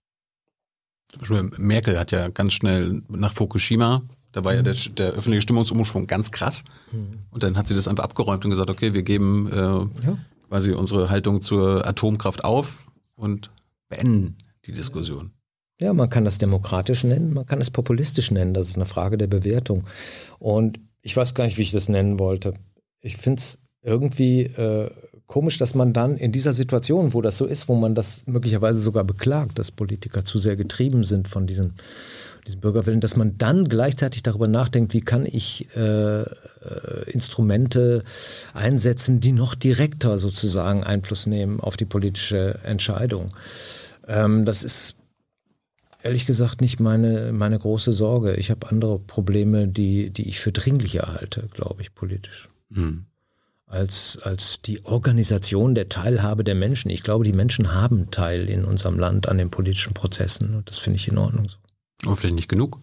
Zum Beispiel Merkel hat ja ganz schnell nach Fukushima, da war mhm. ja der, der, öffentliche Stimmungsumschwung ganz krass. Mhm. Und dann hat sie das einfach abgeräumt und gesagt, okay, wir geben äh, ja. quasi unsere Haltung zur Atomkraft auf und beenden die Diskussion. Ja, man kann das demokratisch nennen, man kann es populistisch nennen. Das ist eine Frage der Bewertung. Und ich weiß gar nicht, wie ich das nennen wollte. Ich finde es irgendwie äh, komisch, dass man dann in dieser Situation, wo das so ist, wo man das möglicherweise sogar beklagt, dass Politiker zu sehr getrieben sind von diesem, diesem Bürgerwillen, dass man dann gleichzeitig darüber nachdenkt, wie kann ich äh, äh, Instrumente einsetzen, die noch direkter sozusagen Einfluss nehmen auf die politische Entscheidung. Ähm, das ist ehrlich gesagt nicht meine, meine große Sorge. Ich habe andere Probleme, die, die ich für dringlicher halte, glaube ich, politisch. Mhm als, als die Organisation der Teilhabe der Menschen. Ich glaube, die Menschen haben Teil in unserem Land an den politischen Prozessen und das finde ich in Ordnung so. Aber vielleicht nicht genug?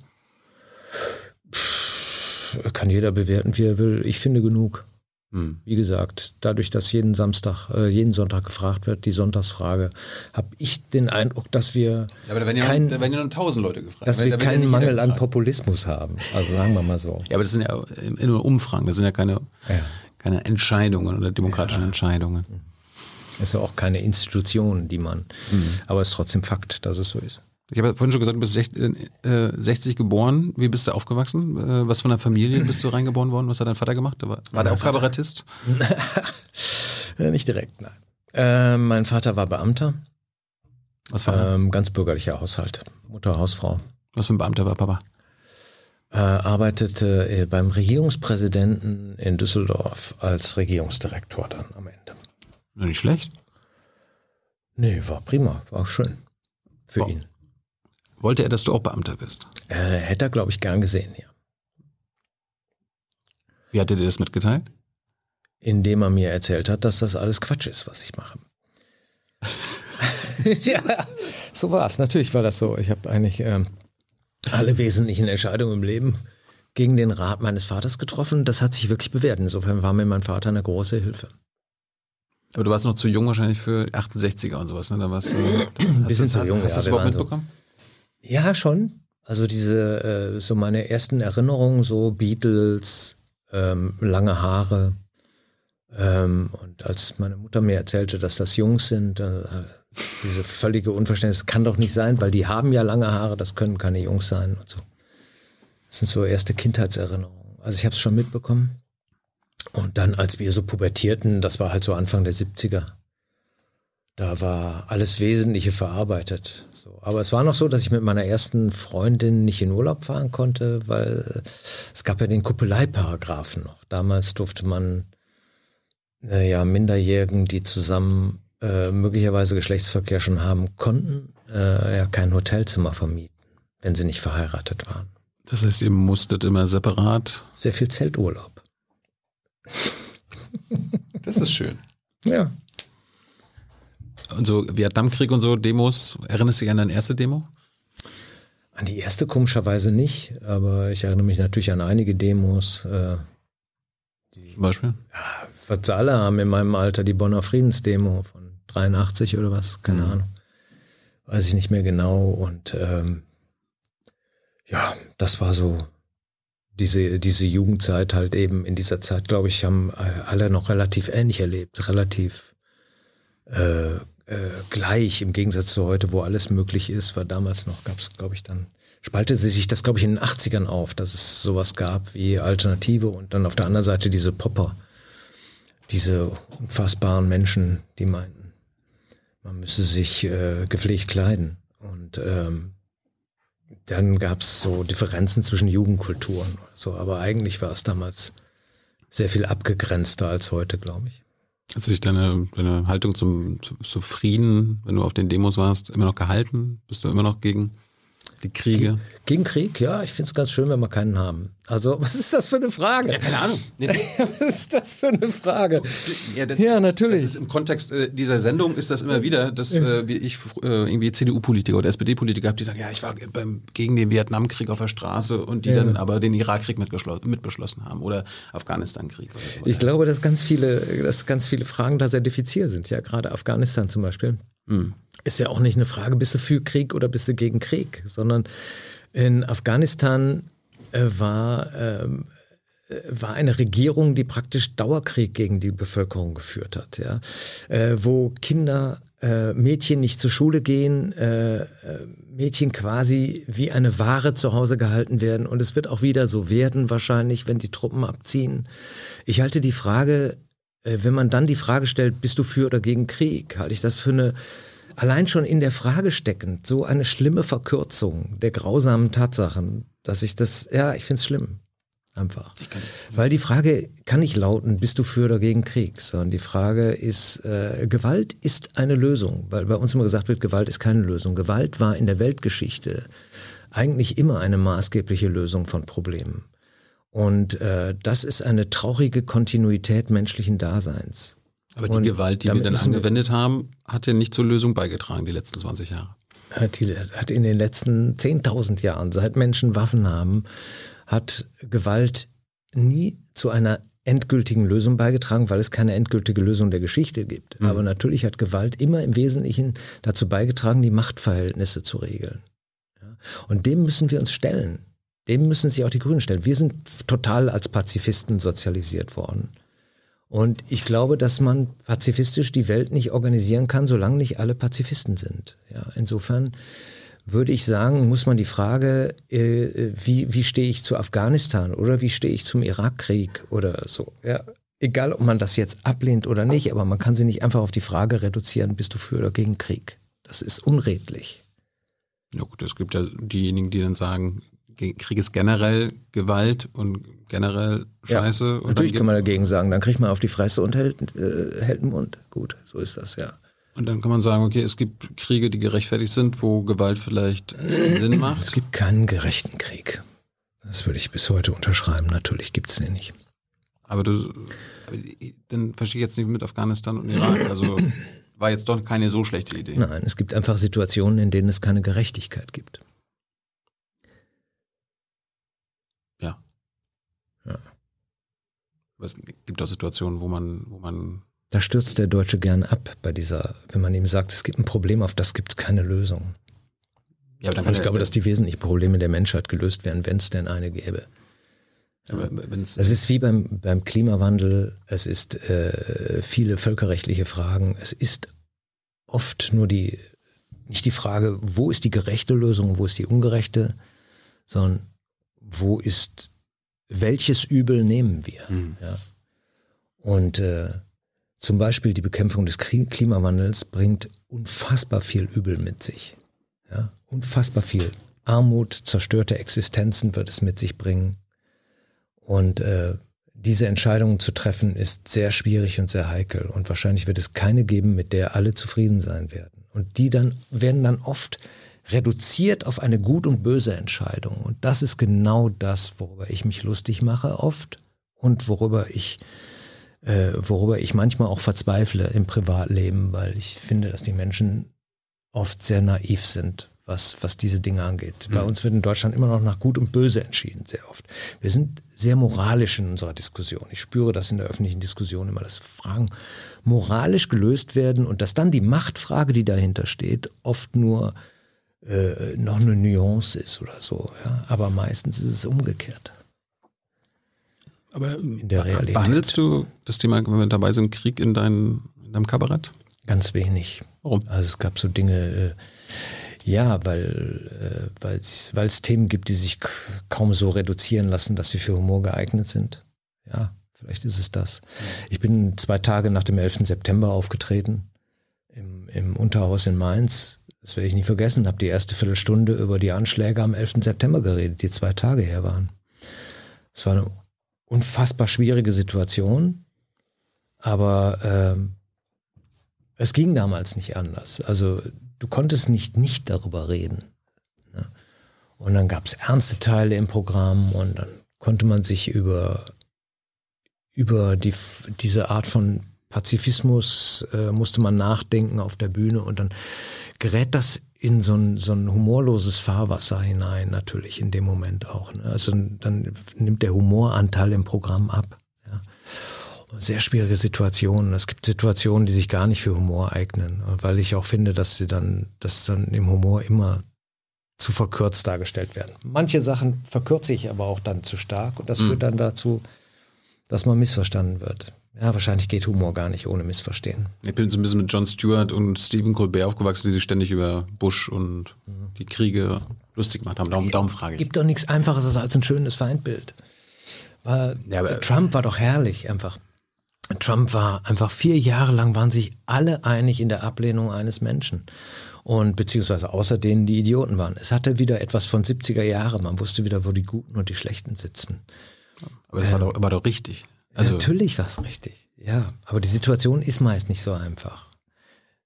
Kann jeder bewerten, wie er will. Ich finde genug. Hm. Wie gesagt, dadurch, dass jeden Samstag, äh, jeden Sonntag gefragt wird, die Sonntagsfrage, habe ich den Eindruck, dass wir ja, aber da werden ja, kein, da werden ja nur tausend Leute gefragt. Dass wir keinen ja Mangel an Populismus haben. Also sagen wir mal so. Ja, aber das sind ja nur Umfragen, das sind ja keine ja keine Entscheidungen oder demokratischen ja. Entscheidungen. Ist ja auch keine Institution, die man, mhm. aber es ist trotzdem Fakt, dass es so ist. Ich habe vorhin schon gesagt, du bist 60, äh, 60 geboren. Wie bist du aufgewachsen? Äh, was von der Familie bist du reingeboren worden? Was hat dein Vater gemacht? War, war der auch Kabarettist? Nicht direkt, nein. Äh, mein Vater war Beamter. Was war ähm, Ganz bürgerlicher Haushalt. Mutter, Hausfrau. Was für ein Beamter war Papa? Äh, arbeitete äh, beim Regierungspräsidenten in Düsseldorf als Regierungsdirektor dann am Ende. Nicht schlecht. Nee, war prima, war schön für wow. ihn. Wollte er, dass du auch Beamter bist? Äh, hätte er, glaube ich, gern gesehen, ja. Wie hat er dir das mitgeteilt? Indem er mir erzählt hat, dass das alles Quatsch ist, was ich mache. ja, so war es. Natürlich war das so. Ich habe eigentlich ähm, alle wesentlichen Entscheidungen im Leben gegen den Rat meines Vaters getroffen. Das hat sich wirklich bewährt. Insofern war mir mein Vater eine große Hilfe. Aber du warst noch zu jung wahrscheinlich für 68er und sowas, ne? Da warst du, ein bisschen zu jung. Hast du das überhaupt mitbekommen? So. Ja, schon. Also diese, äh, so meine ersten Erinnerungen, so Beatles, ähm, lange Haare. Ähm, und als meine Mutter mir erzählte, dass das Jungs sind, äh, diese völlige Unverständnis kann doch nicht sein, weil die haben ja lange Haare, das können keine Jungs sein und so. Das sind so erste Kindheitserinnerungen. Also ich habe es schon mitbekommen. Und dann, als wir so pubertierten, das war halt so Anfang der 70er, da war alles Wesentliche verarbeitet. So. Aber es war noch so, dass ich mit meiner ersten Freundin nicht in Urlaub fahren konnte, weil es gab ja den Kuppeleiparagraphen noch. Damals durfte man äh, ja Minderjährigen, die zusammen äh, möglicherweise Geschlechtsverkehr schon haben konnten, äh, ja kein Hotelzimmer vermieten, wenn sie nicht verheiratet waren. Das heißt, ihr musstet immer separat. Sehr viel Zelturlaub. Das ist schön. Ja. Und so Vietnamkrieg und so Demos, erinnerst du dich an deine erste Demo? An die erste komischerweise nicht, aber ich erinnere mich natürlich an einige Demos. Äh, die, Zum Beispiel? Ja, was alle haben in meinem Alter, die Bonner Friedensdemo von 83 oder was, keine mhm. Ahnung. Weiß ich nicht mehr genau. Und ähm, ja, das war so diese, diese Jugendzeit halt eben. In dieser Zeit, glaube ich, haben äh, alle noch relativ ähnlich erlebt, relativ äh, äh, gleich im Gegensatz zu heute, wo alles möglich ist, war damals noch, gab es, glaube ich, dann spaltete sich das, glaube ich, in den 80ern auf, dass es sowas gab wie Alternative und dann auf der anderen Seite diese Popper, diese unfassbaren Menschen, die meinten, man müsse sich äh, gepflegt kleiden. Und ähm, dann gab es so Differenzen zwischen Jugendkulturen. So, aber eigentlich war es damals sehr viel abgegrenzter als heute, glaube ich. Hat sich deine, deine Haltung zum, zu, zu Frieden, wenn du auf den Demos warst, immer noch gehalten? Bist du immer noch gegen die Kriege? Gegen Krieg, ja. Ich finde es ganz schön, wenn wir keinen haben. Also, was ist das für eine Frage? Ja, keine Ahnung. was ist das für eine Frage? Ja, das, ja natürlich. Das ist Im Kontext äh, dieser Sendung ist das immer wieder, dass äh, ich äh, irgendwie CDU-Politiker oder SPD-Politiker habe, die sagen, ja, ich war beim, gegen den Vietnamkrieg auf der Straße und die ja. dann aber den Irakkrieg mitbeschlossen haben oder Afghanistan-Krieg. So ich glaube, dass ganz viele, dass ganz viele Fragen da sehr diffizil sind. Ja, gerade Afghanistan zum Beispiel. Hm ist ja auch nicht eine Frage, bist du für Krieg oder bist du gegen Krieg, sondern in Afghanistan äh, war, ähm, äh, war eine Regierung, die praktisch Dauerkrieg gegen die Bevölkerung geführt hat, ja, äh, wo Kinder äh, Mädchen nicht zur Schule gehen, äh, äh, Mädchen quasi wie eine Ware zu Hause gehalten werden. Und es wird auch wieder so werden, wahrscheinlich, wenn die Truppen abziehen. Ich halte die Frage, wenn man dann die Frage stellt, bist du für oder gegen Krieg, halte ich das für eine allein schon in der Frage steckend so eine schlimme Verkürzung der grausamen Tatsachen, dass ich das, ja, ich finde es schlimm. Einfach. Weil die Frage kann nicht lauten, bist du für oder gegen Krieg, sondern die Frage ist, äh, Gewalt ist eine Lösung, weil bei uns immer gesagt wird, Gewalt ist keine Lösung. Gewalt war in der Weltgeschichte eigentlich immer eine maßgebliche Lösung von Problemen. Und äh, das ist eine traurige Kontinuität menschlichen Daseins. Aber die und Gewalt, die wir dann angewendet haben, hat ja nicht zur Lösung beigetragen, die letzten 20 Jahre. Hat, hat in den letzten 10.000 Jahren, seit Menschen Waffen haben, hat Gewalt nie zu einer endgültigen Lösung beigetragen, weil es keine endgültige Lösung der Geschichte gibt. Mhm. Aber natürlich hat Gewalt immer im Wesentlichen dazu beigetragen, die Machtverhältnisse zu regeln. Und dem müssen wir uns stellen. Dem müssen sich auch die Grünen stellen. Wir sind total als Pazifisten sozialisiert worden. Und ich glaube, dass man pazifistisch die Welt nicht organisieren kann, solange nicht alle Pazifisten sind. Ja, insofern würde ich sagen, muss man die Frage, äh, wie, wie stehe ich zu Afghanistan oder wie stehe ich zum Irakkrieg oder so. Ja, egal, ob man das jetzt ablehnt oder nicht, aber man kann sie nicht einfach auf die Frage reduzieren, bist du für oder gegen Krieg? Das ist unredlich. Ja gut, es gibt ja diejenigen, die dann sagen, Krieg ist generell Gewalt und generell Scheiße. Ja, und natürlich kann man dagegen sagen, dann kriegt man auf die Fresse und hält, äh, hält den Mund. Gut, so ist das, ja. Und dann kann man sagen, okay, es gibt Kriege, die gerechtfertigt sind, wo Gewalt vielleicht Sinn macht. Es gibt keinen gerechten Krieg. Das würde ich bis heute unterschreiben. Natürlich gibt es den nicht. Aber du, dann verstehe ich jetzt nicht mit Afghanistan und Irak. Also war jetzt doch keine so schlechte Idee. Nein, es gibt einfach Situationen, in denen es keine Gerechtigkeit gibt. Es gibt auch Situationen, wo man, wo man. Da stürzt der Deutsche gern ab bei dieser, wenn man ihm sagt, es gibt ein Problem, auf das gibt es keine Lösung. Ja, aber dann Und ich glaube, dass die wesentlichen Probleme der Menschheit gelöst werden, wenn es denn eine gäbe. Es ist wie beim, beim Klimawandel, es ist äh, viele völkerrechtliche Fragen, es ist oft nur die, nicht die Frage, wo ist die gerechte Lösung, wo ist die ungerechte, sondern wo ist welches Übel nehmen wir? Mhm. Ja? Und äh, zum Beispiel die Bekämpfung des Klimawandels bringt unfassbar viel Übel mit sich. Ja? Unfassbar viel. Armut, zerstörte Existenzen wird es mit sich bringen. Und äh, diese Entscheidungen zu treffen ist sehr schwierig und sehr heikel. Und wahrscheinlich wird es keine geben, mit der alle zufrieden sein werden. Und die dann werden dann oft reduziert auf eine gut und böse Entscheidung. Und das ist genau das, worüber ich mich lustig mache oft und worüber ich, äh, worüber ich manchmal auch verzweifle im Privatleben, weil ich finde, dass die Menschen oft sehr naiv sind, was, was diese Dinge angeht. Bei uns wird in Deutschland immer noch nach Gut und Böse entschieden, sehr oft. Wir sind sehr moralisch in unserer Diskussion. Ich spüre das in der öffentlichen Diskussion immer, dass Fragen moralisch gelöst werden und dass dann die Machtfrage, die dahinter steht, oft nur äh, noch eine Nuance ist oder so. Ja? Aber meistens ist es umgekehrt. Aber In der Realität. behandelst du das Thema, wenn wir dabei sind, Krieg in, dein, in deinem Kabarett? Ganz wenig. Warum? Also es gab so Dinge, äh, ja, weil äh, weil es Themen gibt, die sich kaum so reduzieren lassen, dass sie für Humor geeignet sind. Ja, vielleicht ist es das. Ich bin zwei Tage nach dem 11. September aufgetreten im, im Unterhaus in Mainz. Das werde ich nie vergessen. Habe die erste Viertelstunde über die Anschläge am 11. September geredet, die zwei Tage her waren. Es war eine unfassbar schwierige Situation, aber ähm, es ging damals nicht anders. Also du konntest nicht nicht darüber reden. Ne? Und dann gab es ernste Teile im Programm und dann konnte man sich über, über die, diese Art von Pazifismus äh, musste man nachdenken auf der Bühne und dann gerät das in so ein, so ein humorloses Fahrwasser hinein, natürlich in dem Moment auch. Ne? Also dann nimmt der Humoranteil im Programm ab. Ja? sehr schwierige Situationen. Es gibt Situationen, die sich gar nicht für Humor eignen, weil ich auch finde, dass sie dann, dass dann im Humor immer zu verkürzt dargestellt werden. Manche Sachen verkürze ich aber auch dann zu stark und das führt dann dazu, dass man missverstanden wird. Ja, wahrscheinlich geht Humor gar nicht ohne Missverstehen. Ich bin so ein bisschen mit Jon Stewart und Stephen Colbert aufgewachsen, die sich ständig über Bush und die Kriege lustig gemacht haben. Darum, darum frage ich. Gibt doch nichts Einfaches als ein schönes Feindbild. War, Ja, Trump war doch herrlich einfach. Trump war einfach vier Jahre lang waren sich alle einig in der Ablehnung eines Menschen. Und beziehungsweise außer denen, die Idioten waren. Es hatte wieder etwas von 70er Jahre. Man wusste wieder, wo die Guten und die Schlechten sitzen. Aber das war doch, war doch richtig. Also, Natürlich war es richtig. Ja, aber die Situation ist meist nicht so einfach.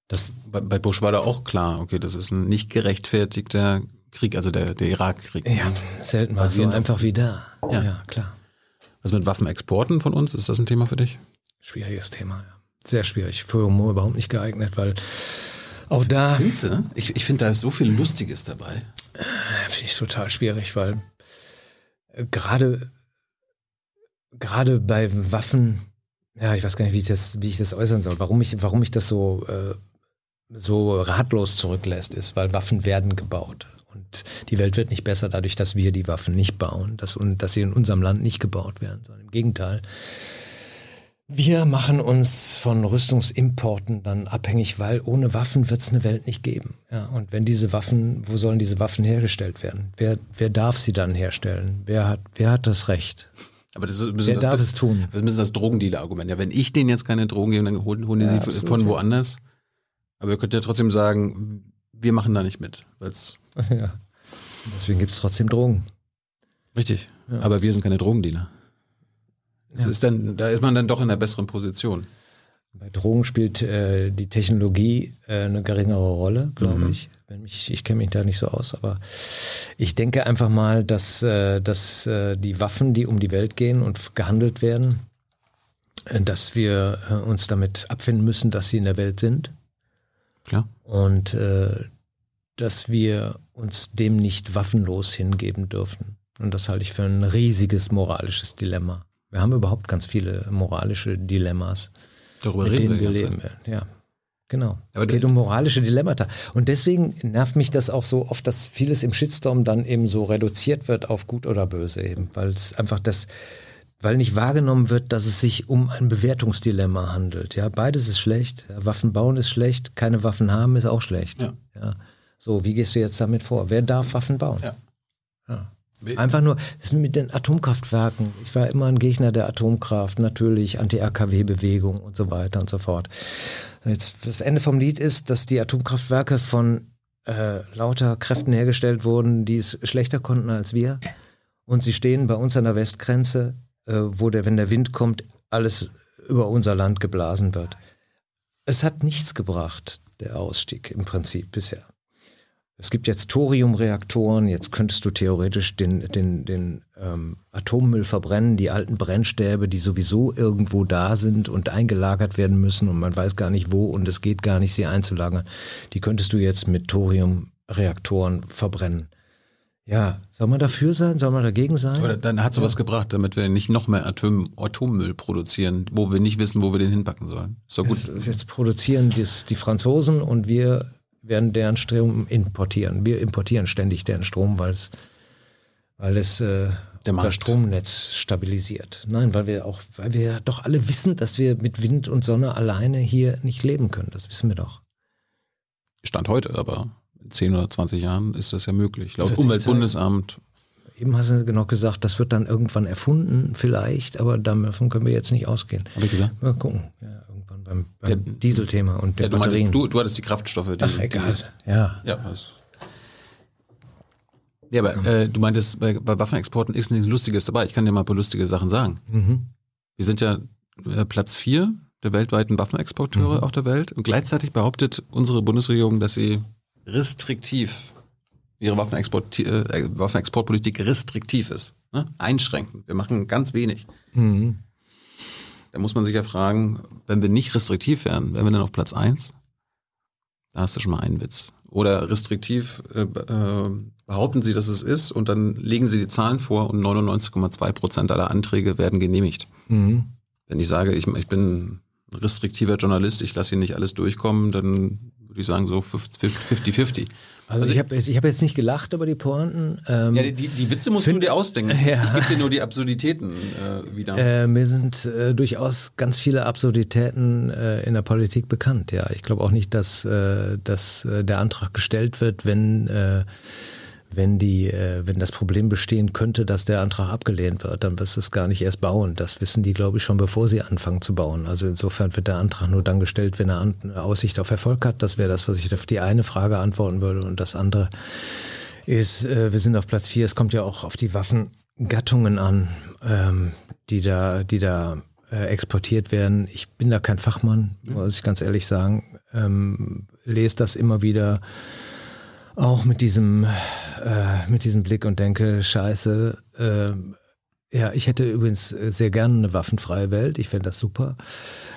Das, bei, bei Bush war da auch klar, okay, das ist ein nicht gerechtfertigter Krieg, also der, der Irakkrieg. ja, selten war es so einfach wie da. Ja. ja klar. Was mit Waffenexporten von uns, ist das ein Thema für dich? Schwieriges Thema, ja. Sehr schwierig. Für Humor überhaupt nicht geeignet, weil auch da Findest du? Ich, ich finde, da ist so viel Lustiges dabei. finde ich total schwierig, weil äh, gerade gerade bei Waffen, ja, ich weiß gar nicht, wie ich das, wie ich das äußern soll, warum ich, warum ich das so, äh, so ratlos zurücklässt, ist, weil Waffen werden gebaut. Und die Welt wird nicht besser dadurch, dass wir die Waffen nicht bauen, dass, und dass sie in unserem Land nicht gebaut werden, sondern im Gegenteil. Wir machen uns von Rüstungsimporten dann abhängig, weil ohne Waffen wird es eine Welt nicht geben. Ja, und wenn diese Waffen, wo sollen diese Waffen hergestellt werden? Wer, wer darf sie dann herstellen? Wer hat, wer hat das Recht? Aber das ist ein bisschen darf das, es tun? Das bisschen das Drogendealer-Argument. Ja, wenn ich denen jetzt keine Drogen gebe, dann holen, holen die Ja, sie absolut, von ja. woanders. Aber ihr könnt ja trotzdem sagen, wir machen da nicht mit. Weil's Ja. Deswegen gibt es trotzdem Drogen. richtig. Aber wir sind keine Drogendealer. Das Ja. ist dann, da ist man dann doch in einer besseren Position. Bei Drogen spielt äh, die Technologie äh, eine geringere Rolle, glaube ich. Wenn mich, ich kenne mich da nicht so aus, aber ich denke einfach mal, dass, äh, dass äh, die Waffen, die um die Welt gehen und gehandelt werden, äh, dass wir äh, uns damit abfinden müssen, dass sie in der Welt sind Klar. und dass wir uns dem nicht waffenlos hingeben dürfen. Und das halte ich für ein riesiges moralisches Dilemma. Wir haben überhaupt ganz viele moralische Dilemmas Darüber mit reden denen wir leben. Zeit. Ja, genau. Aber es geht um moralische Dilemmata. Und deswegen nervt mich das auch so oft, dass vieles im Shitstorm dann eben so reduziert wird auf gut oder böse eben, weil es einfach das, weil nicht wahrgenommen wird, dass es sich um ein Bewertungsdilemma handelt. Ja, beides ist schlecht. Waffen bauen ist schlecht, keine Waffen haben ist auch schlecht. Ja. Ja. So, wie gehst du jetzt damit vor? Wer darf Waffen bauen? Ja. Ja. Einfach nur, das mit den Atomkraftwerken. Ich war immer ein Gegner der Atomkraft, natürlich Anti-AKW-Bewegung und so weiter und so fort. Jetzt, das Ende vom Lied ist, dass die Atomkraftwerke von äh, lauter Kräften hergestellt wurden, die es schlechter konnten als wir. Und sie stehen bei uns an der Westgrenze, äh, wo der, wenn der Wind kommt, alles über unser Land geblasen wird. Es hat nichts gebracht, der Ausstieg im Prinzip bisher. Es gibt jetzt Thoriumreaktoren, jetzt könntest du theoretisch den, den, den ähm, Atommüll verbrennen, die alten Brennstäbe, die sowieso irgendwo da sind und eingelagert werden müssen und man weiß gar nicht wo und es geht gar nicht, sie einzulagern. Die könntest du jetzt mit Thorium Reaktoren verbrennen. Ja, soll man dafür sein? Soll man dagegen sein? Oder dann hat sowas gebracht, damit wir nicht noch mehr Atom, Atommüll produzieren, wo wir nicht wissen, wo wir den hinpacken sollen. Doch gut. Jetzt, jetzt produzieren dies, die Franzosen und wir werden deren Strom importieren. Wir importieren ständig deren Strom, weil es, weil es äh, unser. Stromnetz stabilisiert. Nein, weil wir auch, weil wir doch alle wissen, dass wir mit Wind und Sonne alleine hier nicht leben können. Das wissen wir doch. Stand heute, aber in 10 oder 20 Jahren ist das ja möglich. Laut Umweltbundesamt. Eben hast du genau gesagt, das wird dann irgendwann erfunden, vielleicht, aber davon können wir jetzt nicht ausgehen. Habe ich gesagt? Mal gucken. Ja, irgendwann beim, Der- beim Dieselthema und der Ja, du, Batterien. meintest, du, du hattest die Kraftstoffe. Die, Ach, egal. Ja. Die, ja, was. Ja, aber äh, du meintest, bei, bei Waffenexporten ist nichts Lustiges dabei. Ich kann dir mal ein paar lustige Sachen sagen. Mhm. Wir sind ja äh, Platz vier der weltweiten Waffenexporteure Mhm. auf der Welt. Und gleichzeitig behauptet unsere Bundesregierung, dass sie restriktiv, ihre Waffenexport, äh, Waffenexportpolitik restriktiv ist. Ne? Einschränken. Wir machen ganz wenig. Mhm. Da muss man sich ja fragen, wenn wir nicht restriktiv wären, wären wir dann auf Platz eins? Da hast du schon mal einen Witz. Oder restriktiv äh, äh, behaupten sie, dass es ist und dann legen sie die Zahlen vor und 99,2 Prozent aller Anträge werden genehmigt. Mhm. Wenn ich sage, ich, ich bin ein restriktiver Journalist, ich lasse hier nicht alles durchkommen, dann würde ich sagen so 50-50. Also, ich habe hab jetzt nicht gelacht über die Pointen. Ähm, Ja, die, die Witze musst Find- du dir ausdenken. Ja. Ich gebe dir nur die Absurditäten äh, wieder. Äh, mir sind äh, durchaus ganz viele Absurditäten äh, in der Politik bekannt. Ja, ich glaube auch nicht, dass, äh, dass äh, der Antrag gestellt wird, wenn äh, wenn die, äh, wenn das Problem bestehen könnte, dass der Antrag abgelehnt wird, dann wirst du es gar nicht erst bauen. Das wissen die, glaube ich, schon bevor sie anfangen zu bauen. Also insofern wird der Antrag nur dann gestellt, wenn er An Aussicht auf Erfolg hat. Das wäre das, was ich auf die eine Frage antworten würde. Und das andere ist, äh, wir sind auf Platz vier. Es kommt ja auch auf die Waffengattungen an, ähm, die da, die da äh, exportiert werden. Ich bin da kein Fachmann, muss ich ganz ehrlich sagen. Ähm, lese das immer wieder auch mit diesem, äh, mit diesem Blick und denke, scheiße, äh, ja, ich hätte übrigens äh, sehr gerne eine waffenfreie Welt. Ich fände das super.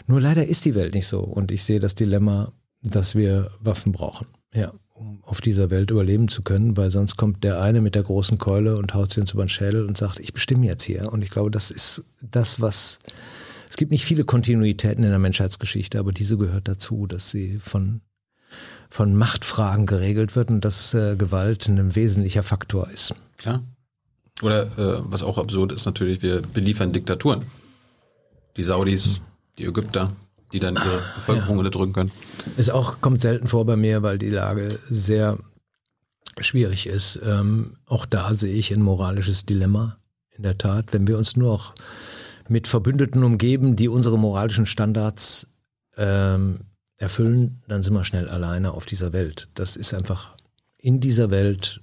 Nur leider ist die Welt nicht so. Und ich sehe das Dilemma, dass wir Waffen brauchen. Ja, um auf dieser Welt überleben zu können, weil sonst kommt der eine mit der großen Keule und haut sie uns über den Schädel und sagt, ich bestimme jetzt hier. Und ich glaube, das ist das, was. Es gibt nicht viele Kontinuitäten in der Menschheitsgeschichte, aber diese gehört dazu, dass sie von von Machtfragen geregelt wird und dass äh, Gewalt ein wesentlicher Faktor ist. Klar. Oder äh, was auch absurd ist natürlich, wir beliefern Diktaturen. Die Saudis, die Ägypter, die dann ihre Bevölkerung unterdrücken können. Ist auch, kommt selten vor bei mir, weil die Lage sehr schwierig ist. Ähm, auch da sehe ich ein moralisches Dilemma. In der Tat, wenn wir uns nur noch mit Verbündeten umgeben, die unsere moralischen Standards ähm, erfüllen, dann sind wir schnell alleine auf dieser Welt. Das ist einfach in dieser Welt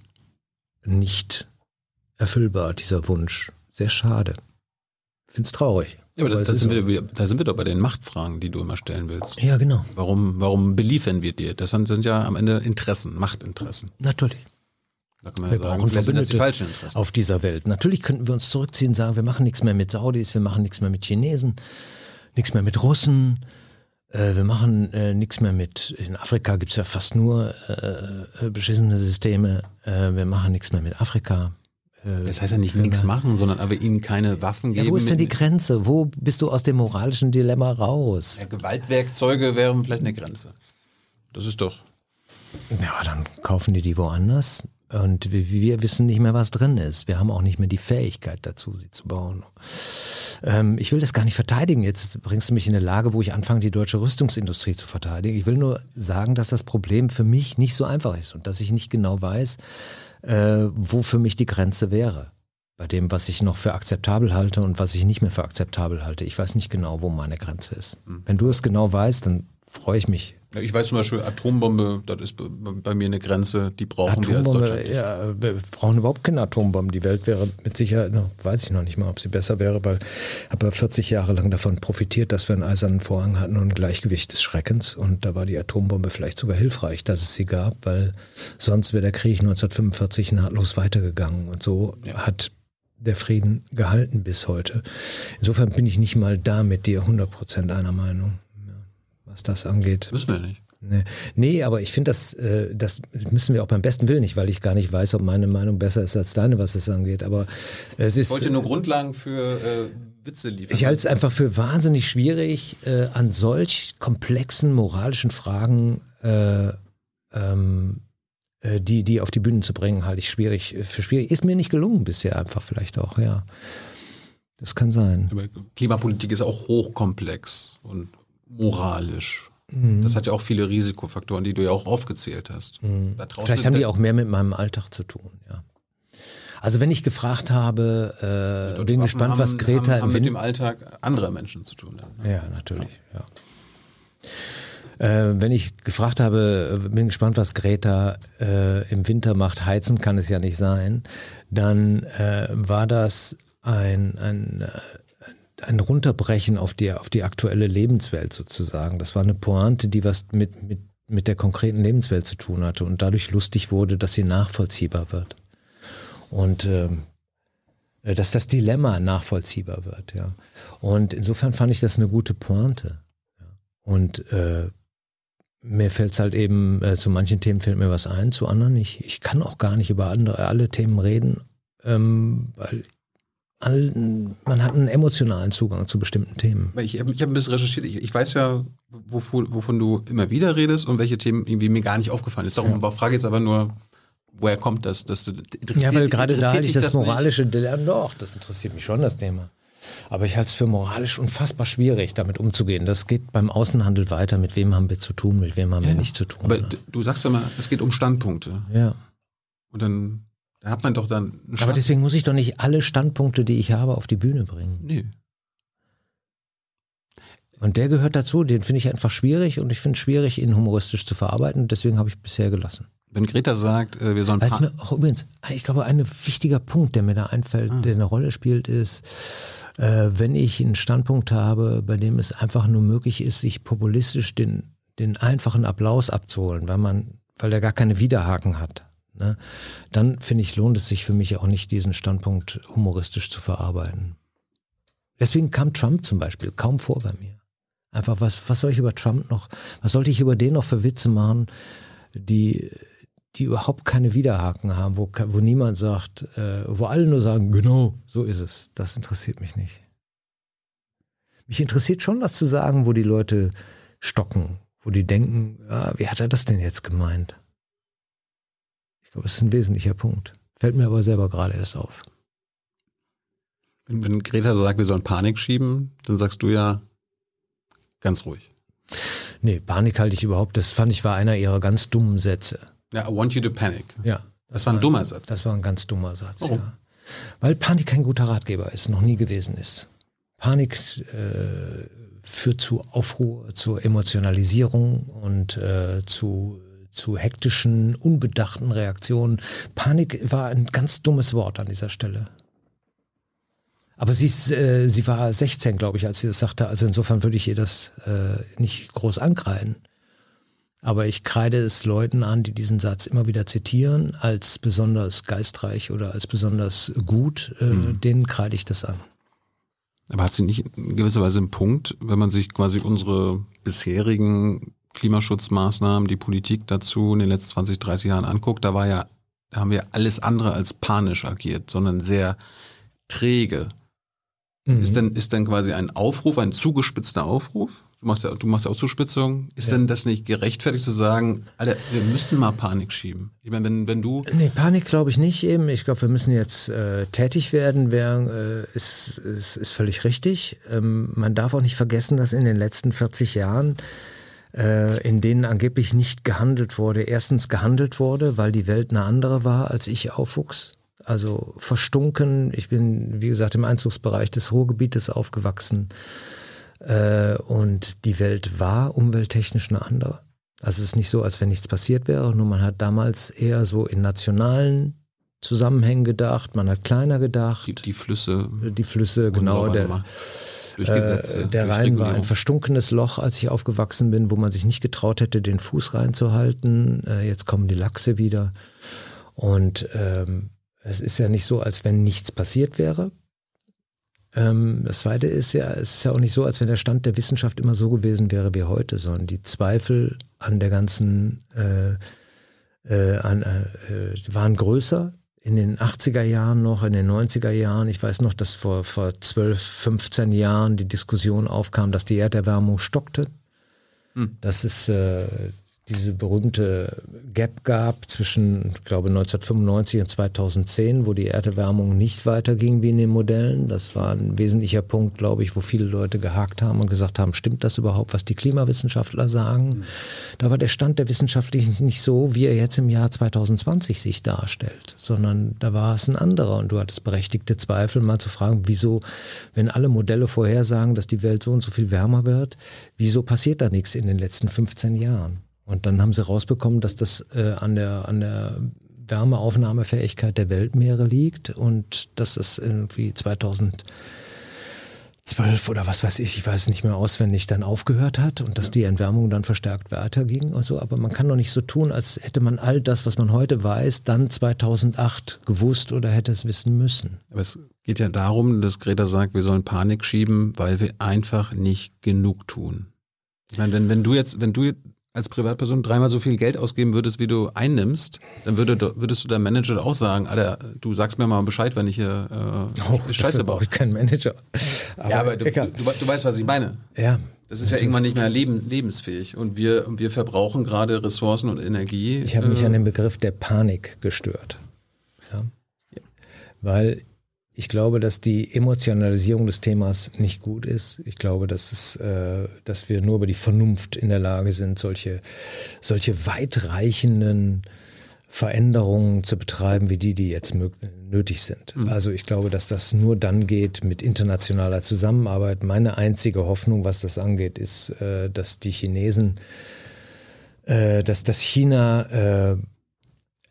nicht erfüllbar, dieser Wunsch. Sehr schade. Ich finde es traurig. Ja, aber Aber da, sind so. wir, da sind wir doch bei den Machtfragen, die du immer stellen willst. Ja, genau. Warum, warum beliefern wir dir? Das sind, sind ja am Ende Interessen, Machtinteressen. Natürlich. Da kann man Wir ja sagen, brauchen die Verbündete falschen Interessen. auf dieser Welt. Natürlich könnten wir uns zurückziehen und sagen, wir machen nichts mehr mit Saudis, wir machen nichts mehr mit Chinesen, nichts mehr mit Russen, äh, wir machen äh, nichts mehr mit, in Afrika gibt's ja fast nur äh, äh, beschissene Systeme, äh, wir machen nichts mehr mit Afrika. Das heißt ja nicht nichts machen, sondern aber ihnen keine Waffen geben. Ja, wo ist denn die Grenze? Wo bist du aus dem moralischen Dilemma raus? ja, Gewaltwerkzeuge wären vielleicht eine Grenze. Das ist doch. Ja, dann kaufen die die woanders. Und wir, wissen nicht mehr, was drin ist. Wir haben auch nicht mehr die Fähigkeit dazu, sie zu bauen. Ähm, ich will das gar nicht verteidigen. Jetzt bringst du mich in eine Lage, wo ich anfange, die deutsche Rüstungsindustrie zu verteidigen. Ich will nur sagen, dass das Problem für mich nicht so einfach ist und dass ich nicht genau weiß, äh, wo für mich die Grenze wäre. Bei dem, was ich noch für akzeptabel halte und was ich nicht mehr für akzeptabel halte. Ich weiß nicht genau, wo meine Grenze ist. Wenn du es genau weißt, dann freue ich mich Ja, Ich weiß zum Beispiel, Atombombe, das ist bei- mir eine Grenze, die brauchen wir als Atombombe, Deutschland. nicht. ja, wir brauchen überhaupt keine Atombomben. Die Welt wäre mit Sicherheit, noch, weiß ich noch nicht mal, ob sie besser wäre, weil ich habe ja 40 Jahre lang davon profitiert, dass wir einen eisernen Vorhang hatten und ein Gleichgewicht des Schreckens. Und da war die Atombombe vielleicht sogar hilfreich, dass es sie gab, weil sonst wäre der Krieg 1945 nahtlos weitergegangen. Und so hat der Frieden gehalten bis heute. Insofern bin ich nicht mal da mit dir 100% einer Meinung, ja, was das angeht. Müssen wir nicht. Nee, nee aber ich finde, das, äh, das müssen wir auch beim besten Willen nicht, weil ich gar nicht weiß, ob meine Meinung besser ist als deine, was es angeht. Aber es ist. Ich wollte nur Grundlagen für äh, Witze liefern. Ich halte es einfach für wahnsinnig schwierig, äh, an solch komplexen moralischen Fragen äh, ähm, äh, die, die auf die Bühnen zu bringen, halte ich schwierig für schwierig. Ist mir nicht gelungen bisher einfach vielleicht auch, ja. Das kann sein. Aber Klimapolitik ist auch hochkomplex und moralisch. Mhm. Das hat ja auch viele Risikofaktoren, die du ja auch aufgezählt hast. Mhm. Vielleicht haben die auch mehr mit meinem Alltag zu tun, ja. Also wenn ich gefragt habe, äh, bin gespannt, haben, was Greta haben, haben mit dem Alltag anderer Menschen zu tun. Haben, ne? Ja, natürlich, ja. Äh, wenn ich gefragt habe, bin gespannt, was Greta äh, im Winter macht, heizen kann es ja nicht sein, dann äh, war das ein, ein, äh, ein Runterbrechen auf die, auf die aktuelle Lebenswelt sozusagen. Das war eine Pointe, die was mit, mit, mit der konkreten Lebenswelt zu tun hatte und dadurch lustig wurde, dass sie nachvollziehbar wird. Und ähm, äh, dass das Dilemma nachvollziehbar wird, ja. Und insofern fand ich das eine gute Pointe. Und äh, mir fällt es halt eben, äh, zu manchen Themen fällt mir was ein, zu anderen nicht. Ich kann auch gar nicht über andere, alle Themen reden, ähm, weil all, man hat einen emotionalen Zugang zu bestimmten Themen. Ich habe hab ein bisschen recherchiert. Ich, ich weiß ja, wovon, wovon, du immer wieder redest und welche Themen irgendwie mir gar nicht aufgefallen ist. Darum ja. frage ich jetzt aber nur, woher kommt das? Dass du, ja, weil gerade da halte ich das, das moralische Dilemma. Doch, das interessiert mich schon, das Thema. Aber ich halte es für moralisch unfassbar schwierig, damit umzugehen. Das geht beim Außenhandel weiter. Mit wem haben wir zu tun, mit wem haben ja. wir nicht zu tun. Aber ne? du sagst ja mal, es geht um Standpunkte. Ja. Und dann, dann hat man doch dann. Aber deswegen muss ich doch nicht alle Standpunkte, die ich habe, auf die Bühne bringen. Nee. Und der gehört dazu, den finde ich einfach schwierig und ich finde es schwierig, ihn humoristisch zu verarbeiten. Deswegen habe ich bisher gelassen. Wenn Greta sagt, äh, wir sollen. Weißt mir auch übrigens, ich glaube, ein wichtiger Punkt, der mir da einfällt, ah. der eine Rolle spielt, ist, äh, wenn ich einen Standpunkt habe, bei dem es einfach nur möglich ist, sich populistisch den, den einfachen Applaus abzuholen, weil man, weil der gar keine Widerhaken hat. Ne? Dann finde ich, lohnt es sich für mich auch nicht, diesen Standpunkt humoristisch zu verarbeiten. Deswegen kam Trump zum Beispiel kaum vor bei mir. Einfach, was, was soll ich über Trump noch, was sollte ich über den noch für Witze machen, die, die überhaupt keine Widerhaken haben, wo, wo niemand sagt, äh, wo alle nur sagen, genau, so ist es. Das interessiert mich nicht. Mich interessiert schon, was zu sagen, wo die Leute stocken, wo die denken, ah, wie hat er das denn jetzt gemeint? Ich glaube, das ist ein wesentlicher Punkt. Fällt mir aber selber gerade erst auf. Wenn, wenn Greta sagt, wir sollen Panik schieben, dann sagst du ja ganz ruhig. Nee, Panik halte ich überhaupt, das fand ich war einer ihrer ganz dummen Sätze. Ja, I want you to panic. Ja. Das, das war ein dummer Satz. Das war ein ganz dummer Satz, Warum? ja. Weil Panik kein guter Ratgeber ist, noch nie gewesen ist. Panik äh, führt zu Aufruhr, zur Emotionalisierung und äh, zu, zu hektischen, unbedachten Reaktionen. Panik war ein ganz dummes Wort an dieser Stelle. Aber sie, ist, äh, sie war 16, glaube ich, als sie das sagte. Also insofern würde ich ihr das äh, nicht groß ankreiden. Aber ich kreide es Leuten an, die diesen Satz immer wieder zitieren, als besonders geistreich oder als besonders gut. Äh, mhm. Denen kreide ich das an. Aber hat sie nicht in gewisser Weise einen Punkt, wenn man sich quasi unsere bisherigen Klimaschutzmaßnahmen, die Politik dazu in den letzten 20, 30 Jahren anguckt, da war ja, da haben wir alles andere als panisch agiert, sondern sehr träge. Mhm. Ist denn, ist denn quasi ein Aufruf, ein zugespitzter Aufruf? Du machst ja, du machst ja auch Zuspitzung. Ist ja. denn das nicht gerechtfertigt zu sagen, Alter, wir müssen mal Panik schieben? Ich meine, wenn, wenn du. Nee, Panik glaube ich nicht eben. Ich glaube, wir müssen jetzt äh, tätig werden, wär, äh, ist, ist, ist völlig richtig. Ähm, man darf auch nicht vergessen, dass in den letzten 40 Jahren in denen angeblich nicht gehandelt wurde, erstens gehandelt wurde, weil die Welt eine andere war, als ich aufwuchs. Also verstunken. Ich bin, wie gesagt, im Einzugsbereich des Ruhrgebietes aufgewachsen. Äh, und die Welt war umwelttechnisch eine andere. Also es ist nicht so, als wenn nichts passiert wäre, nur man hat damals eher so in nationalen Zusammenhängen gedacht, man hat kleiner gedacht. Die, die Flüsse. Die Flüsse, genau. Der, durch Gesetze. Äh, der durch Rhein war ein verstunkenes Loch, als ich aufgewachsen bin, wo man sich nicht getraut hätte, den Fuß reinzuhalten. Äh, jetzt kommen die Lachse wieder. Und ähm, es ist ja nicht so, als wenn nichts passiert wäre. Ähm, das Zweite ist ja, es ist ja auch nicht so, als wenn der Stand der Wissenschaft immer so gewesen wäre wie heute, sondern die Zweifel an der ganzen, äh, äh, an, äh, waren größer in den 80er Jahren noch, in den 90er Jahren. Ich weiß noch, dass vor, vor 12, 15 Jahren die Diskussion aufkam, dass die Erderwärmung stockte. Hm. Das ist äh, diese berühmte Gap gab zwischen, ich glaube, 1995 und 2010, wo die Erderwärmung nicht weiterging wie in den Modellen. Das war ein wesentlicher Punkt, glaube ich, wo viele Leute gehakt haben und gesagt haben, stimmt das überhaupt, was die Klimawissenschaftler sagen? Mhm. Da war der Stand der Wissenschaftlichen nicht so, wie er jetzt im Jahr 2020 sich darstellt, sondern da war es ein anderer und du hattest berechtigte Zweifel, mal zu fragen, wieso, wenn alle Modelle vorhersagen, dass die Welt so und so viel wärmer wird, wieso passiert da nichts in den letzten 15 Jahren? Und dann haben sie rausbekommen, dass das äh, an der, an der Wärmeaufnahmefähigkeit der Weltmeere liegt und dass es irgendwie 2012 oder was weiß ich, ich weiß es nicht mehr auswendig, dann aufgehört hat und dass die Entwärmung dann verstärkt weiterging und so. Aber man kann doch nicht so tun, als hätte man all das, was man heute weiß, dann 2008 gewusst oder hätte es wissen müssen. Aber es geht ja darum, dass Greta sagt, wir sollen Panik schieben, weil wir einfach nicht genug tun. Ich meine, wenn, wenn du jetzt, wenn du als Privatperson dreimal so viel Geld ausgeben würdest, wie du einnimmst, dann würde, würdest du deinem Manager auch sagen, Alter, du sagst mir mal Bescheid, wenn ich hier äh, oh, Scheiße baue. Ich kein Manager. Aber ja, aber du, du, du, du, weißt, was ich meine. Ja. Das ist natürlich. ja irgendwann nicht mehr leben, lebensfähig und wir, wir verbrauchen gerade Ressourcen und Energie. Ich habe mich äh, an den Begriff der Panik gestört. Ja. ja. Weil ich glaube, dass die Emotionalisierung des Themas nicht gut ist. Ich glaube, dass, es, äh, dass wir nur über die Vernunft in der Lage sind, solche, solche weitreichenden Veränderungen zu betreiben, wie die, die jetzt nötig sind. Mhm. Also ich glaube, dass das nur dann geht mit internationaler Zusammenarbeit. Meine einzige Hoffnung, was das angeht, ist, äh, dass die Chinesen, äh, dass das China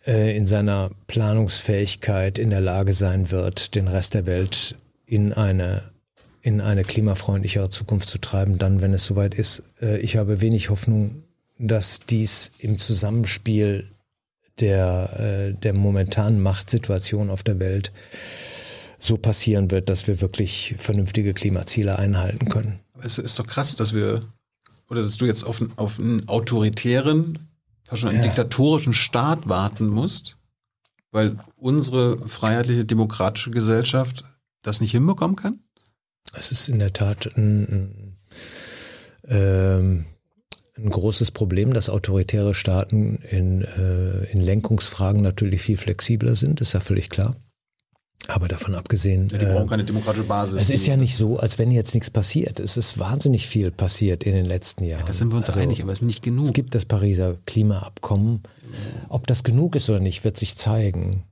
äh, in seiner Planungsfähigkeit in der Lage sein wird, den Rest der Welt in eine in eine klimafreundlichere Zukunft zu treiben, dann, wenn es soweit ist. Äh, ich habe wenig Hoffnung, dass dies im Zusammenspiel der, äh, der momentanen Machtsituation auf der Welt so passieren wird, dass wir wirklich vernünftige Klimaziele einhalten können. Es ist doch krass, dass wir, oder dass du jetzt auf, auf einen autoritären fast schon einen ja. diktatorischen Staat warten musst, weil unsere freiheitliche demokratische Gesellschaft das nicht hinbekommen kann? Es ist in der Tat ein, ein, ähm, ein großes Problem, dass autoritäre Staaten in, äh, in Lenkungsfragen natürlich viel flexibler sind, ist ja völlig klar. Aber davon abgesehen. Ja, die brauchen äh, keine demokratische Basis. Es ist ja nicht so, als wenn jetzt nichts passiert. Es ist wahnsinnig viel passiert in den letzten Jahren. Ja, da sind wir uns also, einig, aber es ist nicht genug. Es gibt das Pariser Klimaabkommen. Ob das genug ist oder nicht, wird sich zeigen.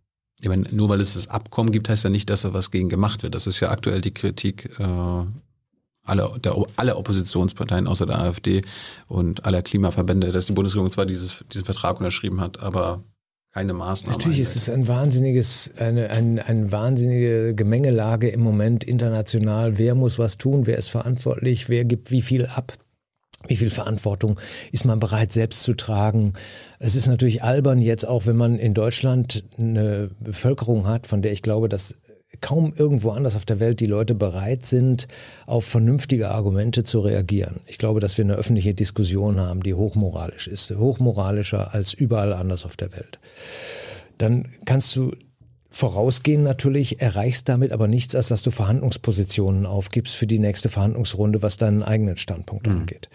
Ich meine, nur weil es das Abkommen gibt, heißt ja nicht, dass da was gegen gemacht wird. Das ist ja aktuell die Kritik äh, aller, der, aller Oppositionsparteien außer der AfD und aller Klimaverbände, dass die Bundesregierung zwar dieses, diesen Vertrag unterschrieben hat, aber keine Maßnahmen. Natürlich ist es ein wahnsinniges, eine, eine, eine wahnsinnige Gemengelage im Moment international. Wer muss was tun? Wer ist verantwortlich? Wer gibt wie viel ab? Wie viel Verantwortung ist man bereit selbst zu tragen? Es ist natürlich albern jetzt auch, wenn man in Deutschland eine Bevölkerung hat, von der ich glaube, dass kaum irgendwo anders auf der Welt die Leute bereit sind, auf vernünftige Argumente zu reagieren. Ich glaube, dass wir eine öffentliche Diskussion haben, die hochmoralisch ist, hochmoralischer als überall anders auf der Welt. Dann kannst du vorausgehen natürlich, erreichst damit aber nichts, als dass du Verhandlungspositionen aufgibst für die nächste Verhandlungsrunde, was deinen eigenen Standpunkt mhm. angeht.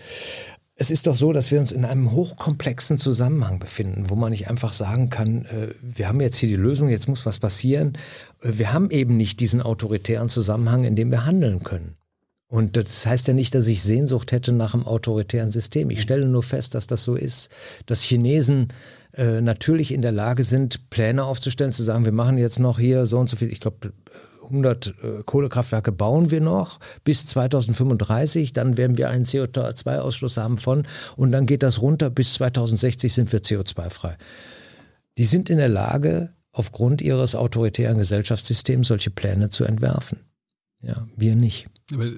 Es ist doch so, dass wir uns in einem hochkomplexen Zusammenhang befinden, wo man nicht einfach sagen kann, äh, wir haben jetzt hier die Lösung, jetzt muss was passieren. Äh, wir haben eben nicht diesen autoritären Zusammenhang, in dem wir handeln können. Und das heißt ja nicht, dass ich Sehnsucht hätte nach einem autoritären System. Ich stelle nur fest, dass das so ist, dass Chinesen äh, natürlich in der Lage sind, Pläne aufzustellen, zu sagen, wir machen jetzt noch hier so und so viel, ich glaube 100 äh, Kohlekraftwerke bauen wir noch bis 2035. Dann werden wir einen CO2-Ausschluss haben von und dann geht das runter. Bis 2060 sind wir CO2-frei. Die sind in der Lage, aufgrund ihres autoritären Gesellschaftssystems solche Pläne zu entwerfen. Ja, wir nicht. Aber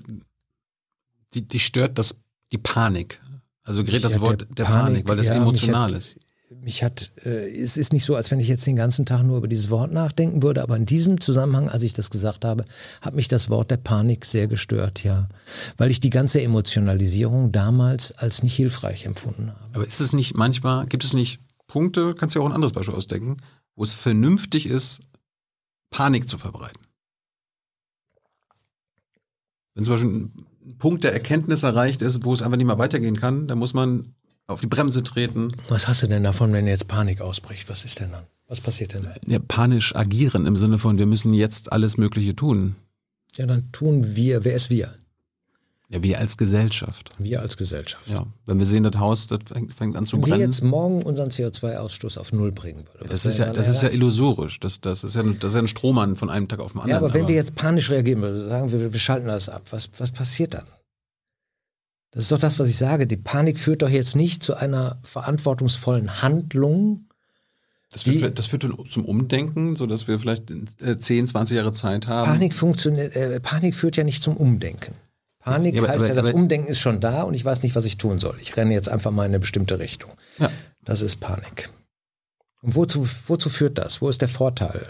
die, die stört das, die Panik. Also gerät das Wort der, der Panik, Panik, weil das ja, emotional hat, ist. Mich hat, äh, es ist nicht so, als wenn ich jetzt den ganzen Tag nur über dieses Wort nachdenken würde, aber in diesem Zusammenhang, als ich das gesagt habe, hat mich das Wort der Panik sehr gestört, ja. Weil ich die ganze Emotionalisierung damals als nicht hilfreich empfunden habe. Aber ist es nicht manchmal, gibt es nicht Punkte, kannst du ja auch ein anderes Beispiel ausdenken, wo es vernünftig ist, Panik zu verbreiten? Wenn zum Beispiel ein Punkt der Erkenntnis erreicht ist, wo es einfach nicht mehr weitergehen kann, dann muss man auf die Bremse treten. Was hast du denn davon, wenn jetzt Panik ausbricht? Was ist denn dann? Was passiert denn? Ja, panisch agieren im Sinne von, wir müssen jetzt alles Mögliche tun. Ja, dann tun wir, wer ist wir? Ja, wir als Gesellschaft. Wir als Gesellschaft. Ja, wenn wir sehen, das Haus das fängt, fängt an zu Wenn wir brennen. jetzt morgen unseren CO2-Ausstoß auf Null bringen würden. das was ist ja, das ist ja illusorisch. Das, das, ist ja, das ist ja ein Strohmann von einem Tag auf den anderen. Ja, aber wenn wir jetzt panisch reagieren würden, sagen wir, wir schalten das ab, was, was passiert dann? Das ist doch das, was ich sage. Die Panik führt doch jetzt nicht zu einer verantwortungsvollen Handlung. das, führt, das führt zum Umdenken, sodass wir vielleicht äh, 10, 20 Jahre Zeit haben. Panik, funktioniert, äh, Panik führt ja nicht zum Umdenken. Panik Ja, aber- heißt aber- ja, das aber- Umdenken ist schon da und ich weiß nicht, was ich tun soll. Ich renne jetzt einfach mal in eine bestimmte Richtung. Ja. Das ist Panik. Und wozu, wozu führt das? Wo ist der Vorteil?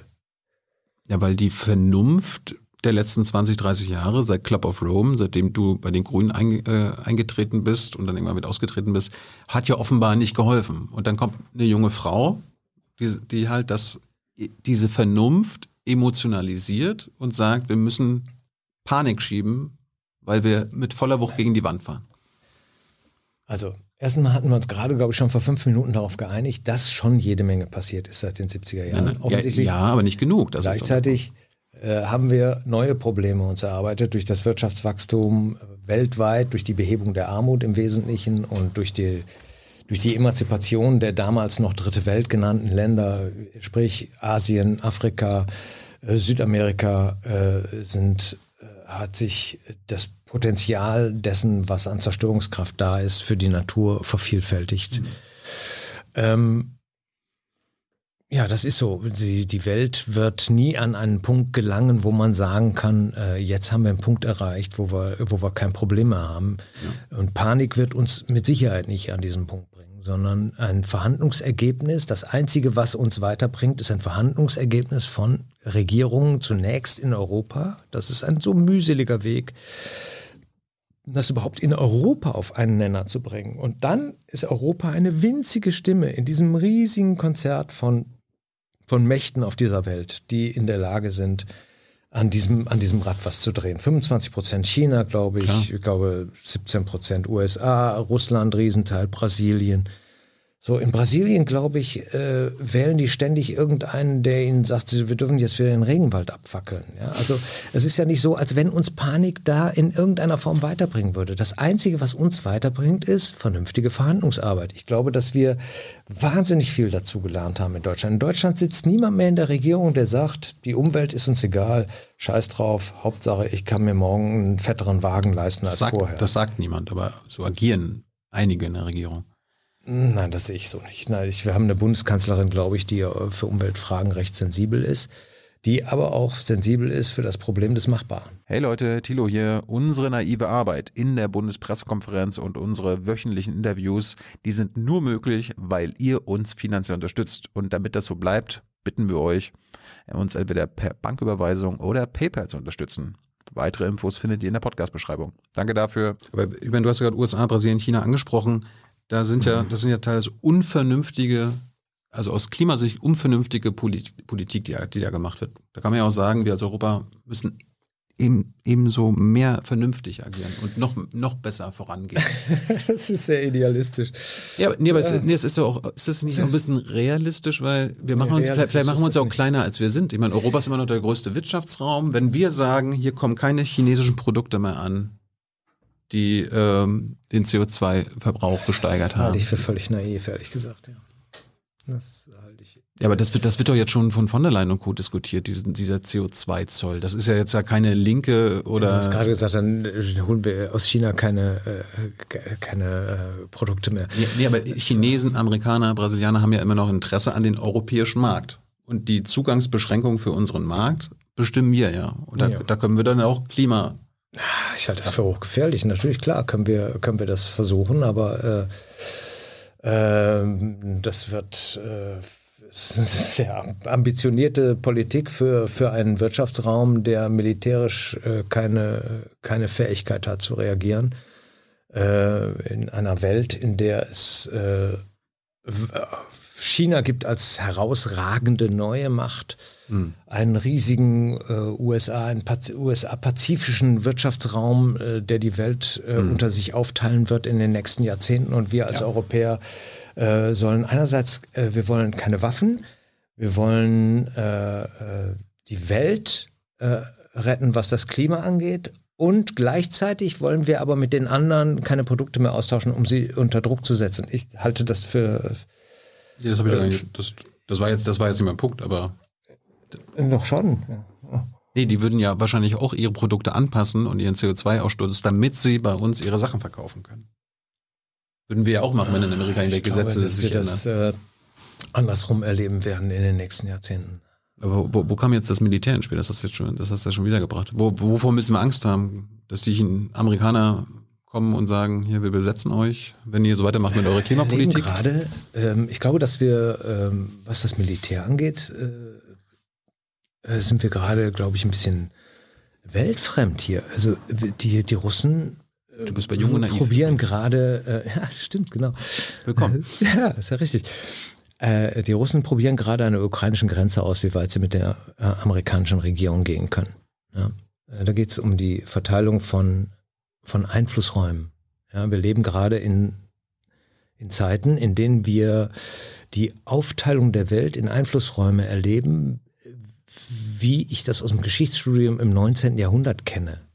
Ja, weil die Vernunft der letzten 20, 30 Jahre, seit Club of Rome, seitdem du bei den Grünen einge, äh, eingetreten bist und dann irgendwann mit ausgetreten bist, hat ja offenbar nicht geholfen. Und dann kommt eine junge Frau, die, die halt das, diese Vernunft emotionalisiert und sagt, wir müssen Panik schieben, weil wir mit voller Wucht gegen die Wand fahren. Also, erstmal hatten wir uns gerade, glaube ich, schon vor fünf Minuten darauf geeinigt, dass schon jede Menge passiert ist seit den 70er Jahren. Ja, Offensichtlich ja, aber nicht genug. Gleichzeitig haben wir neue Probleme uns erarbeitet durch das Wirtschaftswachstum äh, weltweit, durch die Behebung der Armut im Wesentlichen und durch die, durch die Emanzipation der damals noch Dritte Welt genannten Länder, sprich Asien, Afrika, äh, Südamerika, äh, sind, äh, hat sich das Potenzial dessen, was an Zerstörungskraft da ist, für die Natur vervielfältigt. Ähm, ja, das ist so. Die, die Welt wird nie an einen Punkt gelangen, wo man sagen kann, äh, jetzt haben wir einen Punkt erreicht, wo wir, wo wir kein Problem mehr haben. Und Panik wird uns mit Sicherheit nicht an diesen Punkt bringen, sondern ein Verhandlungsergebnis. Das Einzige, was uns weiterbringt, ist ein Verhandlungsergebnis von Regierungen zunächst in Europa. Das ist ein so mühseliger Weg das überhaupt in Europa auf einen Nenner zu bringen. Und dann ist Europa eine winzige Stimme in diesem riesigen Konzert von, von Mächten auf dieser Welt, die in der Lage sind, an diesem, an diesem Rad was zu drehen. 25 Prozent China, glaube ich, ich glaube 17 Prozent USA, Russland, Riesenteil, Brasilien. So, in Brasilien, glaube ich, äh, wählen die ständig irgendeinen, der ihnen sagt, wir dürfen jetzt wieder den Regenwald abfackeln. Ja? Also es ist ja nicht so, als wenn uns Panik da in irgendeiner Form weiterbringen würde. Das Einzige, was uns weiterbringt, ist vernünftige Verhandlungsarbeit. Ich glaube, dass wir wahnsinnig viel dazu gelernt haben in Deutschland. In Deutschland sitzt niemand mehr in der Regierung, der sagt, die Umwelt ist uns egal, scheiß drauf, Hauptsache, ich kann mir morgen einen fetteren Wagen leisten als das, sagt, vorher. das sagt niemand, aber so agieren einige in der Regierung. Nein, das sehe ich so nicht. Nein, ich, wir haben eine Bundeskanzlerin, glaube ich, die äh, für Umweltfragen recht sensibel ist, die aber auch sensibel ist für das Problem des Machbaren. Hey Leute, Thilo hier. Unsere naive Arbeit in der Bundespressekonferenz und unsere wöchentlichen Interviews, die sind nur möglich, weil ihr uns finanziell unterstützt. Und damit das so bleibt, bitten wir euch, uns entweder per Banküberweisung oder PayPal zu unterstützen. Weitere Infos findet ihr in der Podcast-Beschreibung. Danke dafür. Aber ich meine, du hast ja gerade USA, Brasilien, China angesprochen. Da sind ja, das sind ja teilweise unvernünftige, also aus Klimasicht unvernünftige Polit Politik, die, die da gemacht wird. Da kann man ja auch sagen, wir als Europa müssen eben, ebenso mehr vernünftig agieren und noch, noch besser vorangehen. Das ist sehr idealistisch. ja, aber, nee, aber es, nee, es ist ja auch, ist das nicht auch ein bisschen realistisch, weil wir machen uns, vielleicht, vielleicht machen wir uns ja auch nicht. kleiner, als wir sind. Ich meine, Europa ist immer noch der größte Wirtschaftsraum. Wenn wir sagen, hier kommen keine chinesischen Produkte mehr an, die ähm, den CO2-Verbrauch gesteigert haben. Halte ich für völlig naiv, ehrlich gesagt. Ja. Das halte ich. Ja, aber das wird, das wird doch jetzt schon von von der Leyen und Co. diskutiert, diesen, dieser CO2-Zoll. Das ist ja jetzt ja keine linke Du oder. hast gerade gesagt, dann äh, holen wir aus China keine, äh, ke- keine äh, Produkte mehr. Nee, nee, aber Chinesen, Amerikaner, Brasilianer haben ja immer noch Interesse an den europäischen Markt. Und die Zugangsbeschränkungen für unseren Markt bestimmen wir ja. Und da, Ja. da können wir dann auch Klima. Ich halte das für hochgefährlich. Natürlich, klar, können wir, können wir das versuchen, aber Ähm, das wird äh, sehr ambitionierte Politik für, für einen Wirtschaftsraum, der militärisch äh, keine, keine Fähigkeit hat zu reagieren. Äh, in einer Welt, in der es äh, China gibt als herausragende neue Macht, hm. einen riesigen äh, USA, einen USA-pazifischen Wirtschaftsraum, äh, der die Welt äh, hm. unter sich aufteilen wird in den nächsten Jahrzehnten. Und wir als ja. Europäer äh, sollen einerseits, äh, wir wollen keine Waffen, wir wollen äh, die Welt retten, was das Klima angeht. Und gleichzeitig wollen wir aber mit den anderen keine Produkte mehr austauschen, um sie unter Druck zu setzen. Ich halte das für. Ja, das, ich, das, das, war jetzt, das war jetzt nicht mein Punkt, aber. Noch schon. Ja. Nee, die würden ja wahrscheinlich auch ihre Produkte anpassen und ihren CO2-Ausstoß, damit sie bei uns ihre Sachen verkaufen können. Würden wir ja auch machen, wenn in Amerika irgendwelche Gesetze dass sich wir das äh, andersrum erleben werden in den nächsten Jahrzehnten. Aber wo, wo kam jetzt das Militär ins Spiel? Das hast du jetzt schon, das hast du ja schon wiedergebracht. Wo, wovor müssen wir Angst haben? Dass die Amerikaner kommen und sagen, hier, wir besetzen euch, wenn ihr so weitermacht mit eurer Klimapolitik? Gerade, ähm, ich glaube, dass wir, ähm, was das Militär angeht, äh, äh sind wir gerade, glaube ich, ein bisschen weltfremd hier. Also die, die Russen Du bist bei Jung und Naiv. probieren gerade, äh, ja, stimmt, genau. Willkommen. Ja, ist ja richtig. Äh, die Russen probieren gerade an der ukrainischen Grenze aus, wie weit sie mit der äh, amerikanischen Regierung gehen können. Ja. Äh, da geht es um die Verteilung von, von Einflussräumen. Ja, wir leben gerade in, in Zeiten, in denen wir die Aufteilung der Welt in Einflussräume erleben, wie ich das aus dem Geschichtsstudium im 19. Jahrhundert kenne.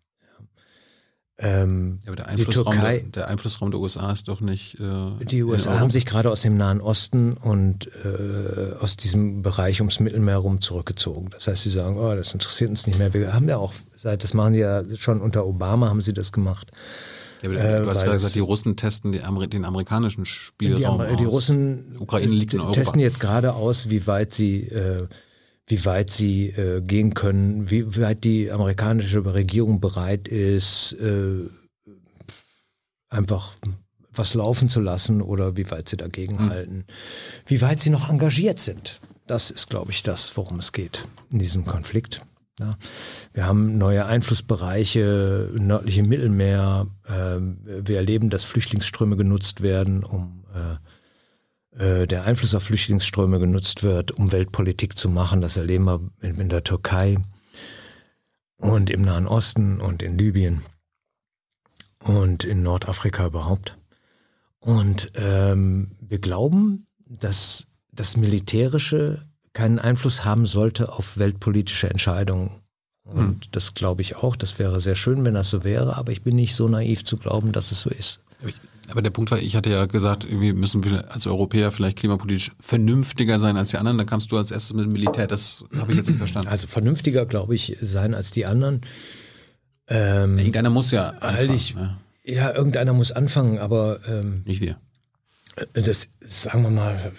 Ähm, ja, aber der Einflussraum, Türkei, der, der, Einflussraum der USA ist doch nicht. Äh, die USA haben sich gerade aus dem Nahen Osten und äh, aus diesem Bereich ums Mittelmeer rum zurückgezogen. Das heißt, sie sagen, oh, das interessiert uns nicht mehr. Wir haben ja auch, seit das machen die ja schon unter Obama haben sie das gemacht. Ja, aber äh, du hast ja gesagt, die Russen testen die Amer den amerikanischen Spielraum die, die Russen Ukraine liegt in Europa. testen jetzt gerade aus, wie weit sie äh, wie weit sie äh, gehen können, wie weit die amerikanische Regierung bereit ist, äh, einfach was laufen zu lassen oder wie weit sie dagegen mhm. halten, wie weit sie noch engagiert sind. Das ist, glaube ich, das, worum es geht in diesem Konflikt. Ja. Wir haben neue Einflussbereiche, nördliche Mittelmeer. Äh, wir erleben, dass Flüchtlingsströme genutzt werden, um äh, der Einfluss auf Flüchtlingsströme genutzt wird, um Weltpolitik zu machen. Das erleben wir in der Türkei und im Nahen Osten und in Libyen und in Nordafrika überhaupt. Und ähm, wir glauben, dass das Militärische keinen Einfluss haben sollte auf weltpolitische Entscheidungen. Und hm. das glaube ich auch. Das wäre sehr schön, wenn das so wäre, aber ich bin nicht so naiv zu glauben, dass es so ist. Ich, aber der Punkt war, ich hatte ja gesagt, irgendwie müssen wir als Europäer vielleicht klimapolitisch vernünftiger sein als die anderen. Da kamst du als erstes mit dem Militär. Das habe ich jetzt nicht verstanden. Also vernünftiger, glaube ich, sein als die anderen. Ähm, Irgendeiner muss ja anfangen. Ich, ja. ja. irgendeiner muss anfangen, aber ähm, nicht wir. Äh, das, sagen wir mal,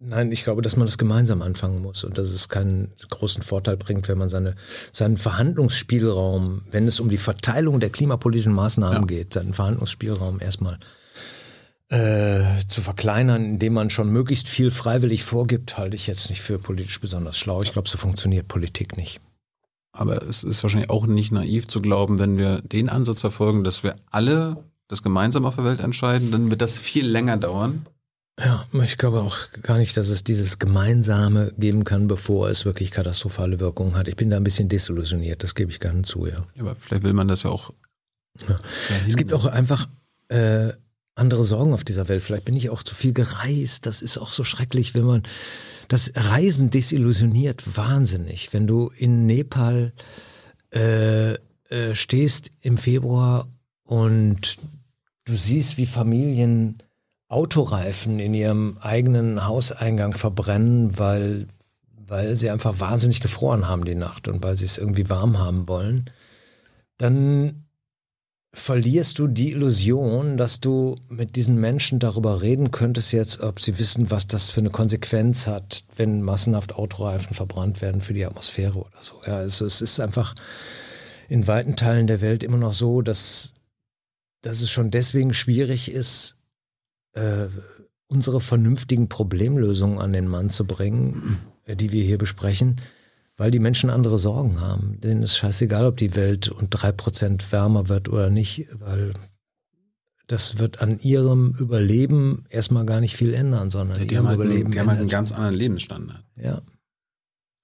Nein, ich glaube, dass man das gemeinsam anfangen muss und dass es keinen großen Vorteil bringt, wenn man seine, seinen Verhandlungsspielraum, wenn es um die Verteilung der klimapolitischen Maßnahmen ja. geht, seinen Verhandlungsspielraum erstmal äh, zu verkleinern, indem man schon möglichst viel freiwillig vorgibt, halte ich jetzt nicht für politisch besonders schlau. Ich glaube, so funktioniert Politik nicht. Aber es ist wahrscheinlich auch nicht naiv zu glauben, wenn wir den Ansatz verfolgen, dass wir alle das gemeinsam auf der Welt entscheiden, dann wird das viel länger dauern ja, ich glaube auch gar nicht, dass es dieses Gemeinsame geben kann, bevor es wirklich katastrophale Wirkungen hat. Ich bin da ein bisschen desillusioniert, das gebe ich gerne zu, ja. ja aber vielleicht will man das ja auch. Ja. Es gibt auch einfach äh, andere Sorgen auf dieser Welt. Vielleicht bin ich auch zu viel gereist. Das ist auch so schrecklich, wenn man das Reisen desillusioniert wahnsinnig. Wenn du in Nepal äh, äh, stehst im Februar und du siehst, wie Familien Autoreifen in ihrem eigenen Hauseingang verbrennen, weil, weil sie einfach wahnsinnig gefroren haben die Nacht und weil sie es irgendwie warm haben wollen, dann verlierst du die Illusion, dass du mit diesen Menschen darüber reden könntest jetzt, ob sie wissen, was das für eine Konsequenz hat, wenn massenhaft Autoreifen verbrannt werden für die Atmosphäre oder so. Ja, also es ist einfach in weiten Teilen der Welt immer noch so, dass, dass es schon deswegen schwierig ist, äh, unsere vernünftigen Problemlösungen an den Mann zu bringen, äh, die wir hier besprechen, weil die Menschen andere Sorgen haben. Denen ist scheißegal, ob die Welt um drei Prozent wärmer wird oder nicht, weil das wird an ihrem Überleben erstmal gar nicht viel ändern, sondern Ja, die ihrem haben, halt, einen- Überleben die haben halt einen ganz anderen Lebensstandard. Ja.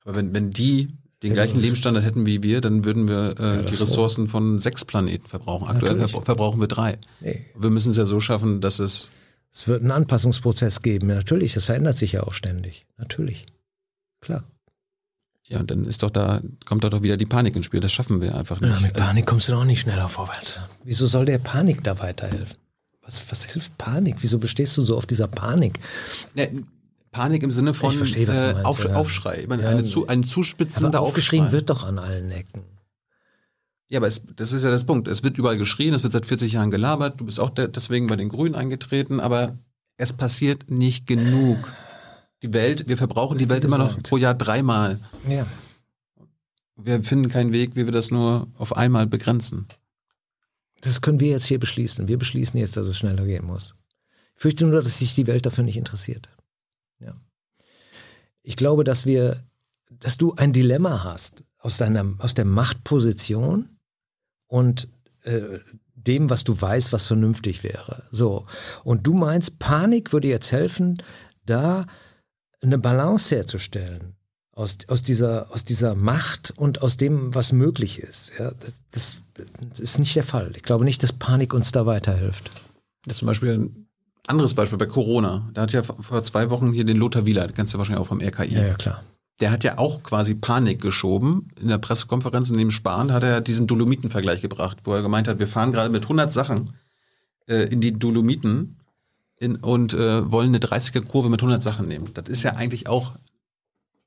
Aber wenn, wenn die den Ja, gleichen Lebensstandard hätten wie wir, dann würden wir äh, das die so. Ressourcen von sechs Planeten verbrauchen. Aktuell Natürlich. verbra- verbrauchen wir drei. Nee. Wir müssen es ja so schaffen, dass es Es wird einen Anpassungsprozess geben. Ja, natürlich, das verändert sich ja auch ständig. Natürlich. Klar. ja, und dann ist doch da, kommt da doch wieder die Panik ins Spiel. Das schaffen wir einfach nicht. Ja, mit Panik kommst du doch nicht schneller vorwärts. Wieso soll der Panik da weiterhelfen? Was, was hilft Panik? Wieso bestehst du so auf dieser Panik? Ne, Panik im Sinne von verstehe, äh, meinst, Auf, ja. Aufschrei. Ich meine, Ja. eine zu, ein zuspitzender Aber aufgeschrien Aufschrei. wird doch an allen Ecken. Ja, aber es, das ist ja das Punkt. Es wird überall geschrien, es wird seit 40 Jahren gelabert. Du bist auch de deswegen bei den Grünen eingetreten, aber es passiert nicht genug. Die Welt, wir verbrauchen die Welt immer noch gesagt. pro Jahr dreimal. Ja. Wir finden keinen Weg, wie wir das nur auf einmal begrenzen. Das können wir jetzt hier beschließen. Wir beschließen jetzt, dass es schneller gehen muss. Ich fürchte nur, dass sich die Welt dafür nicht interessiert. Ja. Ich glaube, dass wir, dass du ein Dilemma hast aus deiner, aus der Machtposition und äh, dem, was du weißt, was vernünftig wäre. So. Und du meinst, Panik würde jetzt helfen, da eine Balance herzustellen. Aus, aus, dieser, aus dieser Macht und aus dem, was möglich ist. Ja, das, das, das ist nicht der Fall. Ich glaube nicht, dass Panik uns da weiterhilft. Das ist zum Beispiel ein anderes Beispiel bei Corona. Da hat ja vor zwei Wochen hier den Lothar Wieler, den kennst du wahrscheinlich auch vom RKI. Ja, ja, klar. Der hat ja auch quasi Panik geschoben. In der Pressekonferenz in dem Spahn hat er diesen Dolomiten-Vergleich gebracht, wo er gemeint hat, wir fahren gerade mit 100 Sachen äh, in die Dolomiten in, und äh, wollen eine 30er-Kurve mit 100 Sachen nehmen. Das ist ja eigentlich auch,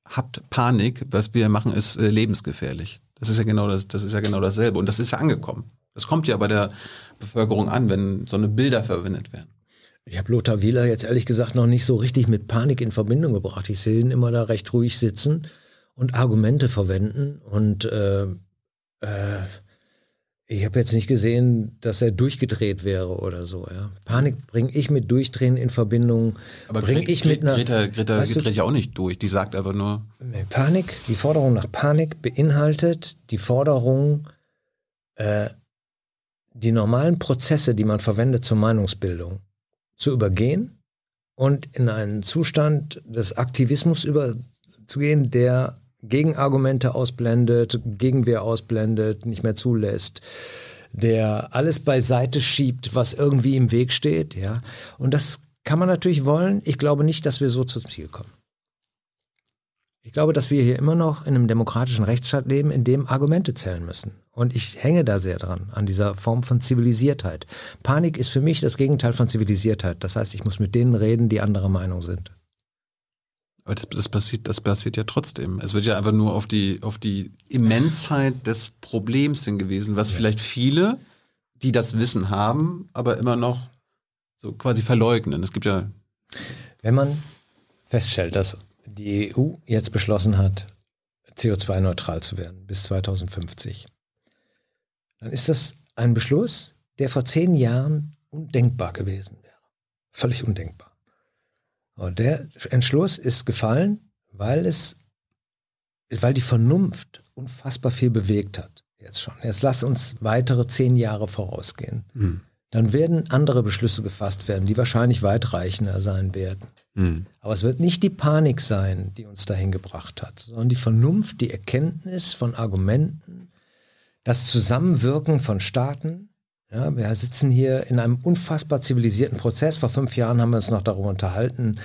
habt Panik, was wir machen, ist äh, lebensgefährlich. Das ist ja genau das, das ist ja genau dasselbe. Und das ist ja angekommen. Das kommt ja bei der Bevölkerung an, wenn so eine Bilder verwendet werden. Ich habe Lothar Wieler jetzt ehrlich gesagt noch nicht so richtig mit Panik in Verbindung gebracht. Ich sehe ihn immer da recht ruhig sitzen und Argumente verwenden. Und äh, äh, ich habe jetzt nicht gesehen, dass er durchgedreht wäre oder so. Ja. Panik bringe ich mit Durchdrehen in Verbindung. bringe Gre- ich mit einer Greta, Greta du- dreht ja auch nicht durch. Die sagt einfach nur, Panik, die Forderung nach Panik beinhaltet die Forderung, äh, die normalen Prozesse, die man verwendet zur Meinungsbildung, zu übergehen und in einen Zustand des Aktivismus überzugehen, der Gegenargumente ausblendet, Gegenwehr ausblendet, nicht mehr zulässt, der alles beiseite schiebt, was irgendwie im Weg steht, ja. Und das kann man natürlich wollen. Ich glaube nicht, dass wir so zum Ziel kommen. Ich glaube, dass wir hier immer noch in einem demokratischen Rechtsstaat leben, in dem Argumente zählen müssen. Und ich hänge da sehr dran, an dieser Form von Zivilisiertheit. Panik ist für mich das Gegenteil von Zivilisiertheit. Das heißt, ich muss mit denen reden, die anderer Meinung sind. Aber das, das, passiert, das passiert ja trotzdem. Es wird ja einfach nur auf die, auf die Immensheit des Problems hingewiesen, was vielleicht viele, die das Wissen haben, aber immer noch so quasi verleugnen. Es gibt ja, Wenn man feststellt, dass die EU jetzt beschlossen hat, CO2-neutral zu werden bis 2050, dann ist das ein Beschluss, der vor zehn Jahren undenkbar gewesen wäre. Völlig undenkbar. Und der Entschluss ist gefallen, weil es, weil die Vernunft unfassbar viel bewegt hat. Jetzt schon. Jetzt lass uns weitere zehn Jahre vorausgehen. Dann werden andere Beschlüsse gefasst werden, die wahrscheinlich weitreichender sein werden. Aber es wird nicht die Panik sein, die uns dahin gebracht hat, sondern die Vernunft, die Erkenntnis von Argumenten, das Zusammenwirken von Staaten. Ja, wir sitzen hier in einem unfassbar zivilisierten Prozess. Vor fünf Jahren haben wir uns noch darüber unterhalten,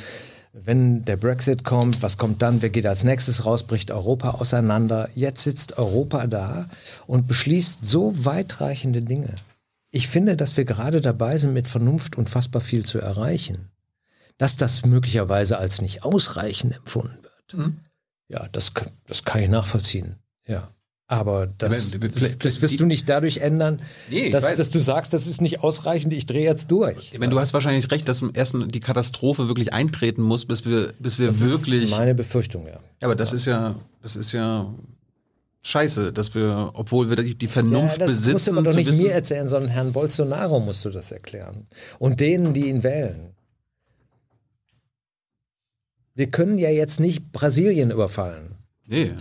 wenn der Brexit kommt, was kommt dann, wer geht als nächstes raus, bricht Europa auseinander. Jetzt sitzt Europa da und beschließt so weitreichende Dinge. Ich finde, dass wir gerade dabei sind, mit Vernunft unfassbar viel zu erreichen. Dass das möglicherweise als nicht ausreichend empfunden wird. Ja, das, kann- das kann ich nachvollziehen. Ja. Aber das, Aber das wirst du nicht dadurch ändern, Nee, dass, dass du sagst, das ist nicht ausreichend, ich drehe jetzt durch. ich meine, du hast wahrscheinlich recht, dass im ersten die Katastrophe wirklich eintreten muss, bis wir, bis wir Das wirklich. ist meine Befürchtung, ja. Ja, aber das ist ja, das ist ja scheiße, dass wir, obwohl wir die, die Vernunft ja, das musst du besitzen, aber doch nicht wissen, mir erzählen, sondern Herrn Bolsonaro musst du das erklären. Und denen, die ihn wählen. Wir können ja jetzt nicht Brasilien überfallen. Nee.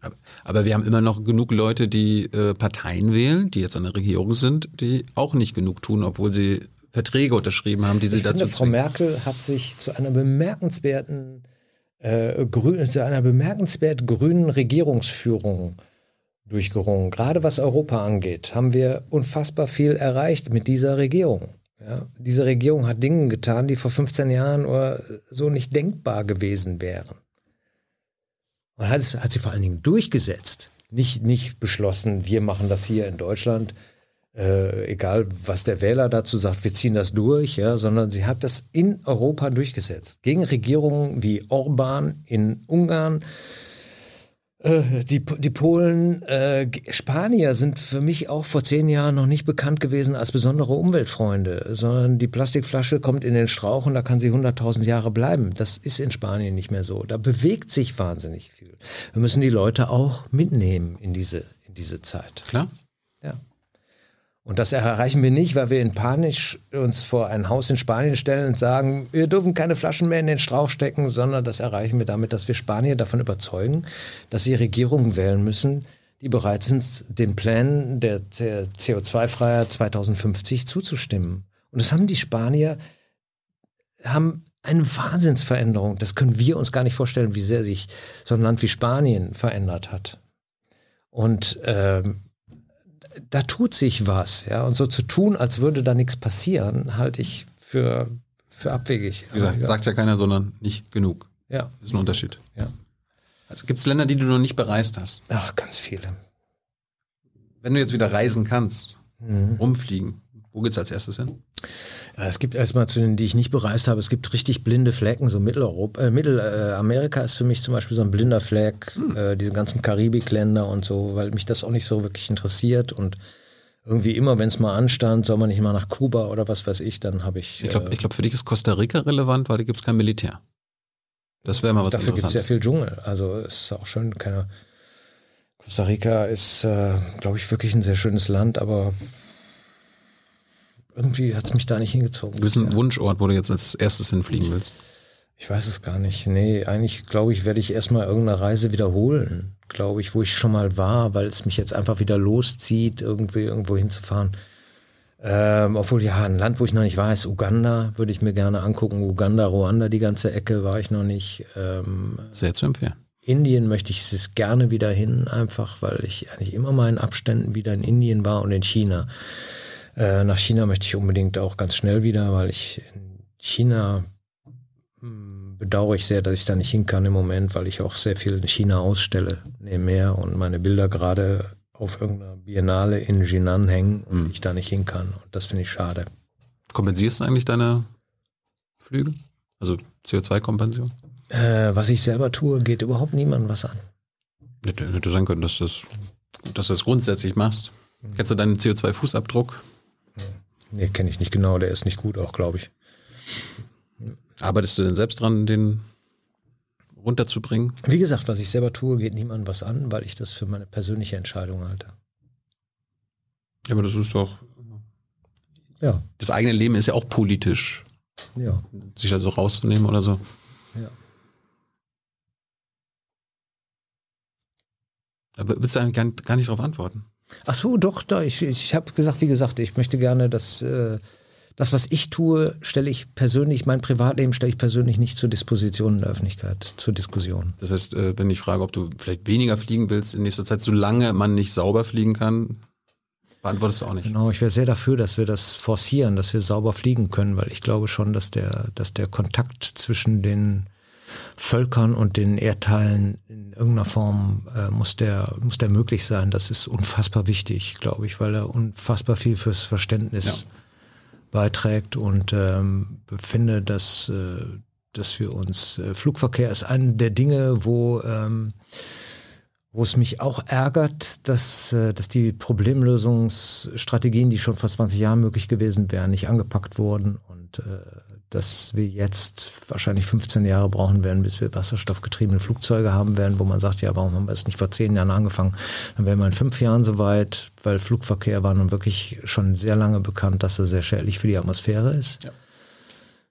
Aber, aber wir haben immer noch genug Leute, die äh, Parteien wählen, die jetzt an der Regierung sind, die auch nicht genug tun, obwohl sie Verträge unterschrieben haben, die sie Ich dazu finde, Frau. Merkel hat sich zu einer bemerkenswerten, äh, grün, zu einer bemerkenswert grünen Regierungsführung durchgerungen. Gerade was Europa angeht, haben wir unfassbar viel erreicht mit dieser Regierung. Ja, diese Regierung hat Dinge getan, die vor 15 Jahren oder so nicht denkbar gewesen wären. Und hat, es, hat sie vor allen Dingen durchgesetzt. Nicht, nicht beschlossen, wir machen das hier in Deutschland, äh, egal was der Wähler dazu sagt, wir ziehen das durch, ja, sondern sie hat das in Europa durchgesetzt. Gegen Regierungen wie Orban in Ungarn, äh, die, die Polen, äh, Spanier sind für mich auch vor zehn Jahren noch nicht bekannt gewesen als besondere Umweltfreunde, sondern die Plastikflasche kommt in den Strauch und da kann sie 100.000 Jahre bleiben. Das ist in Spanien nicht mehr so. Da bewegt sich wahnsinnig viel. Wir müssen die Leute auch mitnehmen in diese, in diese Zeit. Klar. Ja. Und das erreichen wir nicht, weil wir in Panisch uns vor ein Haus in Spanien stellen und sagen, wir dürfen keine Flaschen mehr in den Strauch stecken, sondern das erreichen wir damit, dass wir Spanier davon überzeugen, dass sie Regierungen wählen müssen, die bereit sind, den Plänen der CO2-Freiheit 2050 zuzustimmen. Und das haben die Spanier, haben eine Wahnsinnsveränderung. Das können wir uns gar nicht vorstellen, wie sehr sich so ein Land wie Spanien verändert hat. Und ähm, da tut sich was, ja. Und so zu tun, als würde da nichts passieren, halte ich für, für abwegig. Wie gesagt, sagt ja keiner, sondern nicht genug. ja, Ist ein Unterschied. ja. Also gibt es Länder, die du noch nicht bereist hast? Ach, ganz viele. Wenn du jetzt wieder reisen kannst, Mhm. rumfliegen, wo geht's als erstes hin? Es gibt erstmal zu denen, die ich nicht bereist habe, es gibt richtig blinde Flecken. So Mitteleuropa, äh, Mittelamerika ist für mich zum Beispiel so ein blinder Fleck, äh, diese ganzen Karibikländer und so, weil mich das auch nicht so wirklich interessiert. Und irgendwie immer, wenn es mal anstand, soll man nicht mal nach Kuba oder was weiß ich, dann habe ich. Ich glaube, äh, glaub, für dich ist Costa Rica relevant, weil da gibt's kein Militär. Das wäre mal was Dafür gibt es sehr viel Dschungel. Also es ist auch schön, keine. Costa Rica ist, äh, glaube ich, wirklich ein sehr schönes Land, aber irgendwie hat es mich da nicht hingezogen. Du bist ein. Wunschort, wo du jetzt als erstes hinfliegen willst. Ich weiß es gar nicht. Nee, eigentlich glaube ich, werde ich erstmal irgendeine Reise wiederholen, glaube ich, wo ich schon mal war, weil es mich jetzt einfach wieder loszieht, irgendwie irgendwo hinzufahren. Ähm, obwohl, ja, ein Land, wo ich noch nicht war, ist Uganda, würde ich mir gerne angucken. Uganda, Ruanda, die ganze Ecke war ich noch nicht. Ähm, Sehr zu empfehlen. Indien möchte ich es gerne wieder hin, einfach weil ich eigentlich immer mal in Abständen wieder in Indien war und in China. Äh, nach China möchte ich unbedingt auch ganz schnell wieder, weil ich in China mh, bedauere ich sehr, dass ich da nicht hin kann im Moment, weil ich auch sehr viel in China ausstelle nebenher und meine Bilder gerade auf irgendeiner Biennale in Jinan hängen und ich da nicht hin kann. Und das finde ich schade. Kompensierst du eigentlich deine Flüge? Also CO2-Kompensation? Äh, was ich selber tue, geht überhaupt niemandem was an. Hätte, hätte sein können, dass, das, dass du das grundsätzlich machst. Kennst du deinen CO2-Fußabdruck? Nee, kenne ich nicht genau, der ist nicht gut auch, glaube ich. Arbeitest du denn selbst dran, den runterzubringen? Wie gesagt, was ich selber tue, geht niemandem was an, weil ich das für meine persönliche Entscheidung halte. Ja, aber das ist doch. Ja, Das eigene Leben ist ja auch politisch, ja, sich da so rauszunehmen oder so. ja. Da willst du eigentlich gar nicht, gar nicht drauf antworten. Ach so, doch, da, ich, ich habe gesagt, wie gesagt, ich möchte gerne, dass äh, das, was ich tue, stelle ich persönlich, mein Privatleben stelle ich persönlich nicht zur Disposition in der Öffentlichkeit, zur Diskussion. Das heißt, äh, wenn ich frage, ob du vielleicht weniger fliegen willst in nächster Zeit, solange man nicht sauber fliegen kann, beantwortest du auch nicht. Genau, ich wäre sehr dafür, dass wir das forcieren, dass wir sauber fliegen können, weil ich glaube schon, dass der, dass der Kontakt zwischen den Völkern und den Erdteilen in irgendeiner Form äh, muss, der, muss der möglich sein. Das ist unfassbar wichtig, glaube ich, weil er unfassbar viel fürs Verständnis beiträgt und ähm, finde, dass, äh, dass wir uns, äh, Flugverkehr ist eine der Dinge, wo, ähm, wo es mich auch ärgert, dass, äh, dass die Problemlösungsstrategien, die schon vor 20 Jahren möglich gewesen wären, nicht angepackt wurden und äh, dass wir jetzt wahrscheinlich 15 Jahre brauchen werden, bis wir wasserstoffgetriebene Flugzeuge haben werden, wo man sagt, ja, warum haben wir es nicht vor zehn Jahren angefangen? Dann wären wir in fünf Jahren soweit, weil Flugverkehr war nun wirklich schon sehr lange bekannt, dass er sehr schädlich für die Atmosphäre ist.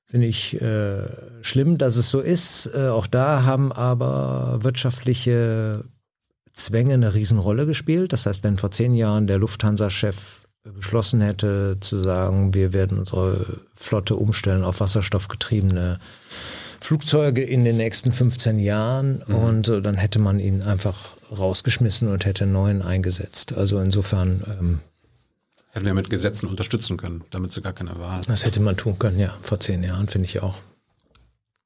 Finde ich äh, schlimm, dass es so ist. Äh, auch da haben aber wirtschaftliche Zwänge eine Riesenrolle gespielt. Das heißt, wenn vor zehn Jahren der Lufthansa-Chef beschlossen hätte zu sagen, wir werden unsere Flotte umstellen auf wasserstoffgetriebene Flugzeuge in den nächsten 15 Jahren mhm. und äh, dann hätte man ihn einfach rausgeschmissen und hätte neuen eingesetzt. Also insofern ähm, Hätten wir mit Gesetzen unterstützen können, damit sie gar keine Wahl. Das hätte man tun können, ja, vor zehn Jahren, finde ich auch.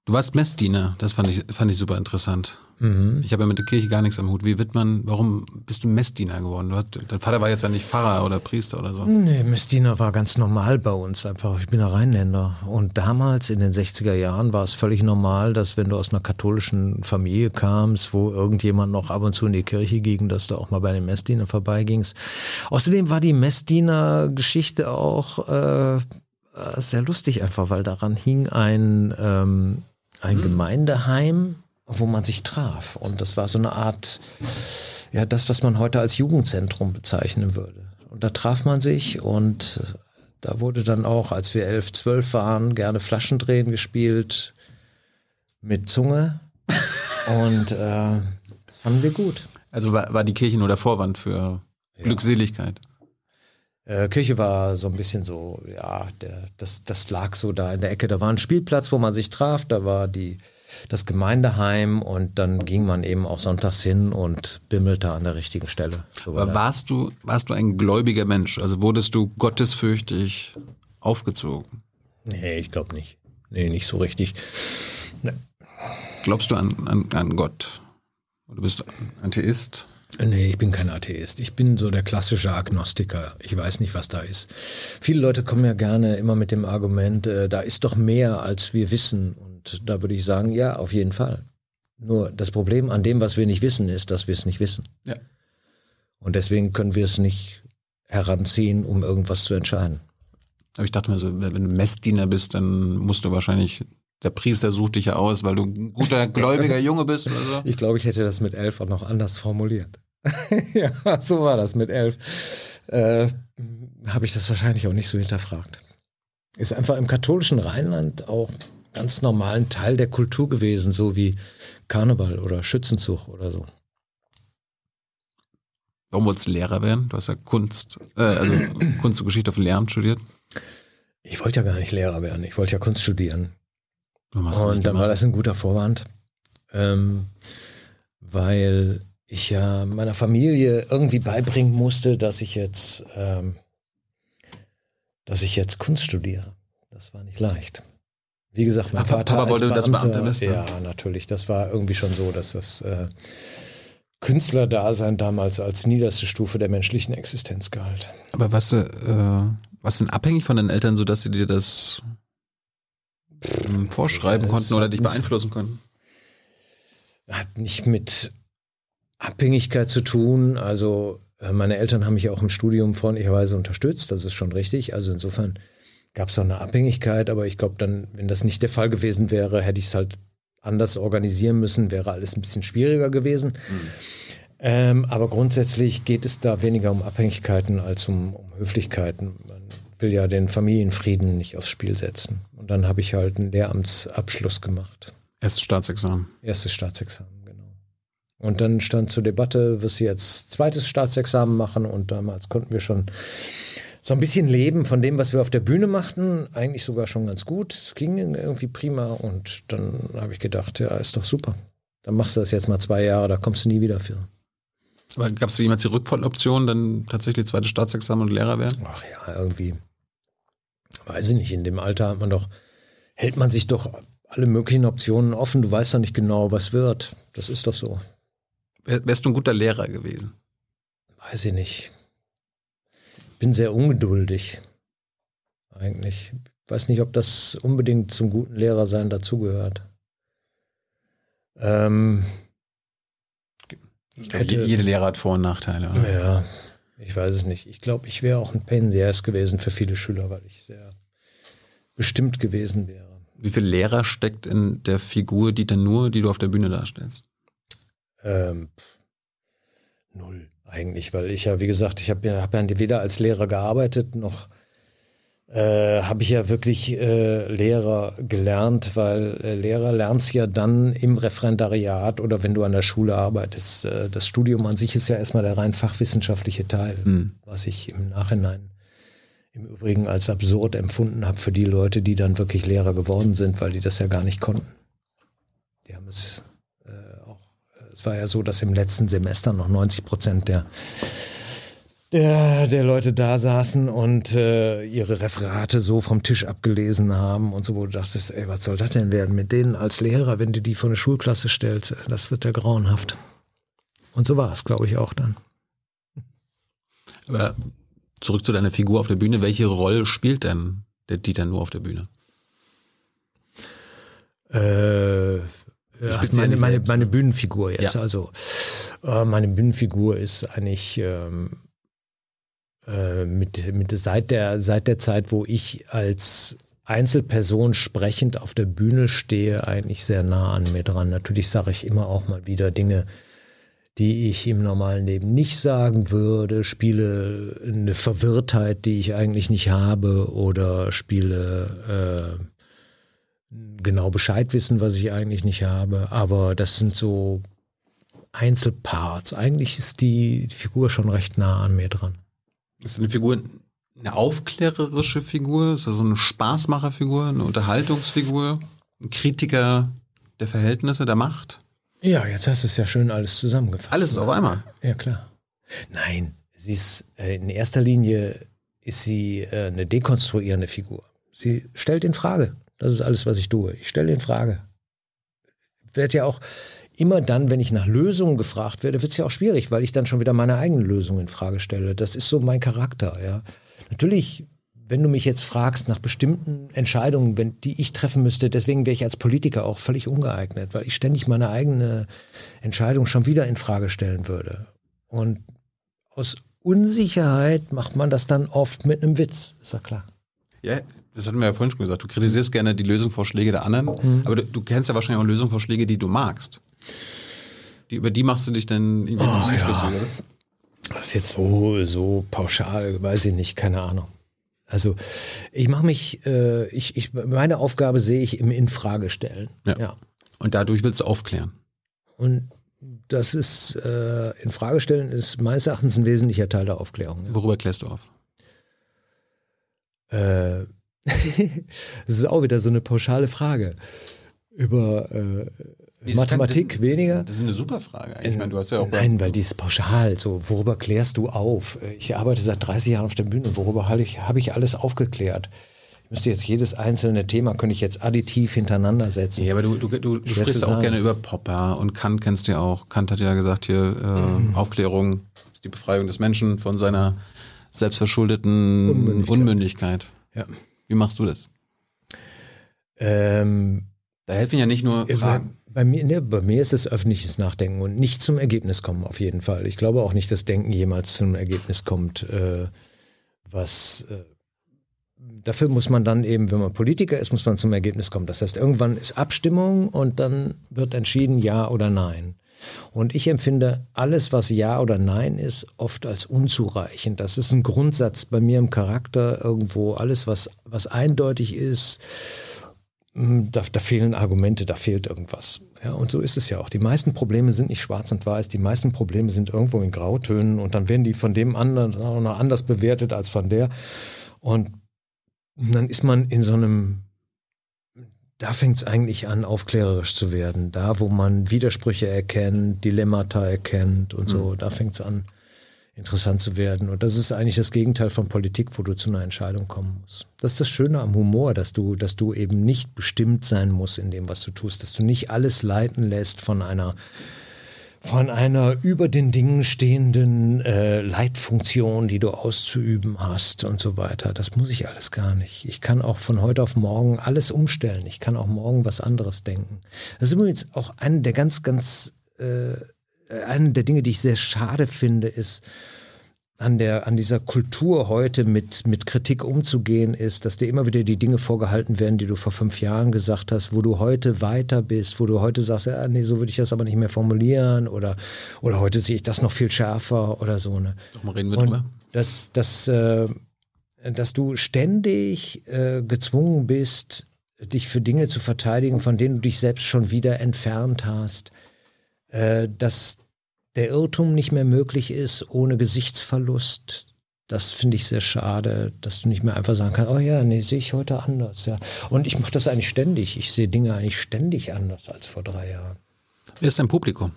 Du warst Messdiener, das fand ich, fand ich super interessant. Mhm. Ich habe ja mit der Kirche gar nichts am Hut. Wie wird man, warum bist du Messdiener geworden? Hast, dein Vater war jetzt ja nicht Pfarrer oder Priester oder so. Nee, Messdiener war ganz normal bei uns einfach. Ich bin ein Rheinländer. Und damals in den 60er Jahren war es völlig normal, dass wenn du aus einer katholischen Familie kamst, wo irgendjemand noch ab und zu in die Kirche ging, dass du auch mal bei den Messdienern vorbeigingst. Außerdem war die Messdiener-Geschichte auch äh, sehr lustig einfach, weil daran hing ein, ähm, ein Gemeindeheim wo man sich traf. Und das war so eine Art, ja, das, was man heute als Jugendzentrum bezeichnen würde. Und da traf man sich und da wurde dann auch, als wir elf, zwölf waren, gerne Flaschendrehen gespielt mit Zunge. Und äh, das fanden wir gut. Also war, war die Kirche nur der Vorwand für ja. Glückseligkeit? Äh, Kirche war so ein bisschen so, ja, der, das, das lag so da in der Ecke. Da war ein Spielplatz, wo man sich traf, da war die das Gemeindeheim und dann ging man eben auch sonntags hin und bimmelte an der richtigen Stelle. So war warst du, warst du ein gläubiger Mensch? Also wurdest du gottesfürchtig aufgezogen? Nee, ich glaube nicht. Nee, nicht so richtig. Nee. Glaubst du an, an, an Gott? Oder bist du Atheist? Nee, ich bin kein Atheist. Ich bin so der klassische Agnostiker. Ich weiß nicht, was da ist. Viele Leute kommen ja gerne immer mit dem Argument, äh, da ist doch mehr, als wir wissen. Und da würde ich sagen, ja, auf jeden Fall. Nur das Problem an dem, was wir nicht wissen, ist, dass wir es nicht wissen. Ja. Und deswegen können wir es nicht heranziehen, um irgendwas zu entscheiden. Aber ich dachte mir so, wenn du Messdiener bist, dann musst du wahrscheinlich, der Priester sucht dich ja aus, weil du ein guter, gläubiger Junge bist oder so. Ich glaube, ich hätte das mit elf auch noch anders formuliert. ja, so war das mit elf. Äh, Habe ich das wahrscheinlich auch nicht so hinterfragt. Ist einfach im katholischen Rheinland auch ganz normalen Teil der Kultur gewesen, so wie Karneval oder Schützenzug oder so. Warum wolltest du Lehrer werden? Du hast ja Kunst, äh, also Kunst und Geschichte auf Lehramt studiert. Ich wollte ja gar nicht Lehrer werden, ich wollte ja Kunst studieren. Und dann war das ein guter Vorwand, ähm, weil ich ja meiner Familie irgendwie beibringen musste, dass ich jetzt, ähm, dass ich jetzt Kunst studiere. Das war nicht leicht. Wie gesagt, mein Papa, Vater Papa wollte das Beamte wissen. Ja, natürlich. Das war irgendwie schon so, dass das äh, Künstlerdasein damals als niederste Stufe der menschlichen Existenz galt. Aber was, äh, was denn abhängig von den Eltern, so dass sie dir das äh, vorschreiben ja, konnten oder dich beeinflussen konnten? Hat nicht mit Abhängigkeit zu tun. Also äh, meine Eltern haben mich auch im Studium freundlicherweise unterstützt. Das ist schon richtig. Also insofern gab es auch eine Abhängigkeit, aber ich glaube dann, wenn das nicht der Fall gewesen wäre, hätte ich es halt anders organisieren müssen, wäre alles ein bisschen schwieriger gewesen. Mhm. Ähm, aber grundsätzlich geht es da weniger um Abhängigkeiten als um, um Höflichkeiten. Will ja den Familienfrieden nicht aufs Spiel setzen. Und dann habe ich halt einen Lehramtsabschluss gemacht. Erstes Staatsexamen. Erstes Staatsexamen, genau. Und dann stand zur Debatte, wirst du jetzt zweites Staatsexamen machen? Und damals konnten wir schon so ein bisschen leben von dem, was wir auf der Bühne machten. Eigentlich sogar schon ganz gut. Es ging irgendwie prima. Und dann habe ich gedacht, ja, ist doch super. Dann machst du das jetzt mal zwei Jahre, da kommst du nie wieder für. Aber gab es jemals die Rückfalloption, dann tatsächlich zweites Staatsexamen und Lehrer werden? Ach ja, irgendwie. Weiß ich nicht. In dem Alter hat man doch, hält man sich doch alle möglichen Optionen offen. Du weißt doch nicht genau, was wird. Das ist doch so. Wärst du ein guter Lehrer gewesen? Weiß ich nicht bin sehr ungeduldig. Eigentlich. Ich weiß nicht, ob das unbedingt zum guten Lehrersein dazugehört. Ähm, ich hätte, jede Lehrer hat Vor- und Nachteile. Oder? Ja, ich weiß es nicht. Ich glaube, ich wäre auch ein Pain in the ass gewesen für viele Schüler, weil ich sehr bestimmt gewesen wäre. Wie viel Lehrer steckt in der Figur Dieter Nur, die du auf der Bühne darstellst? Ähm, null eigentlich, weil ich ja, wie gesagt, ich habe ja, hab ja weder als Lehrer gearbeitet noch äh, habe ich ja wirklich äh, Lehrer gelernt, weil äh, Lehrer lernst ja dann im Referendariat oder wenn du an der Schule arbeitest. Äh, das Studium an sich ist ja erstmal der rein fachwissenschaftliche Teil, Mhm. was ich im Nachhinein im Übrigen als absurd empfunden habe für die Leute, die dann wirklich Lehrer geworden sind, weil die das ja gar nicht konnten. Die haben es äh, auch, es war ja so, dass im letzten Semester noch 90 Prozent der der, der Leute da saßen und äh, ihre Referate so vom Tisch abgelesen haben und so, wo du dachtest, ey, was soll das denn werden mit denen als Lehrer, wenn du die vor eine Schulklasse stellst? Das wird ja grauenhaft. Und so war es, glaube ich, auch dann. Aber zurück zu deiner Figur auf der Bühne. Welche Rolle spielt denn der Dieter nur auf der Bühne? Äh, ach, meine, meine, meine ne? Bühnenfigur jetzt. Ja. Also äh, meine Bühnenfigur ist eigentlich ähm, äh, mit, mit seit der seit der Zeit, wo ich als Einzelperson sprechend auf der Bühne stehe, eigentlich sehr nah an mir dran. Natürlich sage ich immer auch mal wieder Dinge, die ich im normalen Leben nicht sagen würde, spiele eine Verwirrtheit, die ich eigentlich nicht habe, oder spiele äh, genau Bescheid wissen, was ich eigentlich nicht habe. Aber das sind so Einzelparts. Eigentlich ist die Figur schon recht nah an mir dran. Ist eine Figur eine aufklärerische Figur? Ist das so eine Spaßmacherfigur, eine Unterhaltungsfigur? Ein Kritiker der Verhältnisse, der Macht? Ja, jetzt hast du es ja schön alles zusammengefasst. Alles auf einmal. Ja, klar. Nein, sie ist äh, in erster Linie ist sie äh, eine dekonstruierende Figur. Sie stellt in Frage. Das ist alles, was ich tue. Ich stelle in Frage. Werd ja auch immer dann, wenn ich nach Lösungen gefragt werde, wird es ja auch schwierig, weil ich dann schon wieder meine eigenen Lösungen in Frage stelle. Das ist so mein Charakter, ja. Natürlich, wenn du mich jetzt fragst nach bestimmten Entscheidungen, wenn, die ich treffen müsste, deswegen wäre ich als Politiker auch völlig ungeeignet, weil ich ständig meine eigene Entscheidung schon wieder in Frage stellen würde. Und aus Unsicherheit macht man das dann oft mit einem Witz, ist ja klar. Ja, das hatten wir ja vorhin schon gesagt. Du kritisierst gerne die Lösungsvorschläge der anderen, aber du, du kennst ja wahrscheinlich auch Lösungsvorschläge, die du magst. Die, über die machst du dich dann irgendwie Oh, ja. lustig, oder? Das ist jetzt so, so pauschal, weiß ich nicht, keine Ahnung. Also ich mache mich, äh, ich, ich, meine Aufgabe sehe ich im Infragestellen. Ja. ja. Und dadurch willst du aufklären. Und das ist, äh, Infragestellen ist meines Erachtens ein wesentlicher Teil der Aufklärung. Ja. Worüber klärst du auf? Äh, das ist auch wieder so eine pauschale Frage. Über äh, Mathematik das, weniger? Das ist eine super Frage. eigentlich. Ich meine, du hast ja auch Nein, weil die ist pauschal. So, worüber klärst du auf? Ich arbeite seit 30 Jahren auf der Bühne. Worüber habe ich, habe ich alles aufgeklärt? Ich müsste jetzt jedes einzelne Thema, könnte ich jetzt additiv hintereinander setzen. Ja, aber du, du, du, du sprichst auch gerne über Popper und Kant kennst du ja auch. Kant hat ja gesagt hier, äh, Mhm. Aufklärung ist die Befreiung des Menschen von seiner selbstverschuldeten Unmündigkeit. Unmündigkeit. Ja. Wie machst du das? Ähm, Da helfen ja nicht nur bei, Fragen. Bei, mir, ne, bei mir ist es öffentliches Nachdenken und nicht zum Ergebnis kommen, auf jeden Fall. Ich glaube auch nicht, dass Denken jemals zum Ergebnis kommt, äh, was. Äh, Dafür muss man dann eben, wenn man Politiker ist, muss man zum Ergebnis kommen. Das heißt, irgendwann ist Abstimmung und dann wird entschieden Ja oder Nein. Und ich empfinde alles, was Ja oder Nein ist, oft als unzureichend. Das ist ein Grundsatz bei mir im Charakter irgendwo. Alles, was, was eindeutig ist, da, da fehlen Argumente, da fehlt irgendwas. Ja, und so ist es ja auch. Die meisten Probleme sind nicht schwarz und weiß, die meisten Probleme sind irgendwo in Grautönen und dann werden die von dem anderen auch noch anders bewertet als von der. Und dann ist man in so einem, da fängt es eigentlich an, aufklärerisch zu werden. Da, wo man Widersprüche erkennt, Dilemmata erkennt und so, da fängt es an, interessant zu werden. Und das ist eigentlich das Gegenteil von Politik, wo du zu einer Entscheidung kommen musst. Das ist das Schöne am Humor, dass du, dass du eben nicht bestimmt sein musst in dem, was du tust, dass du nicht alles leiten lässt von einer von einer über den Dingen stehenden äh, Leitfunktion, die du auszuüben hast und so weiter. Das muss ich alles gar nicht. Ich kann auch von heute auf morgen alles umstellen. Ich kann auch morgen was anderes denken. Das ist übrigens auch eine der ganz, ganz, äh, eine der Dinge, die ich sehr schade finde, ist, an, der, an dieser Kultur heute mit, mit Kritik umzugehen, ist, dass dir immer wieder die Dinge vorgehalten werden, die du vor fünf Jahren gesagt hast, wo du heute weiter bist, wo du heute sagst, ja, nee, so würde ich das aber nicht mehr formulieren oder, oder heute sehe ich das noch viel schärfer oder so. Ne? Doch mal reden wir Und drüber. das, das, äh, dass du ständig äh, gezwungen bist, dich für Dinge zu verteidigen, von denen du dich selbst schon wieder entfernt hast, äh, dass der Irrtum nicht mehr möglich ist ohne Gesichtsverlust. Das finde ich sehr schade, dass du nicht mehr einfach sagen kannst, oh ja, nee, sehe ich heute anders. Ja. Und ich mache das eigentlich ständig. Ich sehe Dinge eigentlich ständig anders als vor drei Jahren. Wer ist dein Publikum?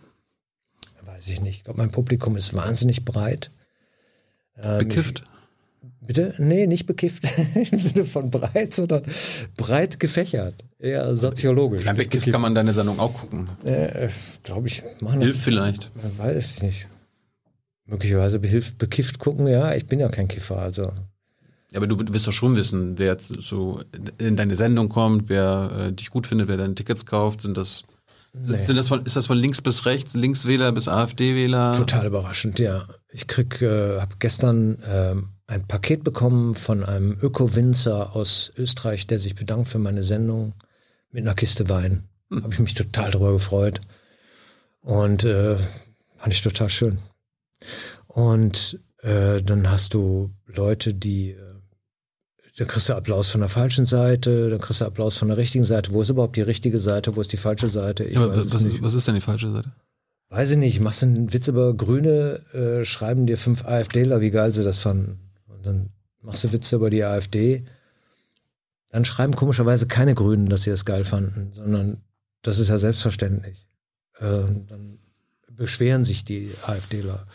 Weiß ich nicht. Ich glaube, mein Publikum ist wahnsinnig breit. Ähm, Bekifft? Ich, bitte? Nee, nicht bekifft im Sinne von breit, sondern breit gefächert. Eher soziologisch. Ja, bekifft kann man deine Sendung auch gucken. Äh, Glaube ich. Hilft vielleicht. Weiß ich nicht. Möglicherweise behilft, bekifft gucken, ja, ich bin ja kein Kiffer, also. Ja, aber du wirst doch schon wissen, wer jetzt so in deine Sendung kommt, wer äh, dich gut findet, wer deine Tickets kauft. Sind das Nee. Sind das von, ist das von links bis rechts, Linkswähler bis AfD-Wähler? Total überraschend, ja. Ich krieg, äh, habe gestern äh, ein Paket bekommen von einem Öko-Winzer aus Österreich, der sich bedankt für meine Sendung mit einer Kiste Wein. Hm. Habe ich mich total darüber gefreut. Und äh, fand ich total schön. Und äh, dann hast du Leute, die äh, dann kriegst du Applaus von der falschen Seite, dann kriegst du Applaus von der richtigen Seite. Wo ist überhaupt die richtige Seite? Wo ist die falsche Seite? Ja, was, ist, was, ist, denn die falsche Seite? Weiß ich nicht. Machst du einen Witz über Grüne, äh, schreiben dir fünf AfDler, wie geil sie das fanden. Dann machst du Witze über die AfD. Dann schreiben komischerweise keine Grünen, dass sie das geil fanden, sondern das ist ja selbstverständlich. Äh, dann beschweren sich die AfDler.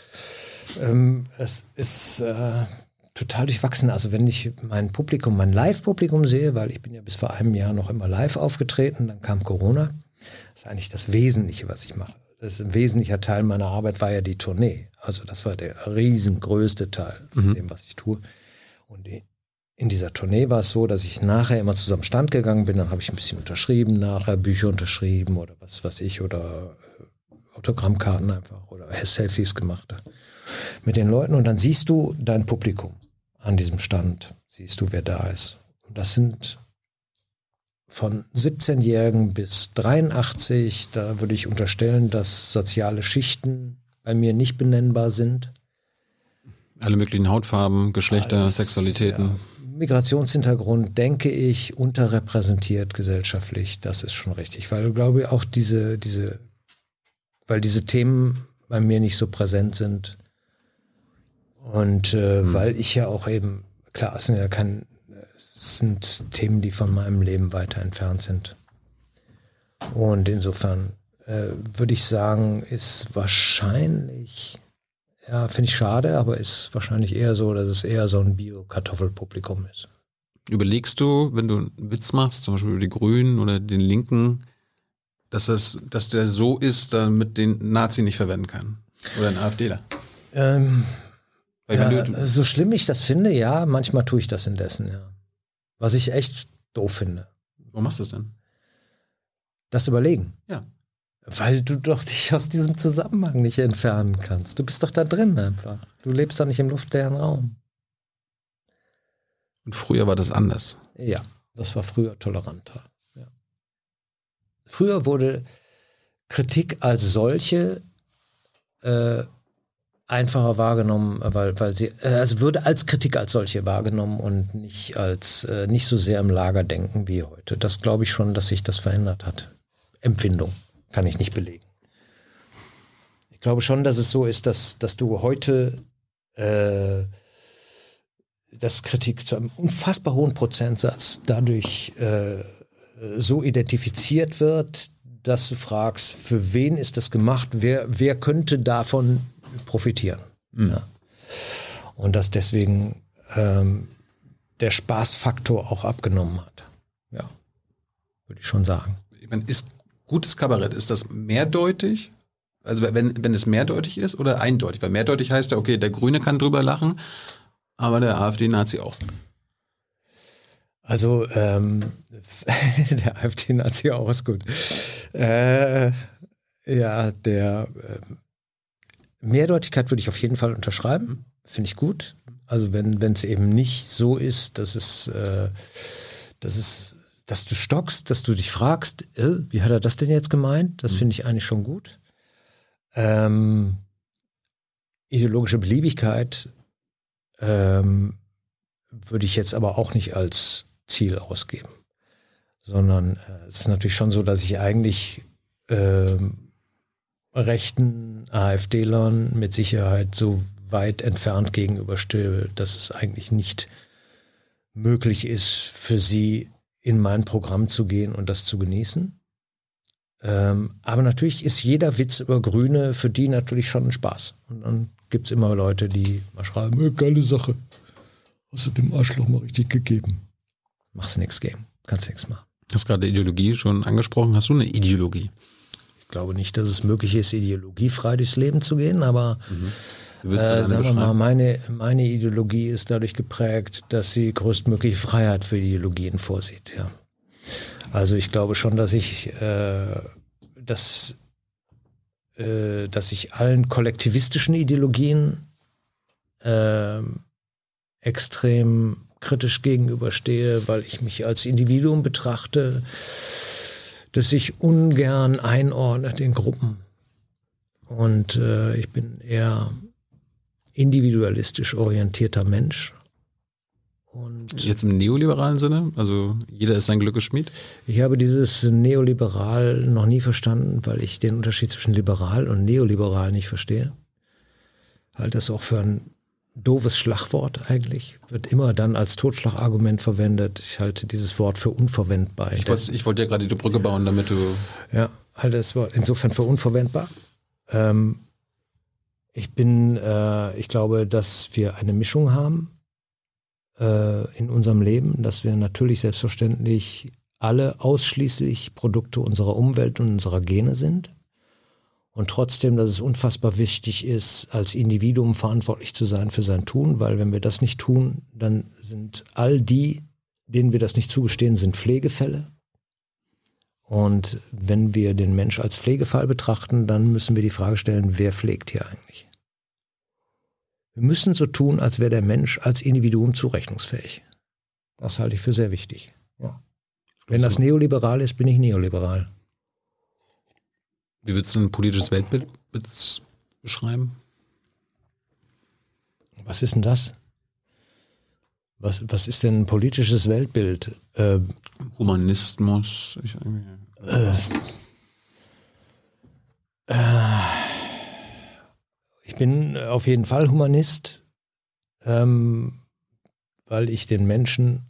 Ähm, es ist. Äh, total durchwachsen. Also wenn ich mein Publikum, mein Live-Publikum sehe, weil ich bin ja bis vor einem Jahr noch immer live aufgetreten, dann kam Corona. Das ist eigentlich das Wesentliche, was ich mache. Das ist ein wesentlicher Teil meiner Arbeit war ja die Tournee. Also das war der riesengrößte Teil von mhm. dem, was ich tue. Und in dieser Tournee war es so, dass ich nachher immer zusammen Stand gegangen bin, dann habe ich ein bisschen unterschrieben, nachher Bücher unterschrieben oder was weiß ich oder äh, Autogrammkarten einfach oder Selfies gemacht mit den Leuten und dann siehst du dein Publikum an diesem Stand siehst du, wer da ist. Und das sind von 17-Jährigen bis 83, da würde ich unterstellen, dass soziale Schichten bei mir nicht benennbar sind. Alle möglichen Hautfarben, Geschlechter, Alles, Sexualitäten. Ja. Migrationshintergrund, denke ich, unterrepräsentiert gesellschaftlich. Das ist schon richtig, weil ich glaube auch diese, diese, weil diese Themen bei mir nicht so präsent sind. Und äh, mhm. weil ich ja auch eben, klar, es sind ja kein, es sind Themen, die von meinem Leben weiter entfernt sind. Und insofern äh, würde ich sagen, ist wahrscheinlich, ja, finde ich schade, aber ist wahrscheinlich eher so, dass es eher so ein Bio-Kartoffelpublikum ist. Überlegst du, wenn du einen Witz machst, zum Beispiel über die Grünen oder den Linken, dass, das, dass der so ist, damit den Nazi nicht verwenden kann? Oder ein AfDler? Ähm, ja, so schlimm ich das finde, ja, manchmal tue ich das indessen, ja. Was ich echt doof finde. Warum machst du das denn? Das überlegen. Ja. Weil du doch dich aus diesem Zusammenhang nicht entfernen kannst. Du bist doch da drin einfach. Du lebst doch nicht im luftleeren Raum. Und früher war das anders. Ja, das war früher toleranter. Ja. Früher wurde Kritik als solche äh, einfacher wahrgenommen, weil, weil sie, äh, also würde als Kritik als solche wahrgenommen und nicht als, äh, nicht so sehr im Lager denken wie heute. Das glaube ich schon, dass sich das verändert hat. Empfindung kann ich nicht belegen. Ich glaube schon, dass es so ist, dass, dass du heute äh, dass Kritik zu einem unfassbar hohen Prozentsatz dadurch äh, so identifiziert wird, dass du fragst, für wen ist das gemacht, wer, wer könnte davon profitieren. Mhm. Ja. Und dass deswegen ähm, der Spaßfaktor auch abgenommen hat. Ja, würde ich schon sagen. Ich meine, ist gutes Kabarett, ist das mehrdeutig? Also wenn, wenn es mehrdeutig ist oder eindeutig? Weil mehrdeutig heißt ja, okay, der Grüne kann drüber lachen, aber der AfD-Nazi auch. Also ähm, der AfD-Nazi auch ist gut. Äh, ja, der äh, Mehrdeutigkeit würde ich auf jeden Fall unterschreiben. Finde ich gut. Also wenn es eben nicht so ist, dass es, äh, dass es, dass du stockst, dass du dich fragst, äh, wie hat er das denn jetzt gemeint? Das mhm. finde ich eigentlich schon gut. Ähm, ideologische Beliebigkeit ähm, würde ich jetzt aber auch nicht als Ziel ausgeben. Sondern äh, es ist natürlich schon so, dass ich eigentlich äh, rechten AfD-Lern mit Sicherheit so weit entfernt gegenüberstehe, dass es eigentlich nicht möglich ist, für sie in mein Programm zu gehen und das zu genießen. Ähm, aber natürlich ist jeder Witz über Grüne für die natürlich schon ein Spaß. Und dann gibt es immer Leute, die mal schreiben, äh, geile Sache. Hast du dem Arschloch mal richtig gegeben. Machst nichts gegen. Kannst nichts machen. Hast gerade Ideologie schon angesprochen. Hast du eine Ideologie? Ich glaube nicht, dass es möglich ist, ideologiefrei durchs Leben zu gehen, aber Mhm. Äh, sagen wir mal, meine, meine Ideologie ist dadurch geprägt, dass sie größtmögliche Freiheit für Ideologien vorsieht. Ja. Also ich glaube schon, dass ich, äh, dass, äh, dass ich allen kollektivistischen Ideologien äh, extrem kritisch gegenüberstehe, weil ich mich als Individuum betrachte, das sich ungern einordnet in Gruppen. Und äh, ich bin eher individualistisch orientierter Mensch. Und Jetzt im neoliberalen Sinne? Also jeder ist sein Glückes Schmied? ich habe dieses Neoliberal noch nie verstanden, weil ich den Unterschied zwischen liberal und neoliberal nicht verstehe. Halte das auch für ein doofes Schlagwort eigentlich. Wird immer dann als Totschlagargument verwendet. Ich halte dieses Wort für unverwendbar. Ich wollte, ich wollte ja gerade die Brücke bauen, damit du. Ja, halte das Wort insofern für unverwendbar. Ähm, ich bin, äh, ich glaube, dass wir eine Mischung haben äh, in unserem Leben, dass wir natürlich selbstverständlich alle ausschließlich Produkte unserer Umwelt und unserer Gene sind. Und trotzdem, dass es unfassbar wichtig ist, als Individuum verantwortlich zu sein für sein Tun, weil wenn wir das nicht tun, dann sind all die, denen wir das nicht zugestehen, sind Pflegefälle. Und wenn wir den Mensch als Pflegefall betrachten, dann müssen wir die Frage stellen, wer pflegt hier eigentlich? Wir müssen so tun, als wäre der Mensch als Individuum zurechnungsfähig. Das halte ich für sehr wichtig. Ja. Wenn das neoliberal ist, bin ich neoliberal. Wie würdest du ein politisches Weltbild beschreiben? Was ist denn das? Was, was ist denn ein politisches Weltbild? Äh, Humanismus? Ich, ich bin auf jeden Fall Humanist, ähm, weil ich den Menschen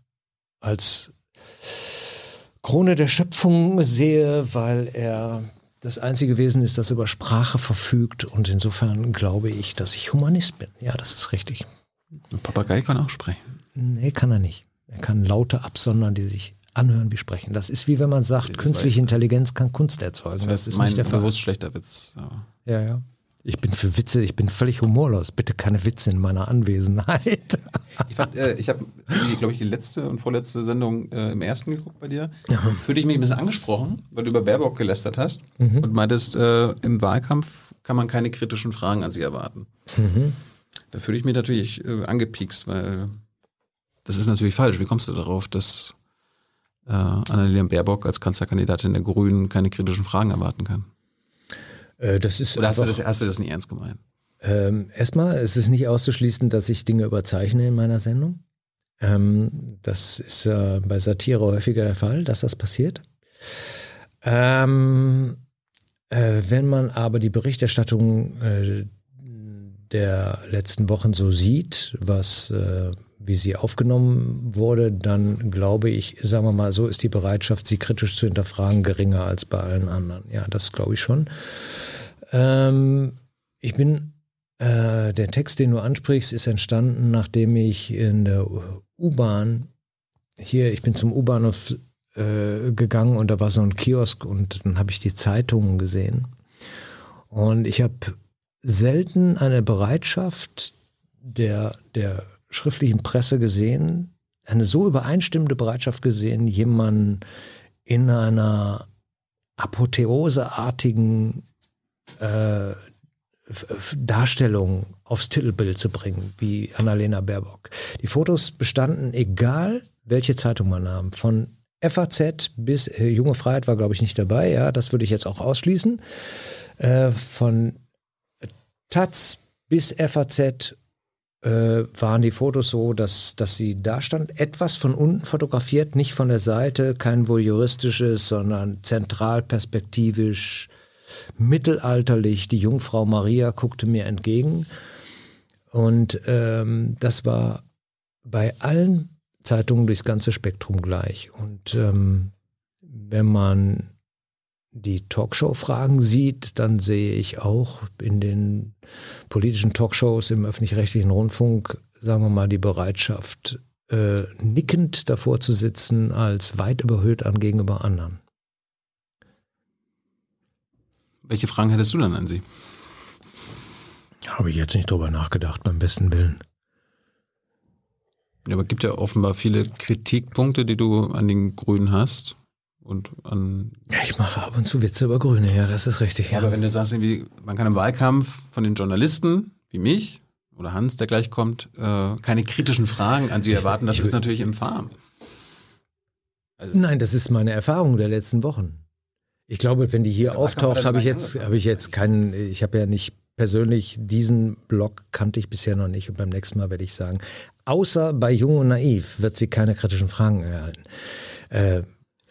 als Krone der Schöpfung sehe, weil er das einzige Wesen ist, das über Sprache verfügt. Und insofern glaube ich, dass ich Humanist bin. Ja, das ist richtig. ein Papagei kann auch sprechen. Nee, kann er nicht. Er kann Laute absondern, die sich anhören wie sprechen. Das ist wie wenn man sagt, Das künstliche Intelligenz kann Kunst erzeugen. Das, ist mein nicht der Fall. bewusst schlechter Witz. Ja, ja. Ich bin für Witze, ich bin völlig humorlos. Bitte keine Witze in meiner Anwesenheit. Ich, fand, äh, ich habe, glaube ich, die letzte und vorletzte Sendung äh, im ersten geguckt bei dir. Fühlte ich mich ein bisschen angesprochen, weil du über Baerbock gelästert hast und meintest, äh, im Wahlkampf kann man keine kritischen Fragen an sie erwarten. Da fühle ich mich natürlich äh, angepiekst, weil das ist natürlich falsch. Wie kommst du darauf, dass äh, Annalena Baerbock als Kanzlerkandidatin der Grünen keine kritischen Fragen erwarten kann? Äh, das ist Oder hast du, einfach- das, hast du das nicht ernst gemeint? Ähm, erstmal, es ist nicht auszuschließen, dass ich Dinge überzeichne in meiner Sendung. Ähm, das ist äh, bei Satire häufiger der Fall, dass das passiert. Ähm, äh, wenn man aber die Berichterstattung äh, der letzten Wochen so sieht, was äh, wie sie aufgenommen wurde, dann glaube ich, sagen wir mal so, ist die Bereitschaft, sie kritisch zu hinterfragen, geringer als bei allen anderen. Ja, das glaube ich schon. Ähm, ich bin, äh, der Text, den du ansprichst, ist entstanden, nachdem ich in der U-Bahn hier, ich bin zum U-Bahnhof äh, gegangen und da war so ein Kiosk und dann habe ich die Zeitungen gesehen. Und ich habe selten eine Bereitschaft der, der schriftlichen Presse gesehen, eine so übereinstimmende Bereitschaft gesehen, jemanden in einer apotheoseartigen äh, Darstellung aufs Titelbild zu bringen, wie Annalena Baerbock. Die Fotos bestanden, egal welche Zeitung man nahm, von FAZ bis äh, Junge Freiheit war, glaube ich, nicht dabei, ja, das würde ich jetzt auch ausschließen. Äh, von Taz bis FAZ äh, waren die Fotos so, dass, dass sie da stand, etwas von unten fotografiert, nicht von der Seite, kein voyeuristisches, sondern zentral perspektivisch, mittelalterlich. Die Jungfrau Maria guckte mir entgegen. Und ähm, das war bei allen Zeitungen durchs ganze Spektrum gleich. Und ähm, wenn man die Talkshow-Fragen sieht, dann sehe ich auch in den politischen Talkshows im öffentlich-rechtlichen Rundfunk, sagen wir mal, die Bereitschaft, äh, nickend davor zu sitzen, als weit überhöht an gegenüber anderen. Welche Fragen hättest du dann an sie? Habe ich jetzt nicht drüber nachgedacht, beim besten Willen. Ja, aber es gibt ja offenbar viele Kritikpunkte, die du an den Grünen hast und an. Ja, ich mache ab und zu Witze über Grüne, ja, das ist richtig. Ja, aber wenn du sagst, man kann im Wahlkampf von den Journalisten wie mich oder Hans, der gleich kommt, äh, keine kritischen Fragen an sie erwarten, das ich- ist natürlich infam. Nein, das ist meine Erfahrung der letzten Wochen. Ich glaube, wenn die hier Ja, auftaucht, habe ich jetzt, habe ich jetzt keinen, ich habe ja nicht persönlich diesen Blog kannte ich bisher noch nicht und beim nächsten Mal werde ich sagen, außer bei Jung und Naiv wird sie keine kritischen Fragen erhalten. Äh,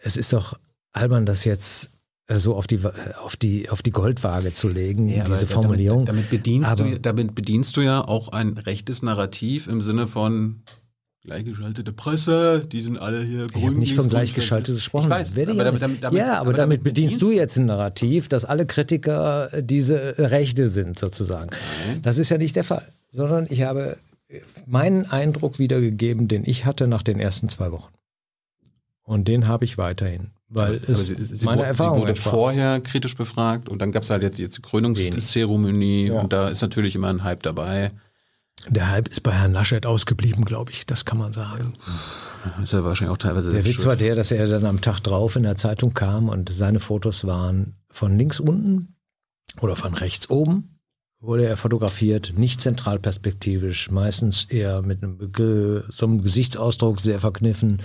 es ist doch albern, das jetzt äh, so auf die, auf die, auf die Goldwaage zu legen, Ja, diese Formulierung. Damit, damit, bedienst Aber- du, damit bedienst du ja auch ein rechtes Narrativ im Sinne von gleichgeschaltete Presse, die sind alle hier grün. Ich habe nicht von gleichgeschaltet gesprochen. Ich weiß, aber auch damit, damit, damit, ja, aber, damit bedienst du jetzt ein Narrativ, dass alle Kritiker äh, diese Rechte sind, sozusagen. Das ist ja nicht der Fall, sondern ich habe meinen Eindruck wiedergegeben, den ich hatte nach den ersten zwei Wochen. Und den habe ich weiterhin, weil es sie, sie, meine wurde- Erfahrung sie wurde entsprach. vorher kritisch befragt und dann gab es halt jetzt, jetzt die Krönungszeremonie Ja. und da ist natürlich immer ein Hype dabei. Der Hype ist bei Herrn Laschet ausgeblieben, glaube ich. Das kann man sagen. Ist ja wahrscheinlich auch teilweise Der Witz war der, dass er dann am Tag drauf in der Zeitung kam und seine Fotos waren von links unten oder von rechts oben wurde er fotografiert, nicht zentral perspektivisch, meistens eher mit einem so einem Gesichtsausdruck sehr verkniffen.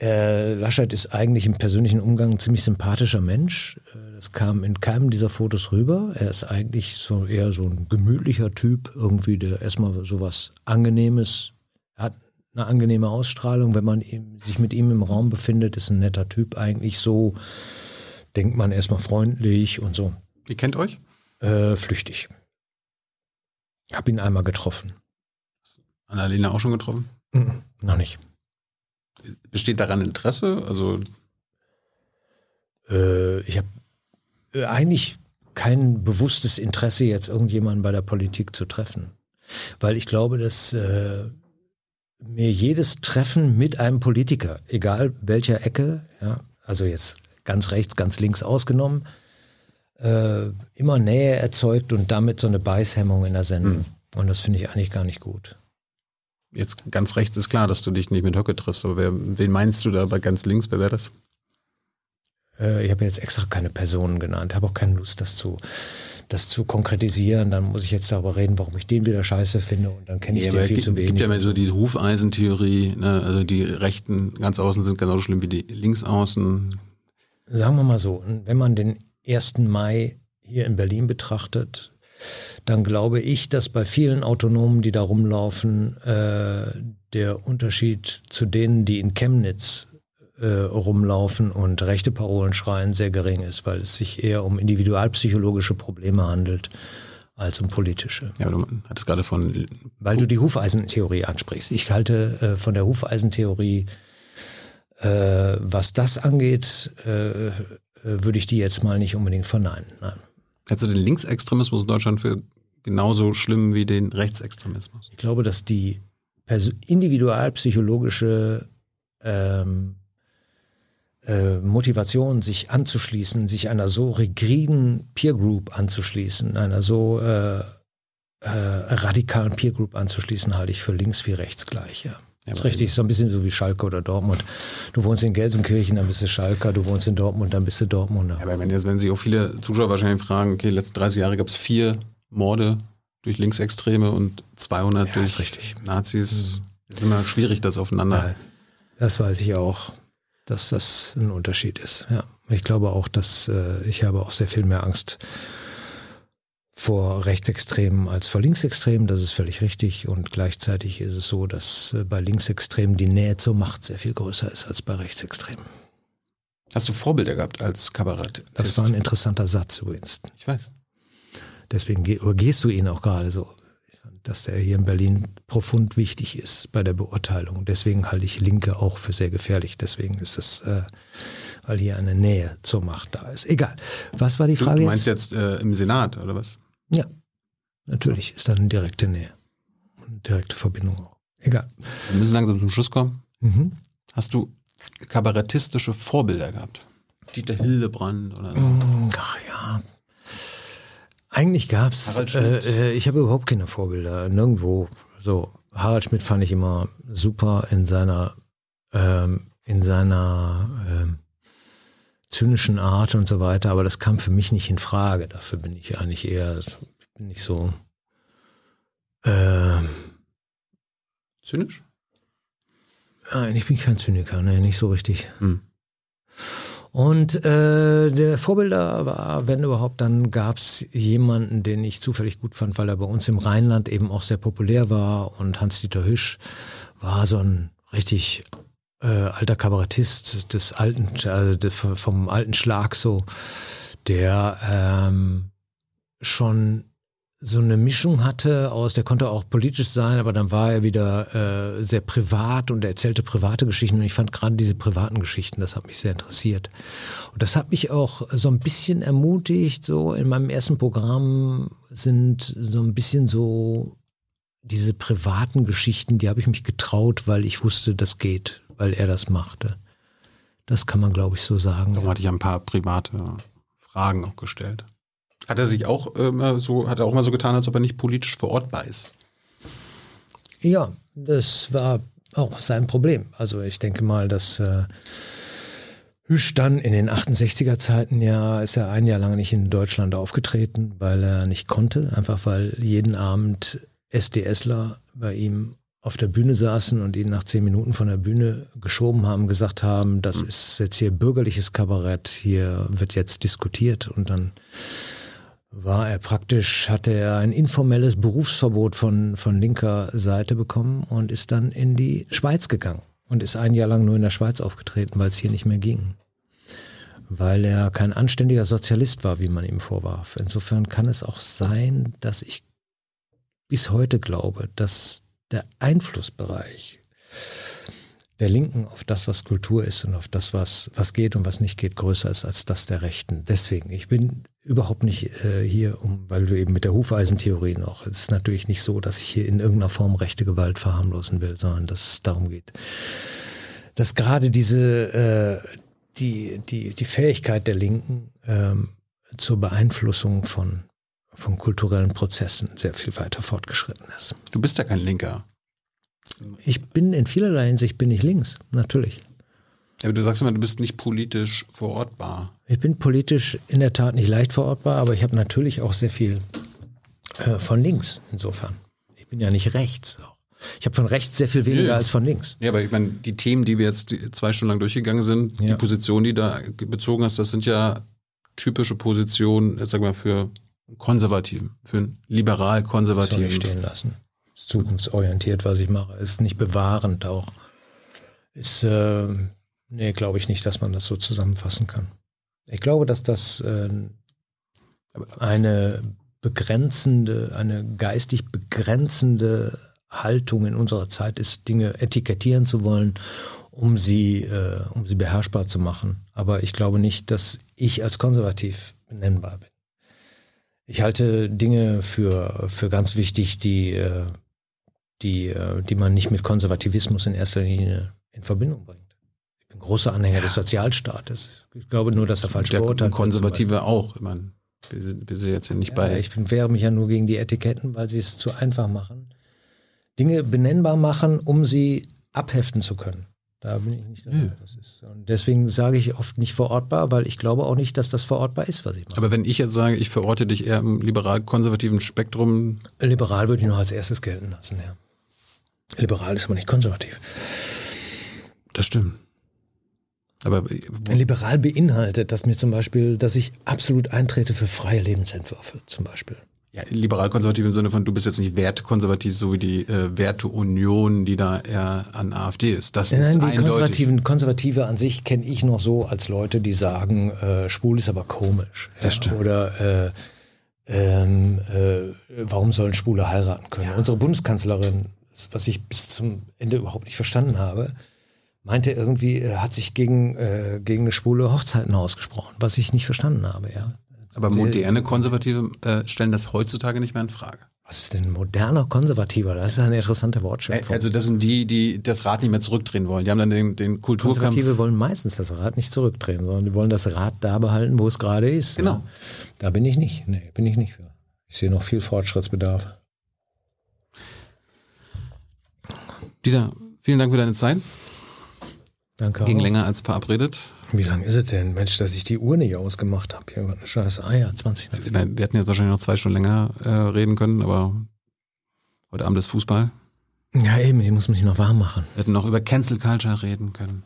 Äh, Laschet ist eigentlich im persönlichen Umgang ein ziemlich sympathischer Mensch. Äh, Das kam in keinem dieser Fotos rüber. Er ist eigentlich so eher so ein gemütlicher Typ, irgendwie, der erstmal so was Angenehmes er hat eine angenehme Ausstrahlung, wenn man sich mit ihm im Raum befindet, ist ein netter Typ eigentlich so, denkt man erstmal freundlich und so. Ihr kennt euch? Äh, flüchtig. Hab ihn einmal getroffen. Annalena auch schon getroffen? Mhm, noch nicht. Besteht daran Interesse? Also Äh, ich habe äh, eigentlich kein bewusstes Interesse, jetzt irgendjemanden bei der Politik zu treffen. Weil ich glaube, dass äh, mir jedes Treffen mit einem Politiker, egal welcher Ecke, ja, also jetzt ganz rechts, ganz links ausgenommen, äh, immer Nähe erzeugt und damit so eine Beißhemmung in der Sendung. Und das finde ich eigentlich gar nicht gut. Jetzt ganz rechts ist klar, dass du dich nicht mit Höcke triffst, aber wer, wen meinst du da bei ganz links? Wer wäre das? Äh, ich habe jetzt extra keine Personen genannt, habe auch keine Lust, das zu, das zu konkretisieren. Dann muss ich jetzt darüber reden, warum ich den wieder scheiße finde und dann kenne ich Ja, den viel es zu wenig. gibt ja immer so diese Hufeisentheorie, ne? also die Rechten ganz außen sind genauso schlimm wie die Linksaußen. Sagen wir mal so, wenn man den 1. Mai hier in Berlin betrachtet, dann glaube ich, dass bei vielen Autonomen, die da rumlaufen, äh, der Unterschied zu denen, die in Chemnitz äh, rumlaufen und rechte Parolen schreien, sehr gering ist, weil es sich eher um individualpsychologische Probleme handelt als um politische. Ja, du hattest gerade von Weil du die Hufeisentheorie ansprichst. Ich halte äh, von der Hufeisentheorie, äh, was das angeht, äh, äh, würde ich die jetzt mal nicht unbedingt verneinen. Nein. Hältst du den Linksextremismus in Deutschland für genauso schlimm wie den Rechtsextremismus? Ich glaube, dass die pers- individualpsychologische ähm, äh, Motivation, sich anzuschließen, sich einer so rigiden Peer Group anzuschließen, einer so äh, äh, radikalen Peer Group anzuschließen, halte ich für links wie rechts gleich. Ja. Das ist richtig, so ein bisschen so wie Schalke oder Dortmund. Du wohnst in Gelsenkirchen, dann bist du Schalker, du wohnst in Dortmund, dann bist du Dortmunder. Ja, aber wenn, jetzt, wenn sich auch viele Zuschauer wahrscheinlich fragen, okay, letzten 30 Jahre gab es vier Morde durch Linksextreme und 200 Ja, durch ist richtig. Nazis, ist immer schwierig, das aufeinander. Ja, das weiß ich auch, dass das ein Unterschied ist. Ja. Ich glaube auch, dass äh, ich habe auch sehr viel mehr Angst vor Rechtsextremen als vor Linksextremen, das ist völlig richtig. Und gleichzeitig ist es so, dass äh, bei Linksextremen die Nähe zur Macht sehr viel größer ist als bei Rechtsextremen. Hast du Vorbilder gehabt als Kabarett? Das war ein interessanter Satz übrigens. Ich weiß. Deswegen geh- übergehst du ihn auch gerade so. Ich fand, Dass der hier in Berlin profund wichtig ist bei der Beurteilung. Deswegen halte ich Linke auch für sehr gefährlich. Deswegen ist es, äh, weil hier eine Nähe zur Macht da ist. Egal. Was war die Du, Frage du meinst jetzt? jetzt äh, im Senat oder was? Ja, natürlich ist da eine direkte Nähe. Eine direkte Verbindung auch. Egal. Wir müssen langsam zum Schluss kommen. Mhm. Hast du kabarettistische Vorbilder gehabt? Dieter Hildebrand oder Ach ja. Eigentlich gab's. Harald Äh, äh, ich habe überhaupt keine Vorbilder. Nirgendwo. So. Harald Schmidt fand ich immer super in seiner, ähm, in seiner ähm, zynischen Art und so weiter, aber das kam für mich nicht in Frage. Dafür bin ich eigentlich eher, bin ich so. Ähm, zynisch? Bin ich kein Zyniker, ne, nicht so richtig. Hm. Und äh, der Vorbilder war, wenn überhaupt, dann gab's jemanden, den ich zufällig gut fand, weil er bei uns im Rheinland eben auch sehr populär war. Und Hans-Dieter Hüsch war so ein richtig äh, alter Kabarettist des alten, also des- vom alten Schlag so, der ähm, schon so eine Mischung hatte aus, der konnte auch politisch sein, aber dann war er wieder äh, sehr privat und er erzählte private Geschichten und ich fand gerade diese privaten Geschichten, das hat mich sehr interessiert. Und das hat mich auch so ein bisschen ermutigt, so in meinem ersten Programm sind so ein bisschen so diese privaten Geschichten, die habe ich mich getraut, weil ich wusste, das geht, weil er das machte. Das kann man, glaube ich, so sagen. Darum hatte ich ein paar private Fragen auch gestellt. Hat er sich auch immer so, hat er auch mal so getan, als ob er nicht politisch verortbar ist? Ja, das war auch sein Problem. Also ich denke mal, dass äh, Hüsch dann in den 68er Zeiten ja, ist er ein Jahr lang nicht in Deutschland aufgetreten, weil er nicht konnte, einfach weil jeden Abend SDSler bei ihm auf der Bühne saßen und ihn nach zehn Minuten von der Bühne geschoben haben, gesagt haben, das ist jetzt hier bürgerliches Kabarett, hier wird jetzt diskutiert und dann war er praktisch, hatte er ein informelles Berufsverbot von, von linker Seite bekommen und ist dann in die Schweiz gegangen und ist ein Jahr lang nur in der Schweiz aufgetreten, weil es hier nicht mehr ging. Weil er kein anständiger Sozialist war, wie man ihm vorwarf. Insofern kann es auch sein, dass ich bis heute glaube, dass der Einflussbereich der Linken auf das, was Kultur ist und auf das, was, was geht und was nicht geht, größer ist als das der Rechten. Deswegen, ich bin überhaupt nicht äh, hier, um, weil du eben mit der Hufeisentheorie noch, es ist natürlich nicht so, dass ich hier in irgendeiner Form rechte Gewalt verharmlosen will, sondern dass es darum geht, dass gerade diese, äh, die, die, die Fähigkeit der Linken ähm, zur Beeinflussung von, von kulturellen Prozessen sehr viel weiter fortgeschritten ist. Du bist ja kein Linker. Ich bin in vielerlei Hinsicht bin ich links, natürlich. Aber du sagst immer, du bist nicht politisch verortbar. Ich bin politisch in der Tat nicht leicht verortbar, aber ich habe natürlich auch sehr viel äh, von links insofern. Ich bin ja nicht rechts. Ich habe von rechts sehr viel weniger Nö. als von links. Ja, aber ich meine, die Themen, die wir jetzt die- zwei Stunden lang durchgegangen sind, die Ja. Positionen, die du da bezogen hast, das sind ja typische Positionen, sag mal, für Konservativen, für einen Das soll ich liberal-konservativen. stehen lassen. Ist zukunftsorientiert, was ich mache. Ist nicht bewahrend auch. Ist, äh, nee, glaube ich nicht, dass man das so zusammenfassen kann. Ich glaube, dass das äh, eine begrenzende, eine geistig begrenzende Haltung in unserer Zeit ist, Dinge etikettieren zu wollen, um sie, äh, um sie beherrschbar zu machen. Aber ich glaube nicht, dass ich als konservativ benennbar bin. Ich halte Dinge für, für ganz wichtig, die, äh, die, äh, die man nicht mit Konservativismus in erster Linie in Verbindung bringt. Ich bin großer Anhänger des Sozialstaates. Ich glaube nur, dass er falsch Der beurteilt wird, zum Konservative auch. Ich meine, wir sind, wir sind jetzt ja nicht. Ja, bei. ich bin- wehre mich ja nur gegen die Etiketten, weil sie es zu einfach machen. Dinge benennbar machen, um sie abheften zu können. Da bin ich nicht dabei. Und deswegen sage ich oft nicht verortbar, weil ich glaube auch nicht, dass das verortbar ist, was ich mache. Aber wenn ich jetzt sage, ich verorte dich eher im liberal-konservativen Spektrum, Liberal würde ich noch als erstes gelten lassen, ja. Liberal ist aber nicht konservativ. das stimmt. Aber Liberal beinhaltet, dass mir zum Beispiel, dass ich absolut eintrete für freie Lebensentwürfe, zum Beispiel. Ja, liberal-konservativ im Sinne von, du bist jetzt nicht wertekonservativ, so wie die äh, Werteunion, die da eher an AfD ist. Das Nein, ist die eindeutig. Konservativen, Konservative an sich kenne ich noch so als Leute, die sagen, äh, schwul ist aber komisch. Das ja, stimmt. Oder äh, ähm, äh, warum sollen Schwule heiraten können? Unsere Bundeskanzlerin, was ich bis zum Ende überhaupt nicht verstanden habe, meinte irgendwie, äh, hat sich gegen, äh, gegen eine schwule Hochzeiten ausgesprochen, was ich nicht verstanden habe. Ja. Aber moderne Konservative äh, stellen das heutzutage nicht mehr in Frage. Was ist denn moderner Konservativer? Das ist eine interessante Wortschöpfung. Also das sind die, die das Rad nicht mehr zurückdrehen wollen. Die haben dann den, den Kulturkampf. Konservative wollen meistens das Rad nicht zurückdrehen, sondern die wollen das Rad da behalten, wo es gerade ist. Genau. Ne? Da bin ich nicht. Nee, bin ich nicht für. Ich sehe noch viel Fortschrittsbedarf. Dieter, vielen Dank für deine Zeit. Danke. Ging auch. länger als verabredet. Wie lange ist es denn? Mensch, dass ich die Uhr nicht ausgemacht habe. Hier war eine scheiße Eier, 20 nach Wir wir hätten jetzt wahrscheinlich noch zwei Stunden länger äh, reden können, aber heute Abend ist Fußball. Ja, eben, ich muss mich noch warm machen. Wir hätten noch über Cancel Culture reden können.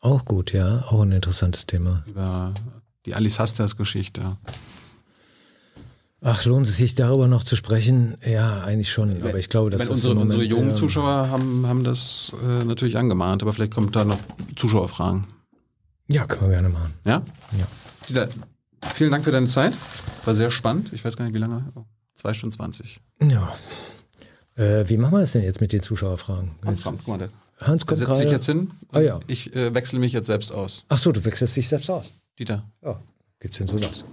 Auch gut, ja. Auch ein interessantes Thema. Über die Alice Hastas Geschichte. Ach, lohnt es sich darüber noch zu sprechen? Ja, eigentlich schon. Aber ich glaube, dass Ich meine, unsere, im unsere Moment, jungen ähm, Zuschauer haben, haben das äh, natürlich angemahnt, aber vielleicht kommt da noch Zuschauerfragen. Ja, können wir gerne machen. Ja? Ja. Dieter, vielen Dank für deine Zeit. War sehr spannend. Ich weiß gar nicht, wie lange. Oh, zwei Stunden 20. Ja. Äh, wie machen wir das denn jetzt mit den Zuschauerfragen? Hans, Jetzt, komm, guck mal, der, Hans kommt setzt sich gerade. jetzt hin. Ah, ja. Ich äh, wechsle mich jetzt selbst aus. Ach so, du wechselst dich selbst aus. Dieter. Ja, gibt's denn sowas?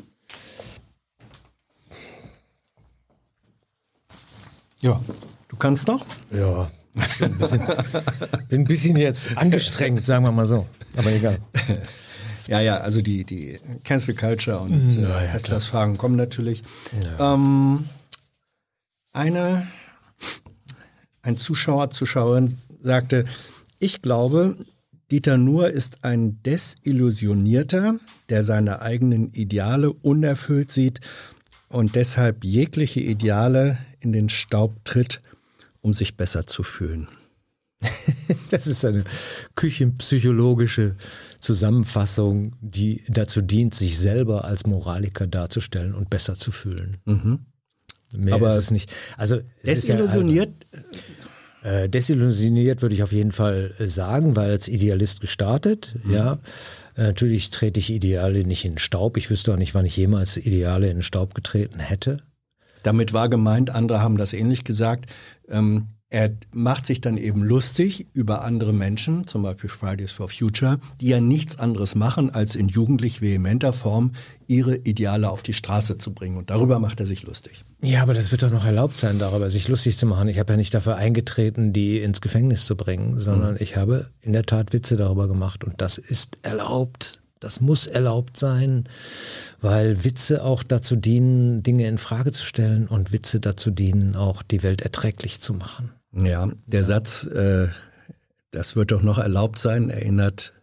Ja. Du kannst noch? Ja. Bin ein, bisschen, bin ein bisschen jetzt angestrengt, sagen wir mal so. Aber egal. Ja, ja, also die, die Cancel Culture und ja, äh, Hesslers Fragen kommen natürlich. Ähm, eine, ein Zuschauer, Zuschauerin sagte, ich glaube, Dieter Nuhr ist ein Desillusionierter, der seine eigenen Ideale unerfüllt sieht und deshalb jegliche Ideale in den Staub tritt, um sich besser zu fühlen. Das ist eine küchenpsychologische Zusammenfassung, die dazu dient, sich selber als Moraliker darzustellen und besser zu fühlen. Mehr Aber ist es nicht. Also es ist ja Desillusioniert, Äh, desillusioniert würde ich auf jeden Fall äh, sagen, weil als Idealist gestartet, ja. Äh, natürlich trete ich Ideale nicht in den Staub. Ich wüsste auch nicht, wann ich jemals Ideale in den Staub getreten hätte. Damit war gemeint, andere haben das ähnlich gesagt, ähm, er macht sich dann eben lustig über andere Menschen, zum Beispiel Fridays for Future, die ja nichts anderes machen, als in jugendlich vehementer Form ihre Ideale auf die Straße zu bringen. Und darüber macht er sich lustig. Ja, aber das wird doch noch erlaubt sein, darüber sich lustig zu machen. Ich habe ja nicht dafür eingetreten, die ins Gefängnis zu bringen, sondern ich habe in der Tat Witze darüber gemacht und das ist erlaubt. Das muss erlaubt sein, weil Witze auch dazu dienen, Dinge in Frage zu stellen und Witze dazu dienen, auch die Welt erträglich zu machen. Ja, der Satz, äh, das wird doch noch erlaubt sein, erinnert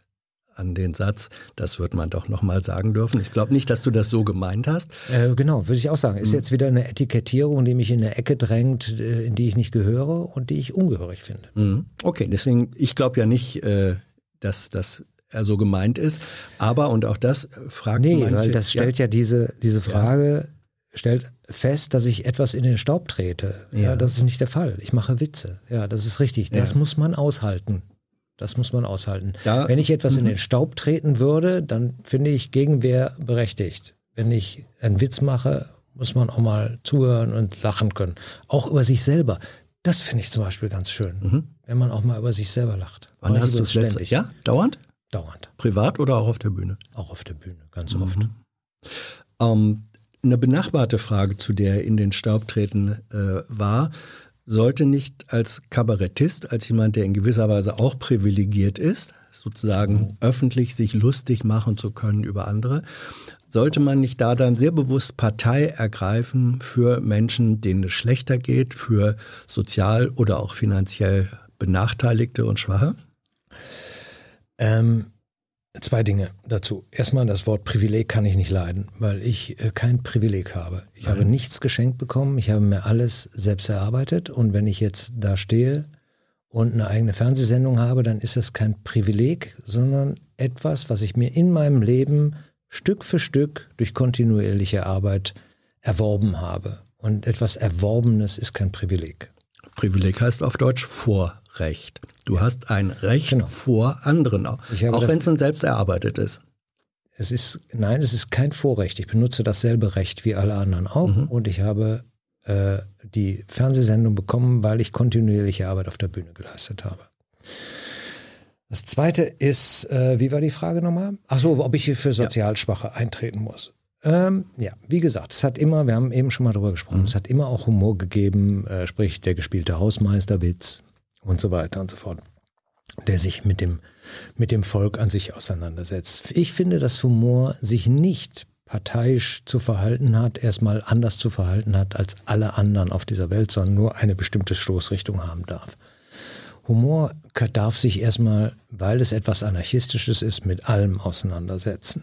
an den Satz, das wird man doch noch mal sagen dürfen. Ich glaube nicht, dass du das so gemeint hast. Äh, genau, würde ich auch sagen. Ist jetzt wieder eine Etikettierung, die mich in eine Ecke drängt, äh, in die ich nicht gehöre und die ich ungehörig finde. Mhm. Okay, deswegen, ich glaube ja nicht, äh, dass das er so gemeint ist. Aber, und auch das fragt Nee, manche, weil das stellt ja, diese, diese Frage, stellt fest, dass ich etwas in den Staub trete. Ja. Ja. das ist nicht der Fall. Ich mache Witze. Ja, das ist richtig. Das Ja. muss man aushalten. Das muss man aushalten. Da- Wenn ich etwas in den Staub treten würde, dann finde ich Gegenwehr berechtigt. Wenn ich einen Witz mache, muss man auch mal zuhören und lachen können. Auch über sich selber. Das finde ich zum Beispiel ganz schön. Wenn man auch mal über sich selber lacht. Wann hast du das letzte? Ja, dauernd? Dauernd. Privat oder auch auf der Bühne? Auch auf der Bühne, ganz oft. Ähm, eine benachbarte Frage, zu der in den Staub treten äh, war, sollte nicht als Kabarettist, als jemand, der in gewisser Weise auch privilegiert ist, sozusagen öffentlich sich lustig machen zu können über andere, sollte man nicht da dann sehr bewusst Partei ergreifen für Menschen, denen es schlechter geht, für sozial oder auch finanziell Benachteiligte und Schwache? Ähm, zwei Dinge dazu. Erstmal, das Wort Privileg kann ich nicht leiden, weil ich äh, kein Privileg habe. Ich habe nichts geschenkt bekommen, ich habe mir alles selbst erarbeitet und wenn ich jetzt da stehe und eine eigene Fernsehsendung habe, dann ist das kein Privileg, sondern etwas, was ich mir in meinem Leben Stück für Stück durch kontinuierliche Arbeit erworben habe. Und etwas Erworbenes ist kein Privileg. Privileg heißt auf Deutsch Vorrecht. Du hast ein Recht Genau. vor anderen, auch wenn es ein selbst erarbeitet ist. Es ist, nein, es ist kein Vorrecht. Ich benutze dasselbe Recht wie alle anderen auch und ich habe äh, die Fernsehsendung bekommen, weil ich kontinuierliche Arbeit auf der Bühne geleistet habe. Das zweite ist, äh, wie war die Frage nochmal? Ach so, ob ich hier für sozial Schwache eintreten muss. Ähm, ja, wie gesagt, es hat immer, wir haben eben schon mal drüber gesprochen, es hat immer auch Humor gegeben, äh, sprich der gespielte Hausmeisterwitz und so weiter und so fort, der sich mit dem, mit dem Volk an sich auseinandersetzt. Ich finde, dass Humor sich nicht parteiisch zu verhalten hat, erstmal anders zu verhalten hat als alle anderen auf dieser Welt, sondern nur eine bestimmte Stoßrichtung haben darf. Humor darf sich erstmal, weil es etwas Anarchistisches ist, mit allem auseinandersetzen.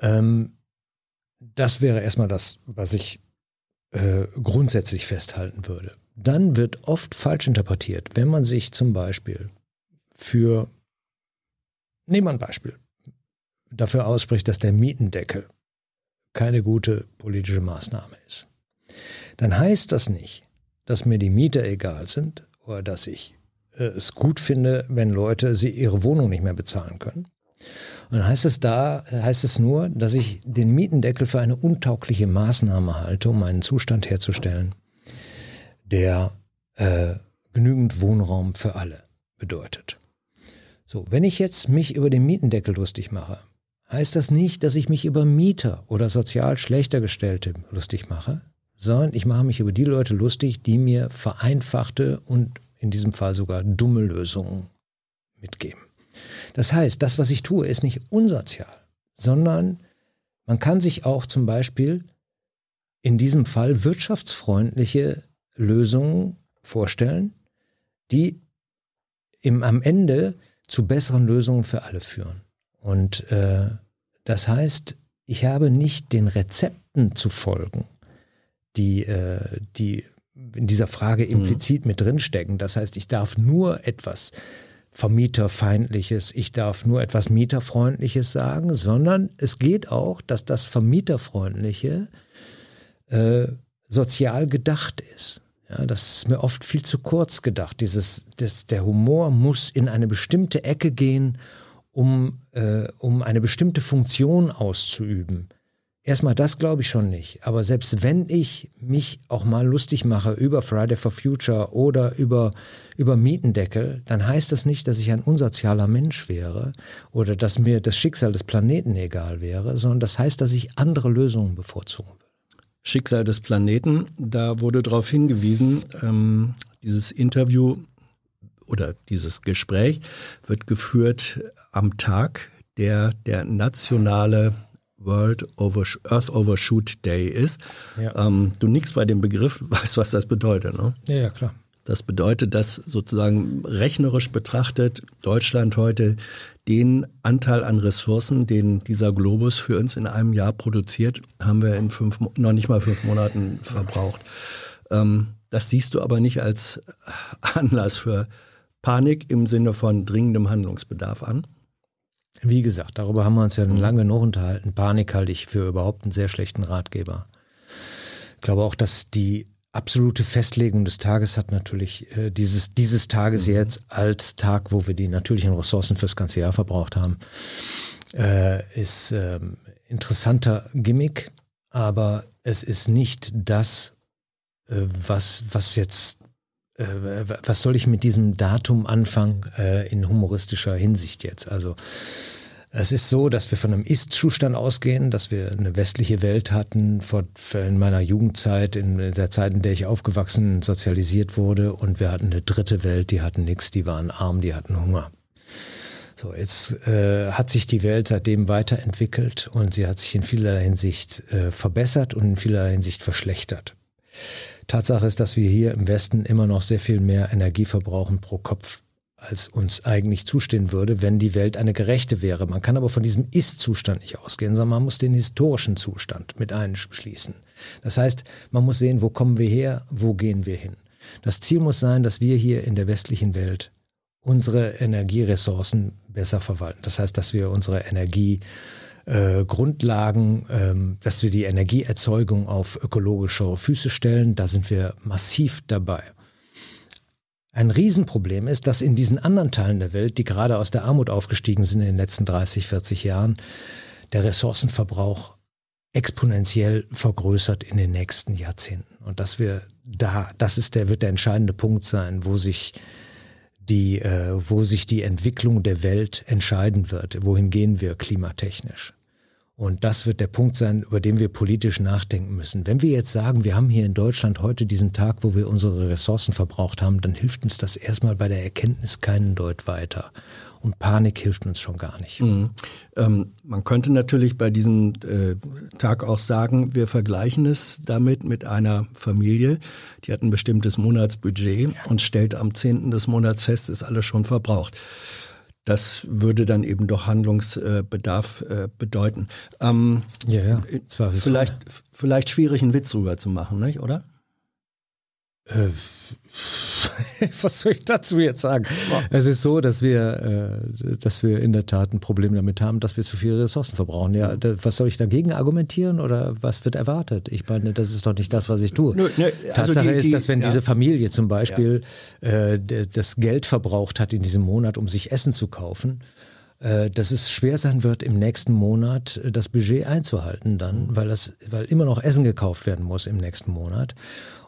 Ähm, das wäre erstmal das, was ich äh, grundsätzlich festhalten würde. Dann wird oft falsch interpretiert, wenn man sich zum Beispiel für, nehmen wir ein Beispiel, dafür ausspricht, dass der Mietendeckel keine gute politische Maßnahme ist. Dann heißt das nicht, dass mir die Mieter egal sind oder dass ich äh, es gut finde, wenn Leute sie ihre Wohnung nicht mehr bezahlen können. Und dann heißt es da, heißt es nur, dass ich den Mietendeckel für eine untaugliche Maßnahme halte, um einen Zustand herzustellen, der äh, genügend Wohnraum für alle bedeutet. So, wenn ich jetzt mich über den Mietendeckel lustig mache, heißt das nicht, dass ich mich über Mieter oder sozial schlechter gestellte lustig mache, sondern ich mache mich über die Leute lustig, die mir vereinfachte und in diesem Fall sogar dumme Lösungen mitgeben. Das heißt, das, was ich tue, ist nicht unsozial, sondern man kann sich auch zum Beispiel in diesem Fall wirtschaftsfreundliche Lösungen vorstellen, die im, am Ende zu besseren Lösungen für alle führen. Und äh, das heißt, ich habe nicht den Rezepten zu folgen, die, äh, die in dieser Frage implizit mit drinstecken. Das heißt, ich darf nur etwas Vermieterfeindliches, ich darf nur etwas Mieterfreundliches sagen, sondern es geht auch, dass das Vermieterfreundliche äh, sozial gedacht ist. Ja, das ist mir oft viel zu kurz gedacht. Dieses, das, der Humor muss in eine bestimmte Ecke gehen, um, äh, um eine bestimmte Funktion auszuüben. Erstmal das glaube ich schon nicht. Aber selbst wenn ich mich auch mal lustig mache über Friday for Future oder über, über Mietendeckel, dann heißt das nicht, dass ich ein unsozialer Mensch wäre oder dass mir das Schicksal des Planeten egal wäre, sondern das heißt, dass ich andere Lösungen bevorzugen würde. Schicksal des Planeten, da wurde darauf hingewiesen, ähm, dieses Interview oder dieses Gespräch wird geführt am Tag, der der nationale World Overs Earth Overshoot Day ist. Ja. Ähm, du nickst bei dem Begriff, weißt, was das bedeutet, ne? Ja, ja, klar. Das bedeutet, dass sozusagen rechnerisch betrachtet Deutschland heute den Anteil an Ressourcen, den dieser Globus für uns in einem Jahr produziert, haben wir in fünf, noch nicht mal fünf Monaten verbraucht. Ähm, das siehst du aber nicht als Anlass für Panik im Sinne von dringendem Handlungsbedarf an. Wie gesagt, darüber haben wir uns ja lange genug unterhalten. Panik halte ich für überhaupt einen sehr schlechten Ratgeber. Ich glaube auch, dass die absolute Festlegung des Tages hat natürlich äh, dieses, dieses Tages jetzt als Tag, wo wir die natürlichen Ressourcen fürs ganze Jahr verbraucht haben, äh, ist ähm, interessanter Gimmick, aber es ist nicht das, äh, was, was jetzt äh, was soll ich mit diesem Datum anfangen äh, in humoristischer Hinsicht jetzt? Also es ist so, dass wir von einem Ist-Zustand ausgehen, dass wir eine westliche Welt hatten vor, in meiner Jugendzeit, in der Zeit, in der ich aufgewachsen, sozialisiert wurde und wir hatten eine dritte Welt, die hatten nichts, die waren arm, die hatten Hunger. So, jetzt äh, hat sich die Welt seitdem weiterentwickelt und sie hat sich in vielerlei Hinsicht äh, verbessert und in vielerlei Hinsicht verschlechtert. Tatsache ist, dass wir hier im Westen immer noch sehr viel mehr Energie verbrauchen pro Kopf, als uns eigentlich zustehen würde, wenn die Welt eine gerechte wäre. Man kann aber von diesem Ist-Zustand nicht ausgehen, sondern man muss den historischen Zustand mit einschließen. Das heißt, man muss sehen, wo kommen wir her, wo gehen wir hin. Das Ziel muss sein, dass wir hier in der westlichen Welt unsere Energieressourcen besser verwalten. Das heißt, dass wir unsere Energie äh, Grundlagen, ähm, dass wir die Energieerzeugung auf ökologische Füße stellen. Da sind wir massiv dabei. Ein Riesenproblem ist, dass in diesen anderen Teilen der Welt, die gerade aus der Armut aufgestiegen sind in den letzten 30, 40 Jahren, der Ressourcenverbrauch exponentiell vergrößert in den nächsten Jahrzehnten. Und dass wir da, das ist der, wird der entscheidende Punkt sein, wo sich die, äh, wo sich die Entwicklung der Welt entscheiden wird. Wohin gehen wir klimatechnisch? Und das wird der Punkt sein, über den wir politisch nachdenken müssen. Wenn wir jetzt sagen, wir haben hier in Deutschland heute diesen Tag, wo wir unsere Ressourcen verbraucht haben, dann hilft uns das erstmal bei der Erkenntnis keinen Deut weiter. Und Panik hilft uns schon gar nicht. Mhm. Ähm, man könnte natürlich bei diesem äh, Tag auch sagen, wir vergleichen es damit mit einer Familie, die hat ein bestimmtes Monatsbudget ja. und stellt am 10. des Monats fest, ist alles schon verbraucht. Das würde dann eben doch Handlungsbedarf äh, bedeuten. Ähm, ja, ja. Vielleicht, vielleicht schwierig, einen Witz drüber zu machen, nicht, oder? Äh, was soll ich dazu jetzt sagen? Es ist so, dass wir, äh, dass wir in der Tat ein Problem damit haben, dass wir zu viele Ressourcen verbrauchen. Ja, was soll ich dagegen argumentieren oder was wird erwartet? Ich meine, das ist doch nicht das, was ich tue. Nö, nö, also Tatsache die, ist, dass wenn ja. diese Familie zum Beispiel ja. äh, das Geld verbraucht hat in diesem Monat, um sich Essen zu kaufen, dass es schwer sein wird, im nächsten Monat das Budget einzuhalten dann, mhm. weil das, weil immer noch Essen gekauft werden muss im nächsten Monat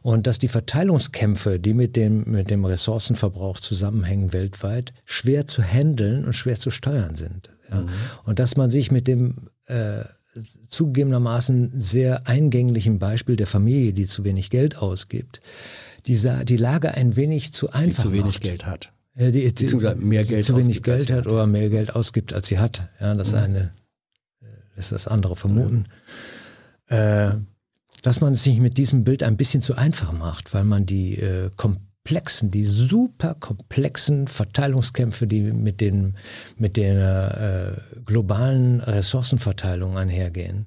und dass die Verteilungskämpfe, die mit dem, mit dem Ressourcenverbrauch zusammenhängen weltweit, schwer zu handeln und schwer zu steuern sind. Ja. Mhm. Und dass man sich mit dem äh, zugegebenermaßen sehr eingänglichen Beispiel der Familie, die zu wenig Geld ausgibt, die, die Lage ein wenig zu einfach die zu wenig macht. Geld hat. Ja, die, die, mehr Geld zu wenig Geld hat oder mehr Geld ausgibt, als sie hat. Ja, das mhm. eine ist das andere vermuten. Ja. Äh, dass man es sich mit diesem Bild ein bisschen zu einfach macht, weil man die äh, komplexen, die super komplexen Verteilungskämpfe, die mit, den, mit der äh, globalen Ressourcenverteilung einhergehen,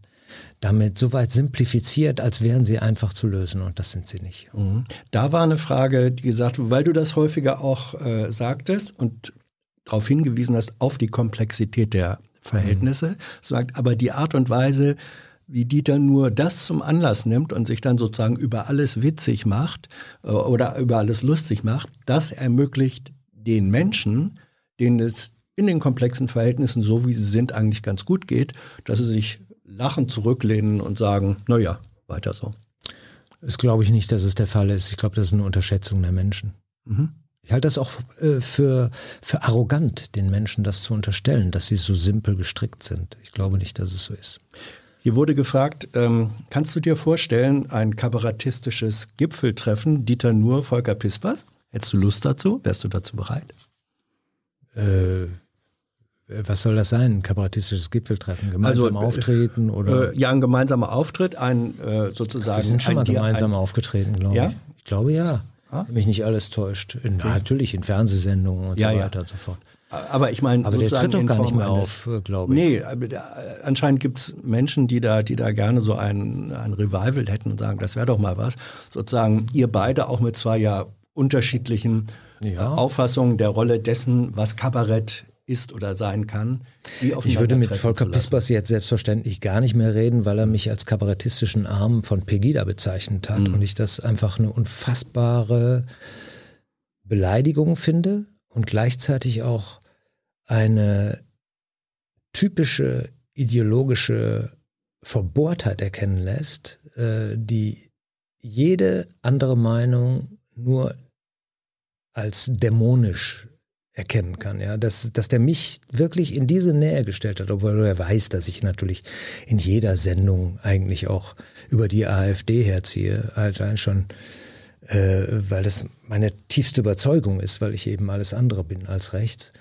damit so weit simplifiziert, als wären sie einfach zu lösen und das sind sie nicht. Mhm. Da war eine Frage, die gesagt, weil du das häufiger auch äh, sagtest und darauf hingewiesen hast, auf die Komplexität der Verhältnisse, mhm. sagt aber die Art und Weise, wie Dieter nur das zum Anlass nimmt und sich dann sozusagen über alles witzig macht äh, oder über alles lustig macht, das ermöglicht den Menschen, denen es in den komplexen Verhältnissen, so wie sie sind, eigentlich ganz gut geht, dass sie sich lachend zurücklehnen und sagen, naja, weiter so. Das glaube ich nicht, dass es der Fall ist. Ich glaube, das ist eine Unterschätzung der Menschen. Mhm. Ich halte das auch äh, für, für arrogant, den Menschen das zu unterstellen, dass sie so simpel gestrickt sind. Ich glaube nicht, dass es so ist. Hier wurde gefragt, ähm, kannst du dir vorstellen, ein kabarettistisches Gipfeltreffen, Dieter Nuhr, Volker Pispers? Hättest du Lust dazu? Wärst du dazu bereit? Äh, was soll das sein? Ein kabarettistisches Gipfeltreffen? Gemeinsam also, auftreten? Oder? Äh, ja, ein gemeinsamer Auftritt, ein äh, sozusagen. Wir sind schon mal gemeinsam ein, aufgetreten, glaube ja? ich. Ich glaube ja. Ah? Wenn mich nicht alles täuscht. In, okay. Natürlich in Fernsehsendungen und ja, so weiter ja. und so fort. Aber ich meine, aber der tritt doch gar nicht mehr auf, äh, glaube ich. Nee, äh, anscheinend gibt es Menschen, die da, die da gerne so ein, ein Revival hätten und sagen, das wäre doch mal was. Sozusagen ihr beide auch mit zwei ja unterschiedlichen ja. Auffassungen der Rolle dessen, was Kabarett ist oder sein kann. ich würde mit Volker Pispers jetzt selbstverständlich gar nicht mehr reden, weil er mich als kabarettistischen Arm von Pegida bezeichnet hat mhm. und ich das einfach eine unfassbare Beleidigung finde und gleichzeitig auch eine typische ideologische Verbohrtheit erkennen lässt, äh, die jede andere Meinung nur als dämonisch erkennen kann, ja, dass, dass der mich wirklich in diese Nähe gestellt hat, obwohl er weiß, dass ich natürlich in jeder Sendung eigentlich auch über die AfD herziehe, allein schon, äh, weil das meine tiefste Überzeugung ist, weil ich eben alles andere bin als rechts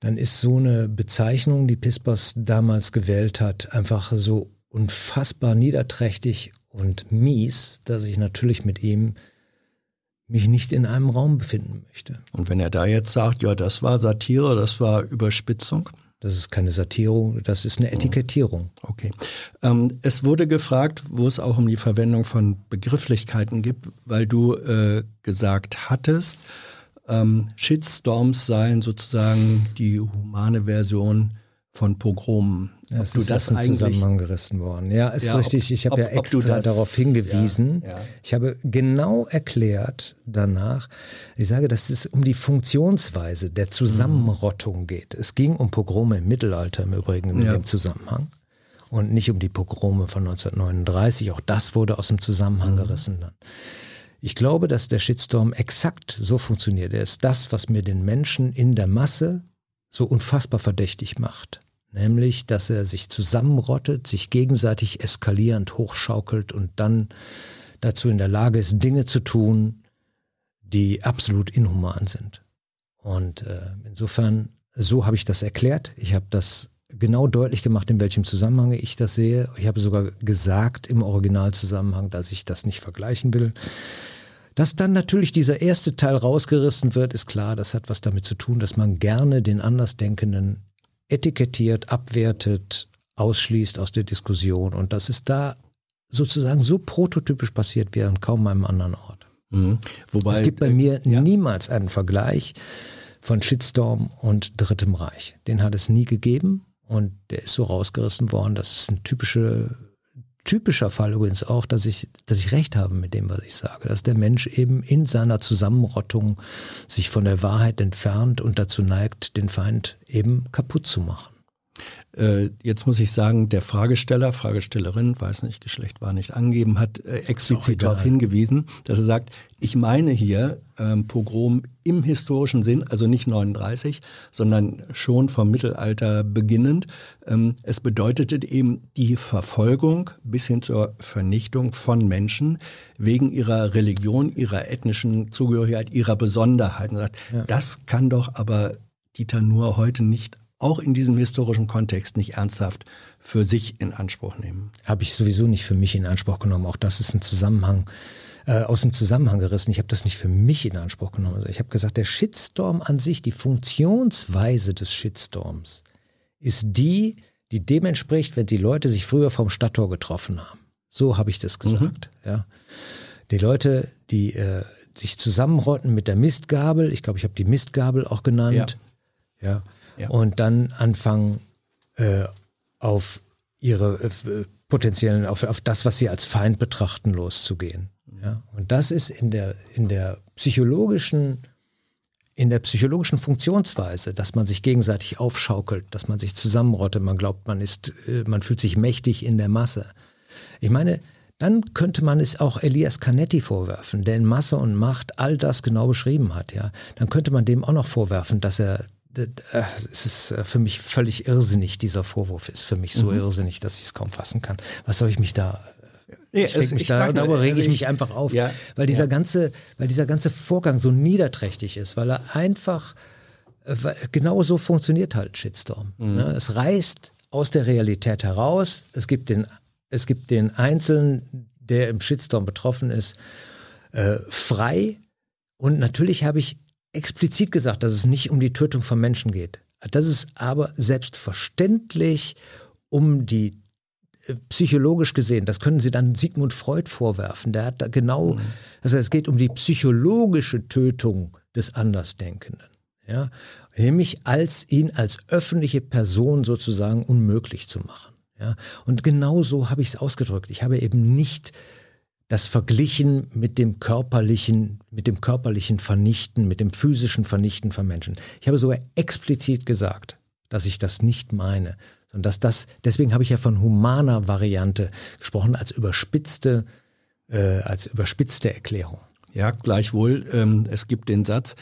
dann ist so eine Bezeichnung, die Pispers damals gewählt hat, einfach so unfassbar niederträchtig und mies, dass ich natürlich mit ihm mich nicht in einem Raum befinden möchte. Und wenn er da jetzt sagt, ja, das war Satire, das war Überspitzung? Das ist keine Satirung, das ist eine Etikettierung. Okay. Ähm, es wurde gefragt, wo es auch um die Verwendung von Begrifflichkeiten gibt, weil du äh, gesagt hattest, ähm, Shitstorms seien sozusagen die humane Version von Pogromen. Ja, es ist das im Zusammenhang gerissen worden. Ja, ist ja, richtig. Ich habe ja extra darauf hingewiesen. Ja. Ich habe genau erklärt danach. Ich sage, dass es um die Funktionsweise der Zusammenrottung geht. Es ging um Pogrome im Mittelalter im Übrigen in dem Zusammenhang und nicht um die Pogrome von 1939. Auch das wurde aus dem Zusammenhang mhm. gerissen dann. Ich glaube, dass der Shitstorm exakt so funktioniert. Er ist das, was mir den Menschen in der Masse so unfassbar verdächtig macht. Nämlich, dass er sich zusammenrottet, sich gegenseitig eskalierend hochschaukelt und dann dazu in der Lage ist, Dinge zu tun, die absolut inhuman sind. Und äh, insofern, so habe ich das erklärt. Ich habe das genau deutlich gemacht, in welchem Zusammenhang ich das sehe. Ich habe sogar gesagt im Originalzusammenhang, dass ich das nicht vergleichen will. Dass dann natürlich dieser erste Teil rausgerissen wird, ist klar, das hat was damit zu tun, dass man gerne den Andersdenkenden etikettiert, abwertet, ausschließt aus der Diskussion. Und das ist da sozusagen so prototypisch passiert wie an kaum einem anderen Ort. Mhm. Wobei, es gibt bei mir äh, ja. niemals einen Vergleich von Shitstorm und Drittem Reich. Den hat es nie gegeben und der ist so rausgerissen worden. Das ist ein typische typischer Fall übrigens auch, dass ich, dass ich recht habe mit dem, was ich sage, dass der Mensch eben in seiner Zusammenrottung sich von der Wahrheit entfernt und dazu neigt, den Feind eben kaputt zu machen. Äh, jetzt muss ich sagen, der Fragesteller, Fragestellerin, weiß nicht, Geschlecht war nicht angegeben, hat äh, explizit darauf hingewiesen, dass er sagt, ich meine hier ähm, Pogrom im historischen Sinn, also nicht 39, sondern schon vom Mittelalter beginnend. Ähm, es bedeutete eben die Verfolgung bis hin zur Vernichtung von Menschen wegen ihrer Religion, ihrer ethnischen Zugehörigkeit, ihrer Besonderheiten. Ja. Das kann doch aber Dieter Nuhr heute nicht auch in diesem historischen Kontext nicht ernsthaft für sich in Anspruch nehmen. Habe ich sowieso nicht für mich in Anspruch genommen. Auch das ist ein Zusammenhang, äh, aus dem Zusammenhang gerissen. Ich habe das nicht für mich in Anspruch genommen. Also ich habe gesagt, der Shitstorm an sich, die Funktionsweise des Shitstorms ist die, die dem entspricht, wenn die Leute sich früher vom Stadttor getroffen haben. So habe ich das gesagt. Mhm. Ja. Die Leute, die äh, sich zusammenrotten mit der Mistgabel, ich glaube, ich habe die Mistgabel auch genannt. Ja. ja ja. und dann anfangen äh, auf ihre äh, potenziellen, auf, auf das, was sie als Feind betrachten, loszugehen. Ja? Und das ist in der, in der psychologischen in der psychologischen Funktionsweise, dass man sich gegenseitig aufschaukelt, dass man sich zusammenrottet, man glaubt, man ist, äh, man fühlt sich mächtig in der Masse. Ich meine, dann könnte man es auch Elias Canetti vorwerfen, der in Masse und Macht all das genau beschrieben hat, ja. Dann könnte man dem auch noch vorwerfen, dass er es ist äh, für mich völlig irrsinnig, dieser Vorwurf ist für mich so mhm. irrsinnig, dass ich es kaum fassen kann. Was soll ich mich da Nee, ich reg mich ich da, darüber rege also ich mich einfach auf, ja, weil dieser ja. ganze, weil dieser ganze Vorgang so niederträchtig ist, weil er einfach, äh, weil genau so funktioniert halt Shitstorm. Mhm. Ne? Es reißt aus der Realität heraus. Es gibt den, es gibt den Einzelnen, der im Shitstorm betroffen ist, äh, frei. Und natürlich habe ich explizit gesagt, dass es nicht um die Tötung von Menschen geht. Das ist aber selbstverständlich um die äh, psychologisch gesehen, das können Sie dann Sigmund Freud vorwerfen. Der hat da genau, also es geht um die psychologische Tötung des Andersdenkenden. Ja, nämlich als ihn als öffentliche Person sozusagen unmöglich zu machen. Ja, und genau so habe ich es ausgedrückt. Ich habe eben nicht das verglichen mit dem körperlichen, mit dem körperlichen Vernichten, mit dem physischen Vernichten von Menschen. Ich habe sogar explizit gesagt, dass ich das nicht meine, sondern dass das, deswegen habe ich ja von humaner Variante gesprochen, als überspitzte, äh, als überspitzte Erklärung. Ja, gleichwohl. Ähm, es gibt den Satz,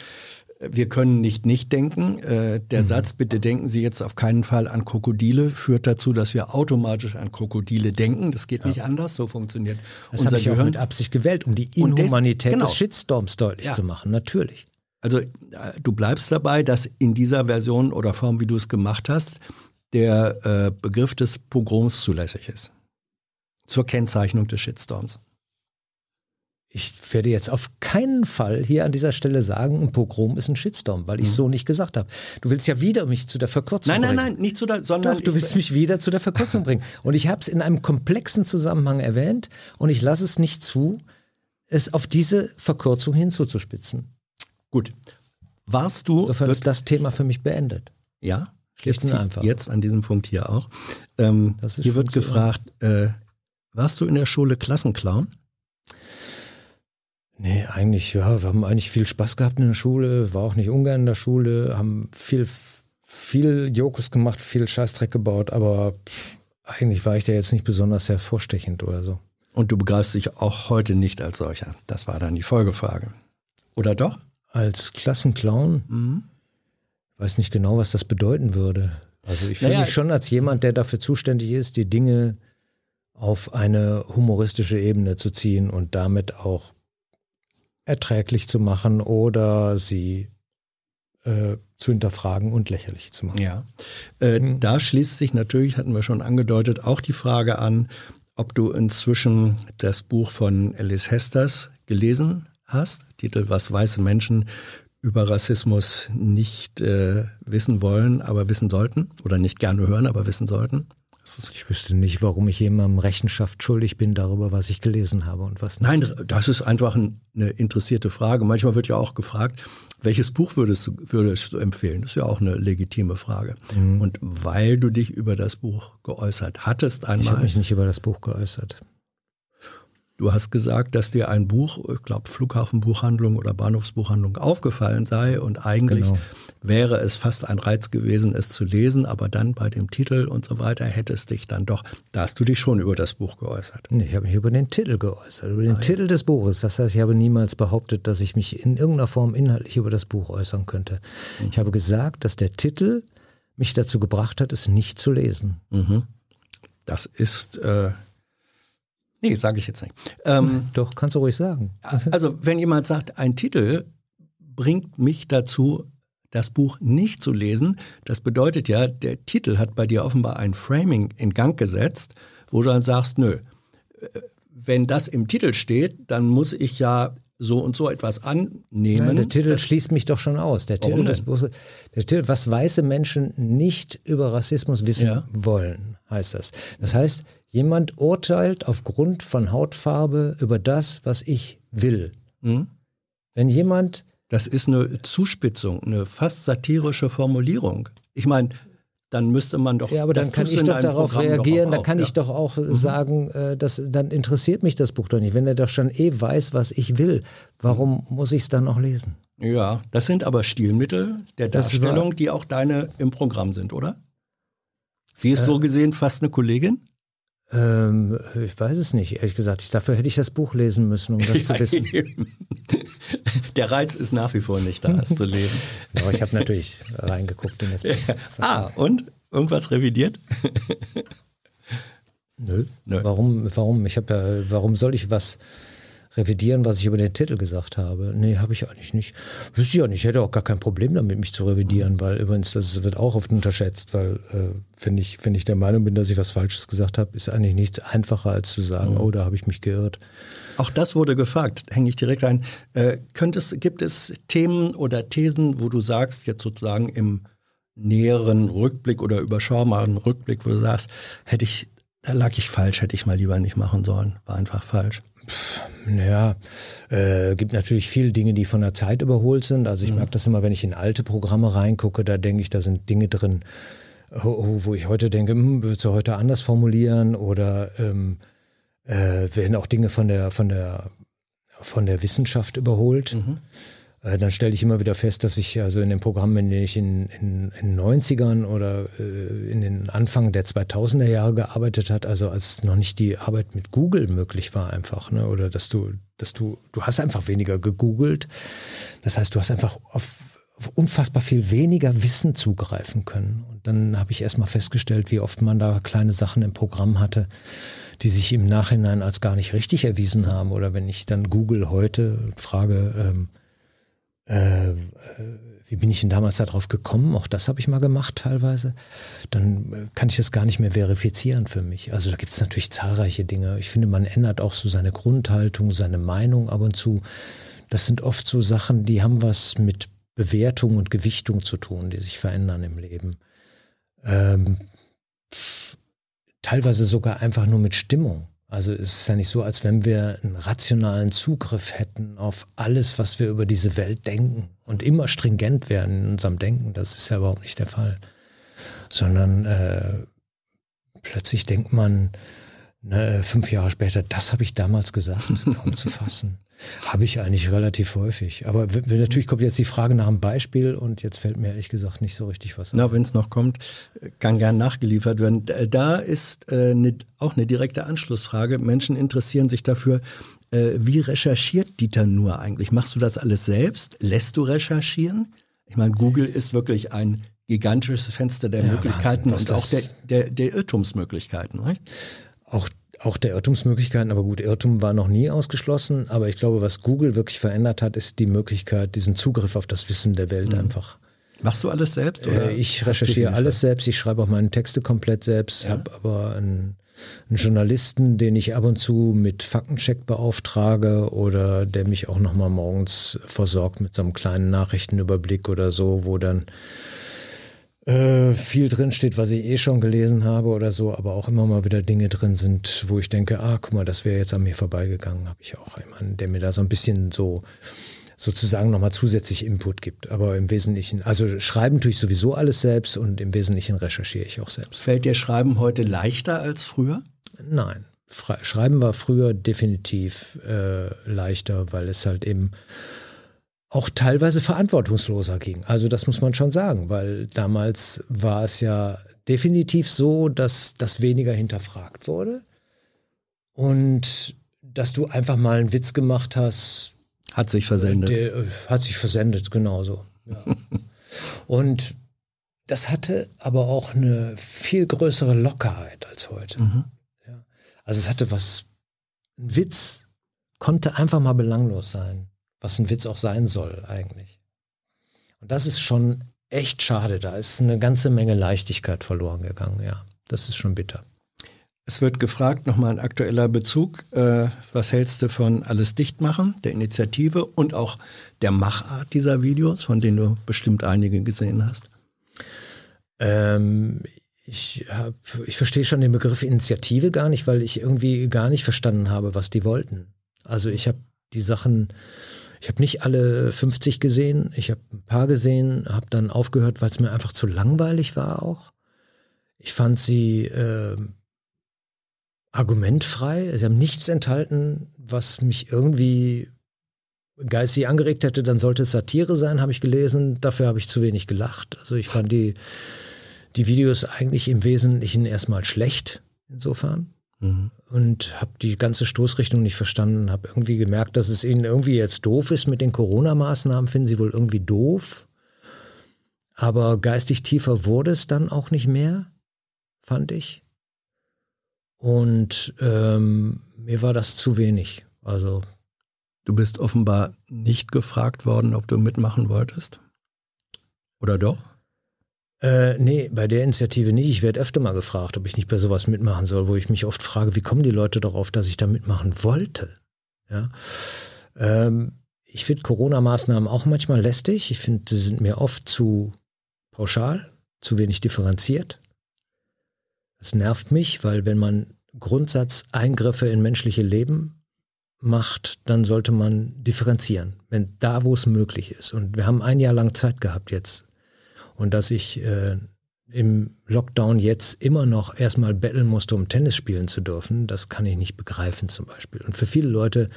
wir können nicht nicht denken. Äh, der mhm. Satz, bitte denken Sie jetzt auf keinen Fall an Krokodile, führt dazu, dass wir automatisch an Krokodile denken. Das geht ja. nicht anders, so funktioniert das unser ich Gehirn. auch mit Absicht gewählt, um die Inhumanität des, genau. des Shitstorms deutlich ja. zu machen, natürlich. Also äh, du bleibst dabei, dass in dieser Version oder Form, wie du es gemacht hast, der äh, Begriff des Pogroms zulässig ist. Zur Kennzeichnung des Shitstorms ich werde jetzt auf keinen Fall hier an dieser Stelle sagen, ein Pogrom ist ein Shitstorm, weil ich mhm. so nicht gesagt habe. Du willst ja wieder mich zu der Verkürzung nein, bringen. Nein, nein, nein, nicht zu der, sondern. Doch, du willst mich wieder zu der Verkürzung bringen. Und ich habe es in einem komplexen Zusammenhang erwähnt und ich lasse es nicht zu, es auf diese Verkürzung hinzuzuspitzen. Gut. Warst du. Insofern ist das Thema für mich beendet. Ja? Schlicht und einfach. Jetzt an diesem Punkt hier auch. Ähm, hier wird gefragt, äh, warst du in der Schule Klassenclown? Nee, eigentlich, ja, wir haben eigentlich viel Spaß gehabt in der Schule, war auch nicht ungern in der Schule, haben viel, viel Jokes gemacht, viel Scheißdreck gebaut, aber eigentlich war ich da jetzt nicht besonders hervorstechend oder so. Und du begreifst dich auch heute nicht als solcher. Das war dann die Folgefrage. Oder doch? Als Klassenclown, Mhm. weiß nicht genau, was das bedeuten würde. Also ich fühle Naja, mich schon als jemand, der dafür zuständig ist, die Dinge auf eine humoristische Ebene zu ziehen und damit auch erträglich zu machen oder sie äh, zu hinterfragen und lächerlich zu machen. Ja. Äh, Mhm. Da schließt sich natürlich, hatten wir schon angedeutet, auch die Frage an, ob du inzwischen das Buch von Alice Hesters gelesen hast. Titel Was weiße Menschen über Rassismus nicht äh, wissen wollen, aber wissen sollten. Oder nicht gerne hören, aber wissen sollten. Ich wüsste nicht, warum ich jemandem Rechenschaft schuldig bin darüber, was ich gelesen habe und was nicht. Nein, das ist einfach ein- eine interessierte Frage. Manchmal wird ja auch gefragt, welches Buch würdest du, würdest du empfehlen? Das ist ja auch eine legitime Frage. Mhm. Und weil du dich über das Buch geäußert hattest ich habe einmal, mich nicht über das Buch geäußert. du hast gesagt, dass dir ein Buch, ich glaube Flughafenbuchhandlung oder Bahnhofsbuchhandlung aufgefallen sei und eigentlich Genau. Wäre es fast ein Reiz gewesen, es zu lesen, aber dann bei dem Titel und so weiter hättest dich dann doch, da hast du dich schon über das Buch geäußert. Nee, ich habe mich über den Titel geäußert, über Ah, den Titel des Buches. Das heißt, ich habe niemals behauptet, dass ich mich in irgendeiner Form inhaltlich über das Buch äußern könnte. Mhm. Ich habe gesagt, dass der Titel mich dazu gebracht hat, es nicht zu lesen. Mhm. Das ist, äh, nee, sage ich jetzt nicht. Ähm, Doch, kannst du ruhig sagen. Also wenn jemand sagt, ein Titel bringt mich dazu, das Buch nicht zu lesen, das bedeutet ja, der Titel hat bei dir offenbar ein Framing in Gang gesetzt, wo du dann sagst, nö, äh, wenn das im Titel steht, dann muss ich ja so und so etwas annehmen. Nein, der Titel schließt mich doch schon aus. Der Titel des? Buches, der Titel, was weiße Menschen nicht über Rassismus wissen Ja. wollen, heißt das. Das heißt, jemand urteilt aufgrund von Hautfarbe über das, was ich will. Hm? Wenn jemand Das ist eine Zuspitzung, eine fast satirische Formulierung. Ich meine, dann müsste man doch. Ja, aber das dann kann ich doch darauf Programm reagieren, dann kann ja. Mhm. ich doch auch sagen, äh, dass, dann interessiert mich das Buch doch nicht. Wenn er doch schon eh weiß, was ich will, warum muss ich es dann noch lesen? Ja, das sind aber Stilmittel der Das war- Darstellung, die auch deine im Programm sind, oder? Sie Äh. ist so gesehen fast eine Kollegin? Ähm, ich weiß es nicht, ehrlich gesagt. Ich, dafür hätte ich das Buch lesen müssen, um das zu wissen. Der Reiz ist nach wie vor nicht da, es zu lesen. Aber ich habe natürlich reingeguckt in das Buch. Ah, und? Irgendwas revidiert? Nö. Nö. Warum, warum? Ich habe ja, warum soll ich was revidieren, was ich über den Titel gesagt habe? Nee, habe ich eigentlich nicht. Wüsste ich auch nicht. Ich hätte auch gar kein Problem damit, mich zu revidieren, weil übrigens, das wird auch oft unterschätzt, weil äh, wenn, ich, wenn ich der Meinung bin, dass ich was Falsches gesagt habe, ist eigentlich nichts einfacher, als zu sagen, oh, da habe ich mich geirrt. Auch das wurde gefragt, hänge ich direkt ein. Äh, könntest, gibt es Themen oder Thesen, wo du sagst, jetzt sozusagen im näheren Rückblick oder überschaubaren Rückblick, wo du sagst, hätte ich, da lag ich falsch, hätte ich mal lieber nicht machen sollen, war einfach falsch. Naja, äh, gibt natürlich viele Dinge, die von der Zeit überholt sind. Also ich merke das immer, wenn ich in alte Programme reingucke, da denke ich, da sind Dinge drin, wo ich heute denke, hm, würdest du heute anders formulieren oder ähm, äh, werden auch Dinge von der, von der, von der Wissenschaft überholt. Äh, dann stelle ich immer wieder fest, dass ich also in den Programmen, in denen ich in in, in 90ern oder äh, in den Anfang der 2000er Jahre gearbeitet hat, also als noch nicht die Arbeit mit Google möglich war einfach, ne? oder dass du, dass du, du hast einfach weniger gegoogelt. Das heißt, du hast einfach auf, auf unfassbar viel weniger Wissen zugreifen können. Und dann habe ich erstmal festgestellt, wie oft man da kleine Sachen im Programm hatte, die sich im Nachhinein als gar nicht richtig erwiesen haben. Oder wenn ich dann Google heute frage, ähm, äh, äh, wie bin ich denn damals darauf gekommen? Auch das habe ich mal gemacht teilweise. Dann äh, kann ich das gar nicht mehr verifizieren für mich. Also da gibt es natürlich zahlreiche Dinge. Ich finde, man ändert auch so seine Grundhaltung, seine Meinung ab und zu. Das sind oft so Sachen, die haben was mit Bewertung und Gewichtung zu tun, die sich verändern im Leben. Ähm, teilweise sogar einfach nur mit Stimmung. Also es ist ja nicht so, als wenn wir einen rationalen Zugriff hätten auf alles, was wir über diese Welt denken und immer stringent werden in unserem Denken. Das ist ja überhaupt nicht der Fall. sondern äh, plötzlich denkt man, ne, fünf Jahre später, das habe ich damals gesagt, kaum zu fassen. Habe ich eigentlich relativ häufig. Aber natürlich kommt jetzt die Frage nach einem Beispiel und jetzt fällt mir ehrlich gesagt nicht so richtig was an. Na, wenn es noch kommt, kann gern nachgeliefert werden. Da ist äh, ne, auch eine direkte Anschlussfrage. Menschen interessieren sich dafür, äh, wie recherchiert Dieter nur eigentlich? Machst du das alles selbst? Lässt du recherchieren? Ich meine, Google ist wirklich ein gigantisches Fenster der ja, Möglichkeiten Wahnsinn, und auch der, der, der Irrtumsmöglichkeiten. Nicht? Auch auch der Irrtumsmöglichkeiten, aber gut, Irrtum war noch nie ausgeschlossen, aber ich glaube, was Google wirklich verändert hat, ist die Möglichkeit, diesen Zugriff auf das Wissen der Welt mhm. einfach. Machst du alles selbst? Oder äh, ich recherchiere alles selbst, ich schreibe auch meine Texte komplett selbst, ja. habe aber einen, einen, Journalisten, den ich ab und zu mit Faktencheck beauftrage oder der mich auch nochmal morgens versorgt mit so einem kleinen Nachrichtenüberblick oder so, wo dann äh, viel drin steht, was ich eh schon gelesen habe oder so, aber auch immer mal wieder Dinge drin sind, wo ich denke, ah, guck mal, das wäre jetzt an mir vorbeigegangen, habe ich auch jemanden, der mir da so ein bisschen so sozusagen nochmal zusätzlich Input gibt. Aber im Wesentlichen, also schreiben tue ich sowieso alles selbst und im Wesentlichen recherchiere ich auch selbst. Fällt dir Schreiben heute leichter als früher? Nein. Schreiben war früher definitiv äh, leichter, weil es halt eben auch teilweise verantwortungsloser ging. Also das muss man schon sagen, weil damals war es ja definitiv so, dass das weniger hinterfragt wurde und dass du einfach mal einen Witz gemacht hast. Hat sich versendet. Der, äh, hat sich versendet, genauso. Ja. und das hatte aber auch eine viel größere Lockerheit als heute. Mhm. Ja. Also es hatte was, ein Witz konnte einfach mal belanglos sein was ein Witz auch sein soll eigentlich. Und das ist schon echt schade. Da ist eine ganze Menge Leichtigkeit verloren gegangen, ja. Das ist schon bitter. Es wird gefragt, nochmal ein aktueller Bezug. Äh, was hältst du von Alles dicht machen, der Initiative und auch der Machart dieser Videos, von denen du bestimmt einige gesehen hast? Ähm, ich, hab, ich verstehe schon den Begriff Initiative gar nicht, weil ich irgendwie gar nicht verstanden habe, was die wollten. Also ich habe die Sachen ich habe nicht alle 50 gesehen, ich habe ein paar gesehen, habe dann aufgehört, weil es mir einfach zu langweilig war auch. Ich fand sie äh, argumentfrei. Sie haben nichts enthalten, was mich irgendwie geistig angeregt hätte. Dann sollte es Satire sein, habe ich gelesen. Dafür habe ich zu wenig gelacht. Also ich fand die, die Videos eigentlich im Wesentlichen erstmal schlecht, insofern. Und habe die ganze Stoßrichtung nicht verstanden, habe irgendwie gemerkt, dass es ihnen irgendwie jetzt doof ist mit den Corona-Maßnahmen, finden sie wohl irgendwie doof. Aber geistig tiefer wurde es dann auch nicht mehr, fand ich. Und ähm, mir war das zu wenig. Also Du bist offenbar nicht gefragt worden, ob du mitmachen wolltest? Oder doch? Äh, nee, bei der Initiative nicht. Ich werde öfter mal gefragt, ob ich nicht bei sowas mitmachen soll, wo ich mich oft frage, wie kommen die Leute darauf, dass ich da mitmachen wollte? Ja. Ähm, ich finde Corona-Maßnahmen auch manchmal lästig. Ich finde, sie sind mir oft zu pauschal, zu wenig differenziert. Das nervt mich, weil wenn man Grundsatzeingriffe in menschliche Leben macht, dann sollte man differenzieren, wenn da, wo es möglich ist. Und wir haben ein Jahr lang Zeit gehabt jetzt, und dass ich äh, im Lockdown jetzt immer noch erstmal betteln musste, um Tennis spielen zu dürfen, das kann ich nicht begreifen zum Beispiel. Und für viele Leute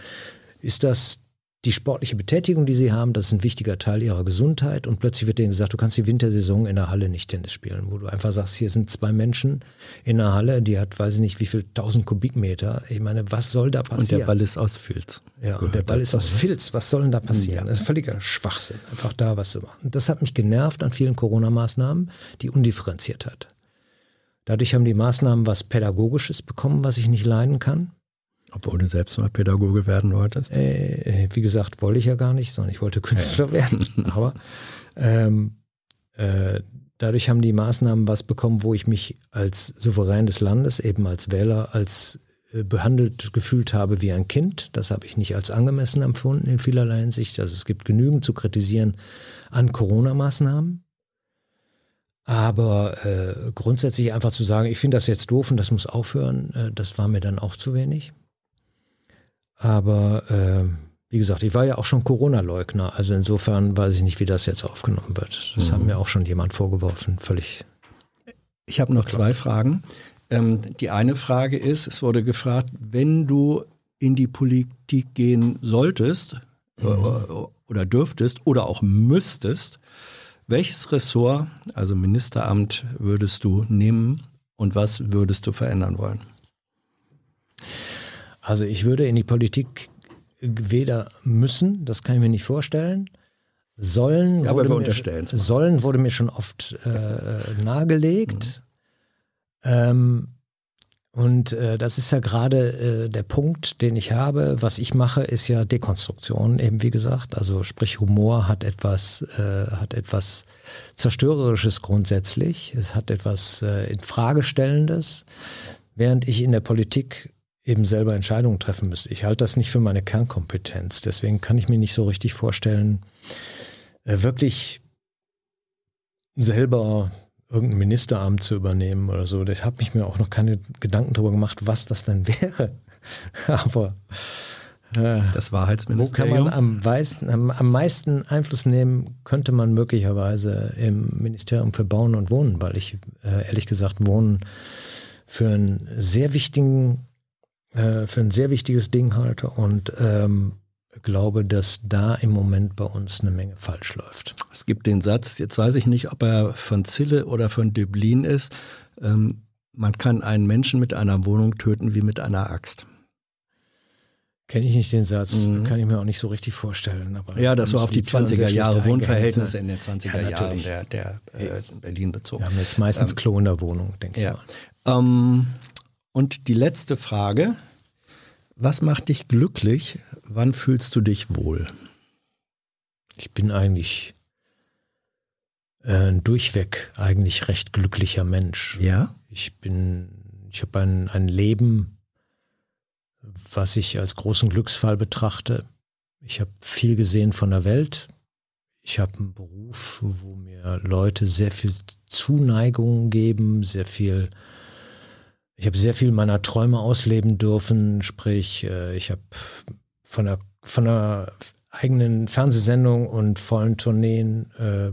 ist das die sportliche Betätigung, die sie haben, das ist ein wichtiger Teil ihrer Gesundheit. Und plötzlich wird denen gesagt, du kannst die Wintersaison in der Halle nicht Tennis spielen, wo du einfach sagst, hier sind zwei Menschen in der Halle, die hat, weiß ich nicht, wie viel tausend Kubikmeter. Ich meine, was soll da passieren? Und der Ball ist aus Filz. Ja, und der Ball ist aus Filz. Was soll denn da passieren? Ja. Das ist völliger Schwachsinn, einfach da was zu machen. Das hat mich genervt an vielen Corona-Maßnahmen, die undifferenziert hat. Dadurch haben die Maßnahmen was Pädagogisches bekommen, was ich nicht leiden kann. Obwohl du selbst mal Pädagoge werden wolltest? Äh, wie gesagt, wollte ich ja gar nicht, sondern ich wollte Künstler ja. werden. Aber ähm, äh, dadurch haben die Maßnahmen was bekommen, wo ich mich als Souverän des Landes, eben als Wähler, als äh, behandelt gefühlt habe wie ein Kind. Das habe ich nicht als angemessen empfunden in vielerlei Hinsicht. Also es gibt genügend zu kritisieren an Corona-Maßnahmen. Aber äh, grundsätzlich einfach zu sagen, ich finde das jetzt doof und das muss aufhören, äh, das war mir dann auch zu wenig. Aber äh, wie gesagt, ich war ja auch schon Corona-Leugner. Also insofern weiß ich nicht, wie das jetzt aufgenommen wird. Das mhm. hat mir auch schon jemand vorgeworfen. Völlig Ich habe noch zwei Fragen. Ähm, die eine Frage ist, es wurde gefragt, wenn du in die Politik gehen solltest mhm. oder dürftest oder auch müsstest, welches Ressort, also Ministeramt, würdest du nehmen und was würdest du verändern wollen? Also ich würde in die Politik weder müssen, das kann ich mir nicht vorstellen. Sollen, ja, aber wir unterstellen sollen wurde mir schon oft äh, nahegelegt. Mhm. Ähm, und äh, das ist ja gerade äh, der Punkt, den ich habe. Was ich mache, ist ja Dekonstruktion, eben wie gesagt. Also sprich, Humor hat etwas, äh, hat etwas Zerstörerisches grundsätzlich. Es hat etwas äh, Infragestellendes. Während ich in der Politik eben selber Entscheidungen treffen müsste. Ich halte das nicht für meine Kernkompetenz. Deswegen kann ich mir nicht so richtig vorstellen, äh, wirklich selber irgendein Ministeramt zu übernehmen oder so. Ich habe mich mir auch noch keine Gedanken darüber gemacht, was das denn wäre. Aber äh, das Wahrheitsministerium. Wo kann man am, meisten, am, am, meisten Einfluss nehmen, könnte man möglicherweise im Ministerium für Bauen und Wohnen, weil ich äh, ehrlich gesagt Wohnen für einen sehr wichtigen, äh, für ein sehr wichtiges Ding halte und ähm, glaube, dass da im Moment bei uns eine Menge falsch läuft. Es gibt den Satz, jetzt weiß ich nicht, ob er von Zille oder von Döblin ist, ähm, man kann einen Menschen mit einer Wohnung töten wie mit einer Axt. Kenne ich nicht den Satz, mhm. kann ich mir auch nicht so richtig vorstellen. ja, das war auf die 20er Jahre Wohnverhältnisse in den 20er ja, Jahren der, der äh, Berlin bezogen. Wir haben jetzt meistens ähm, Klo in der Wohnung, denke ja. ich mal. Ähm, und die letzte Frage, was macht dich glücklich? Wann fühlst du dich wohl? Ich bin eigentlich äh, durchweg eigentlich recht glücklicher Mensch. Ja. Ich bin, ich habe ein, ein Leben, was ich als großen Glücksfall betrachte. Ich habe viel gesehen von der Welt. Ich habe einen Beruf, wo mir Leute sehr viel Zuneigung geben, sehr viel ich habe sehr viel meiner Träume ausleben dürfen, sprich, äh, ich habe von der, von der eigenen Fernsehsendung und vollen Tourneen äh,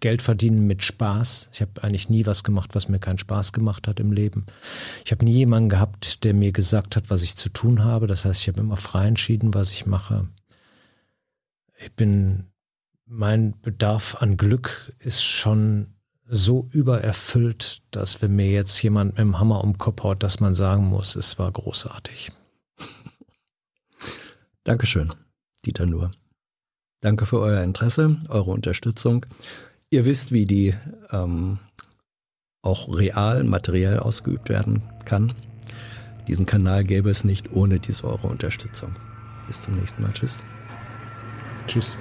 Geld verdienen mit Spaß. Ich habe eigentlich nie was gemacht, was mir keinen Spaß gemacht hat im Leben. Ich habe nie jemanden gehabt, der mir gesagt hat, was ich zu tun habe. Das heißt, ich habe immer frei entschieden, was ich mache. Ich bin, mein Bedarf an Glück ist schon so übererfüllt, dass wenn mir jetzt jemand mit dem Hammer um den Kopf haut, dass man sagen muss, es war großartig. Dankeschön, Dieter Nuhr. Danke für euer Interesse, eure Unterstützung. Ihr wisst, wie die ähm, auch real, materiell ausgeübt werden kann. Diesen Kanal gäbe es nicht ohne diese eure Unterstützung. Bis zum nächsten Mal. Tschüss. Tschüss.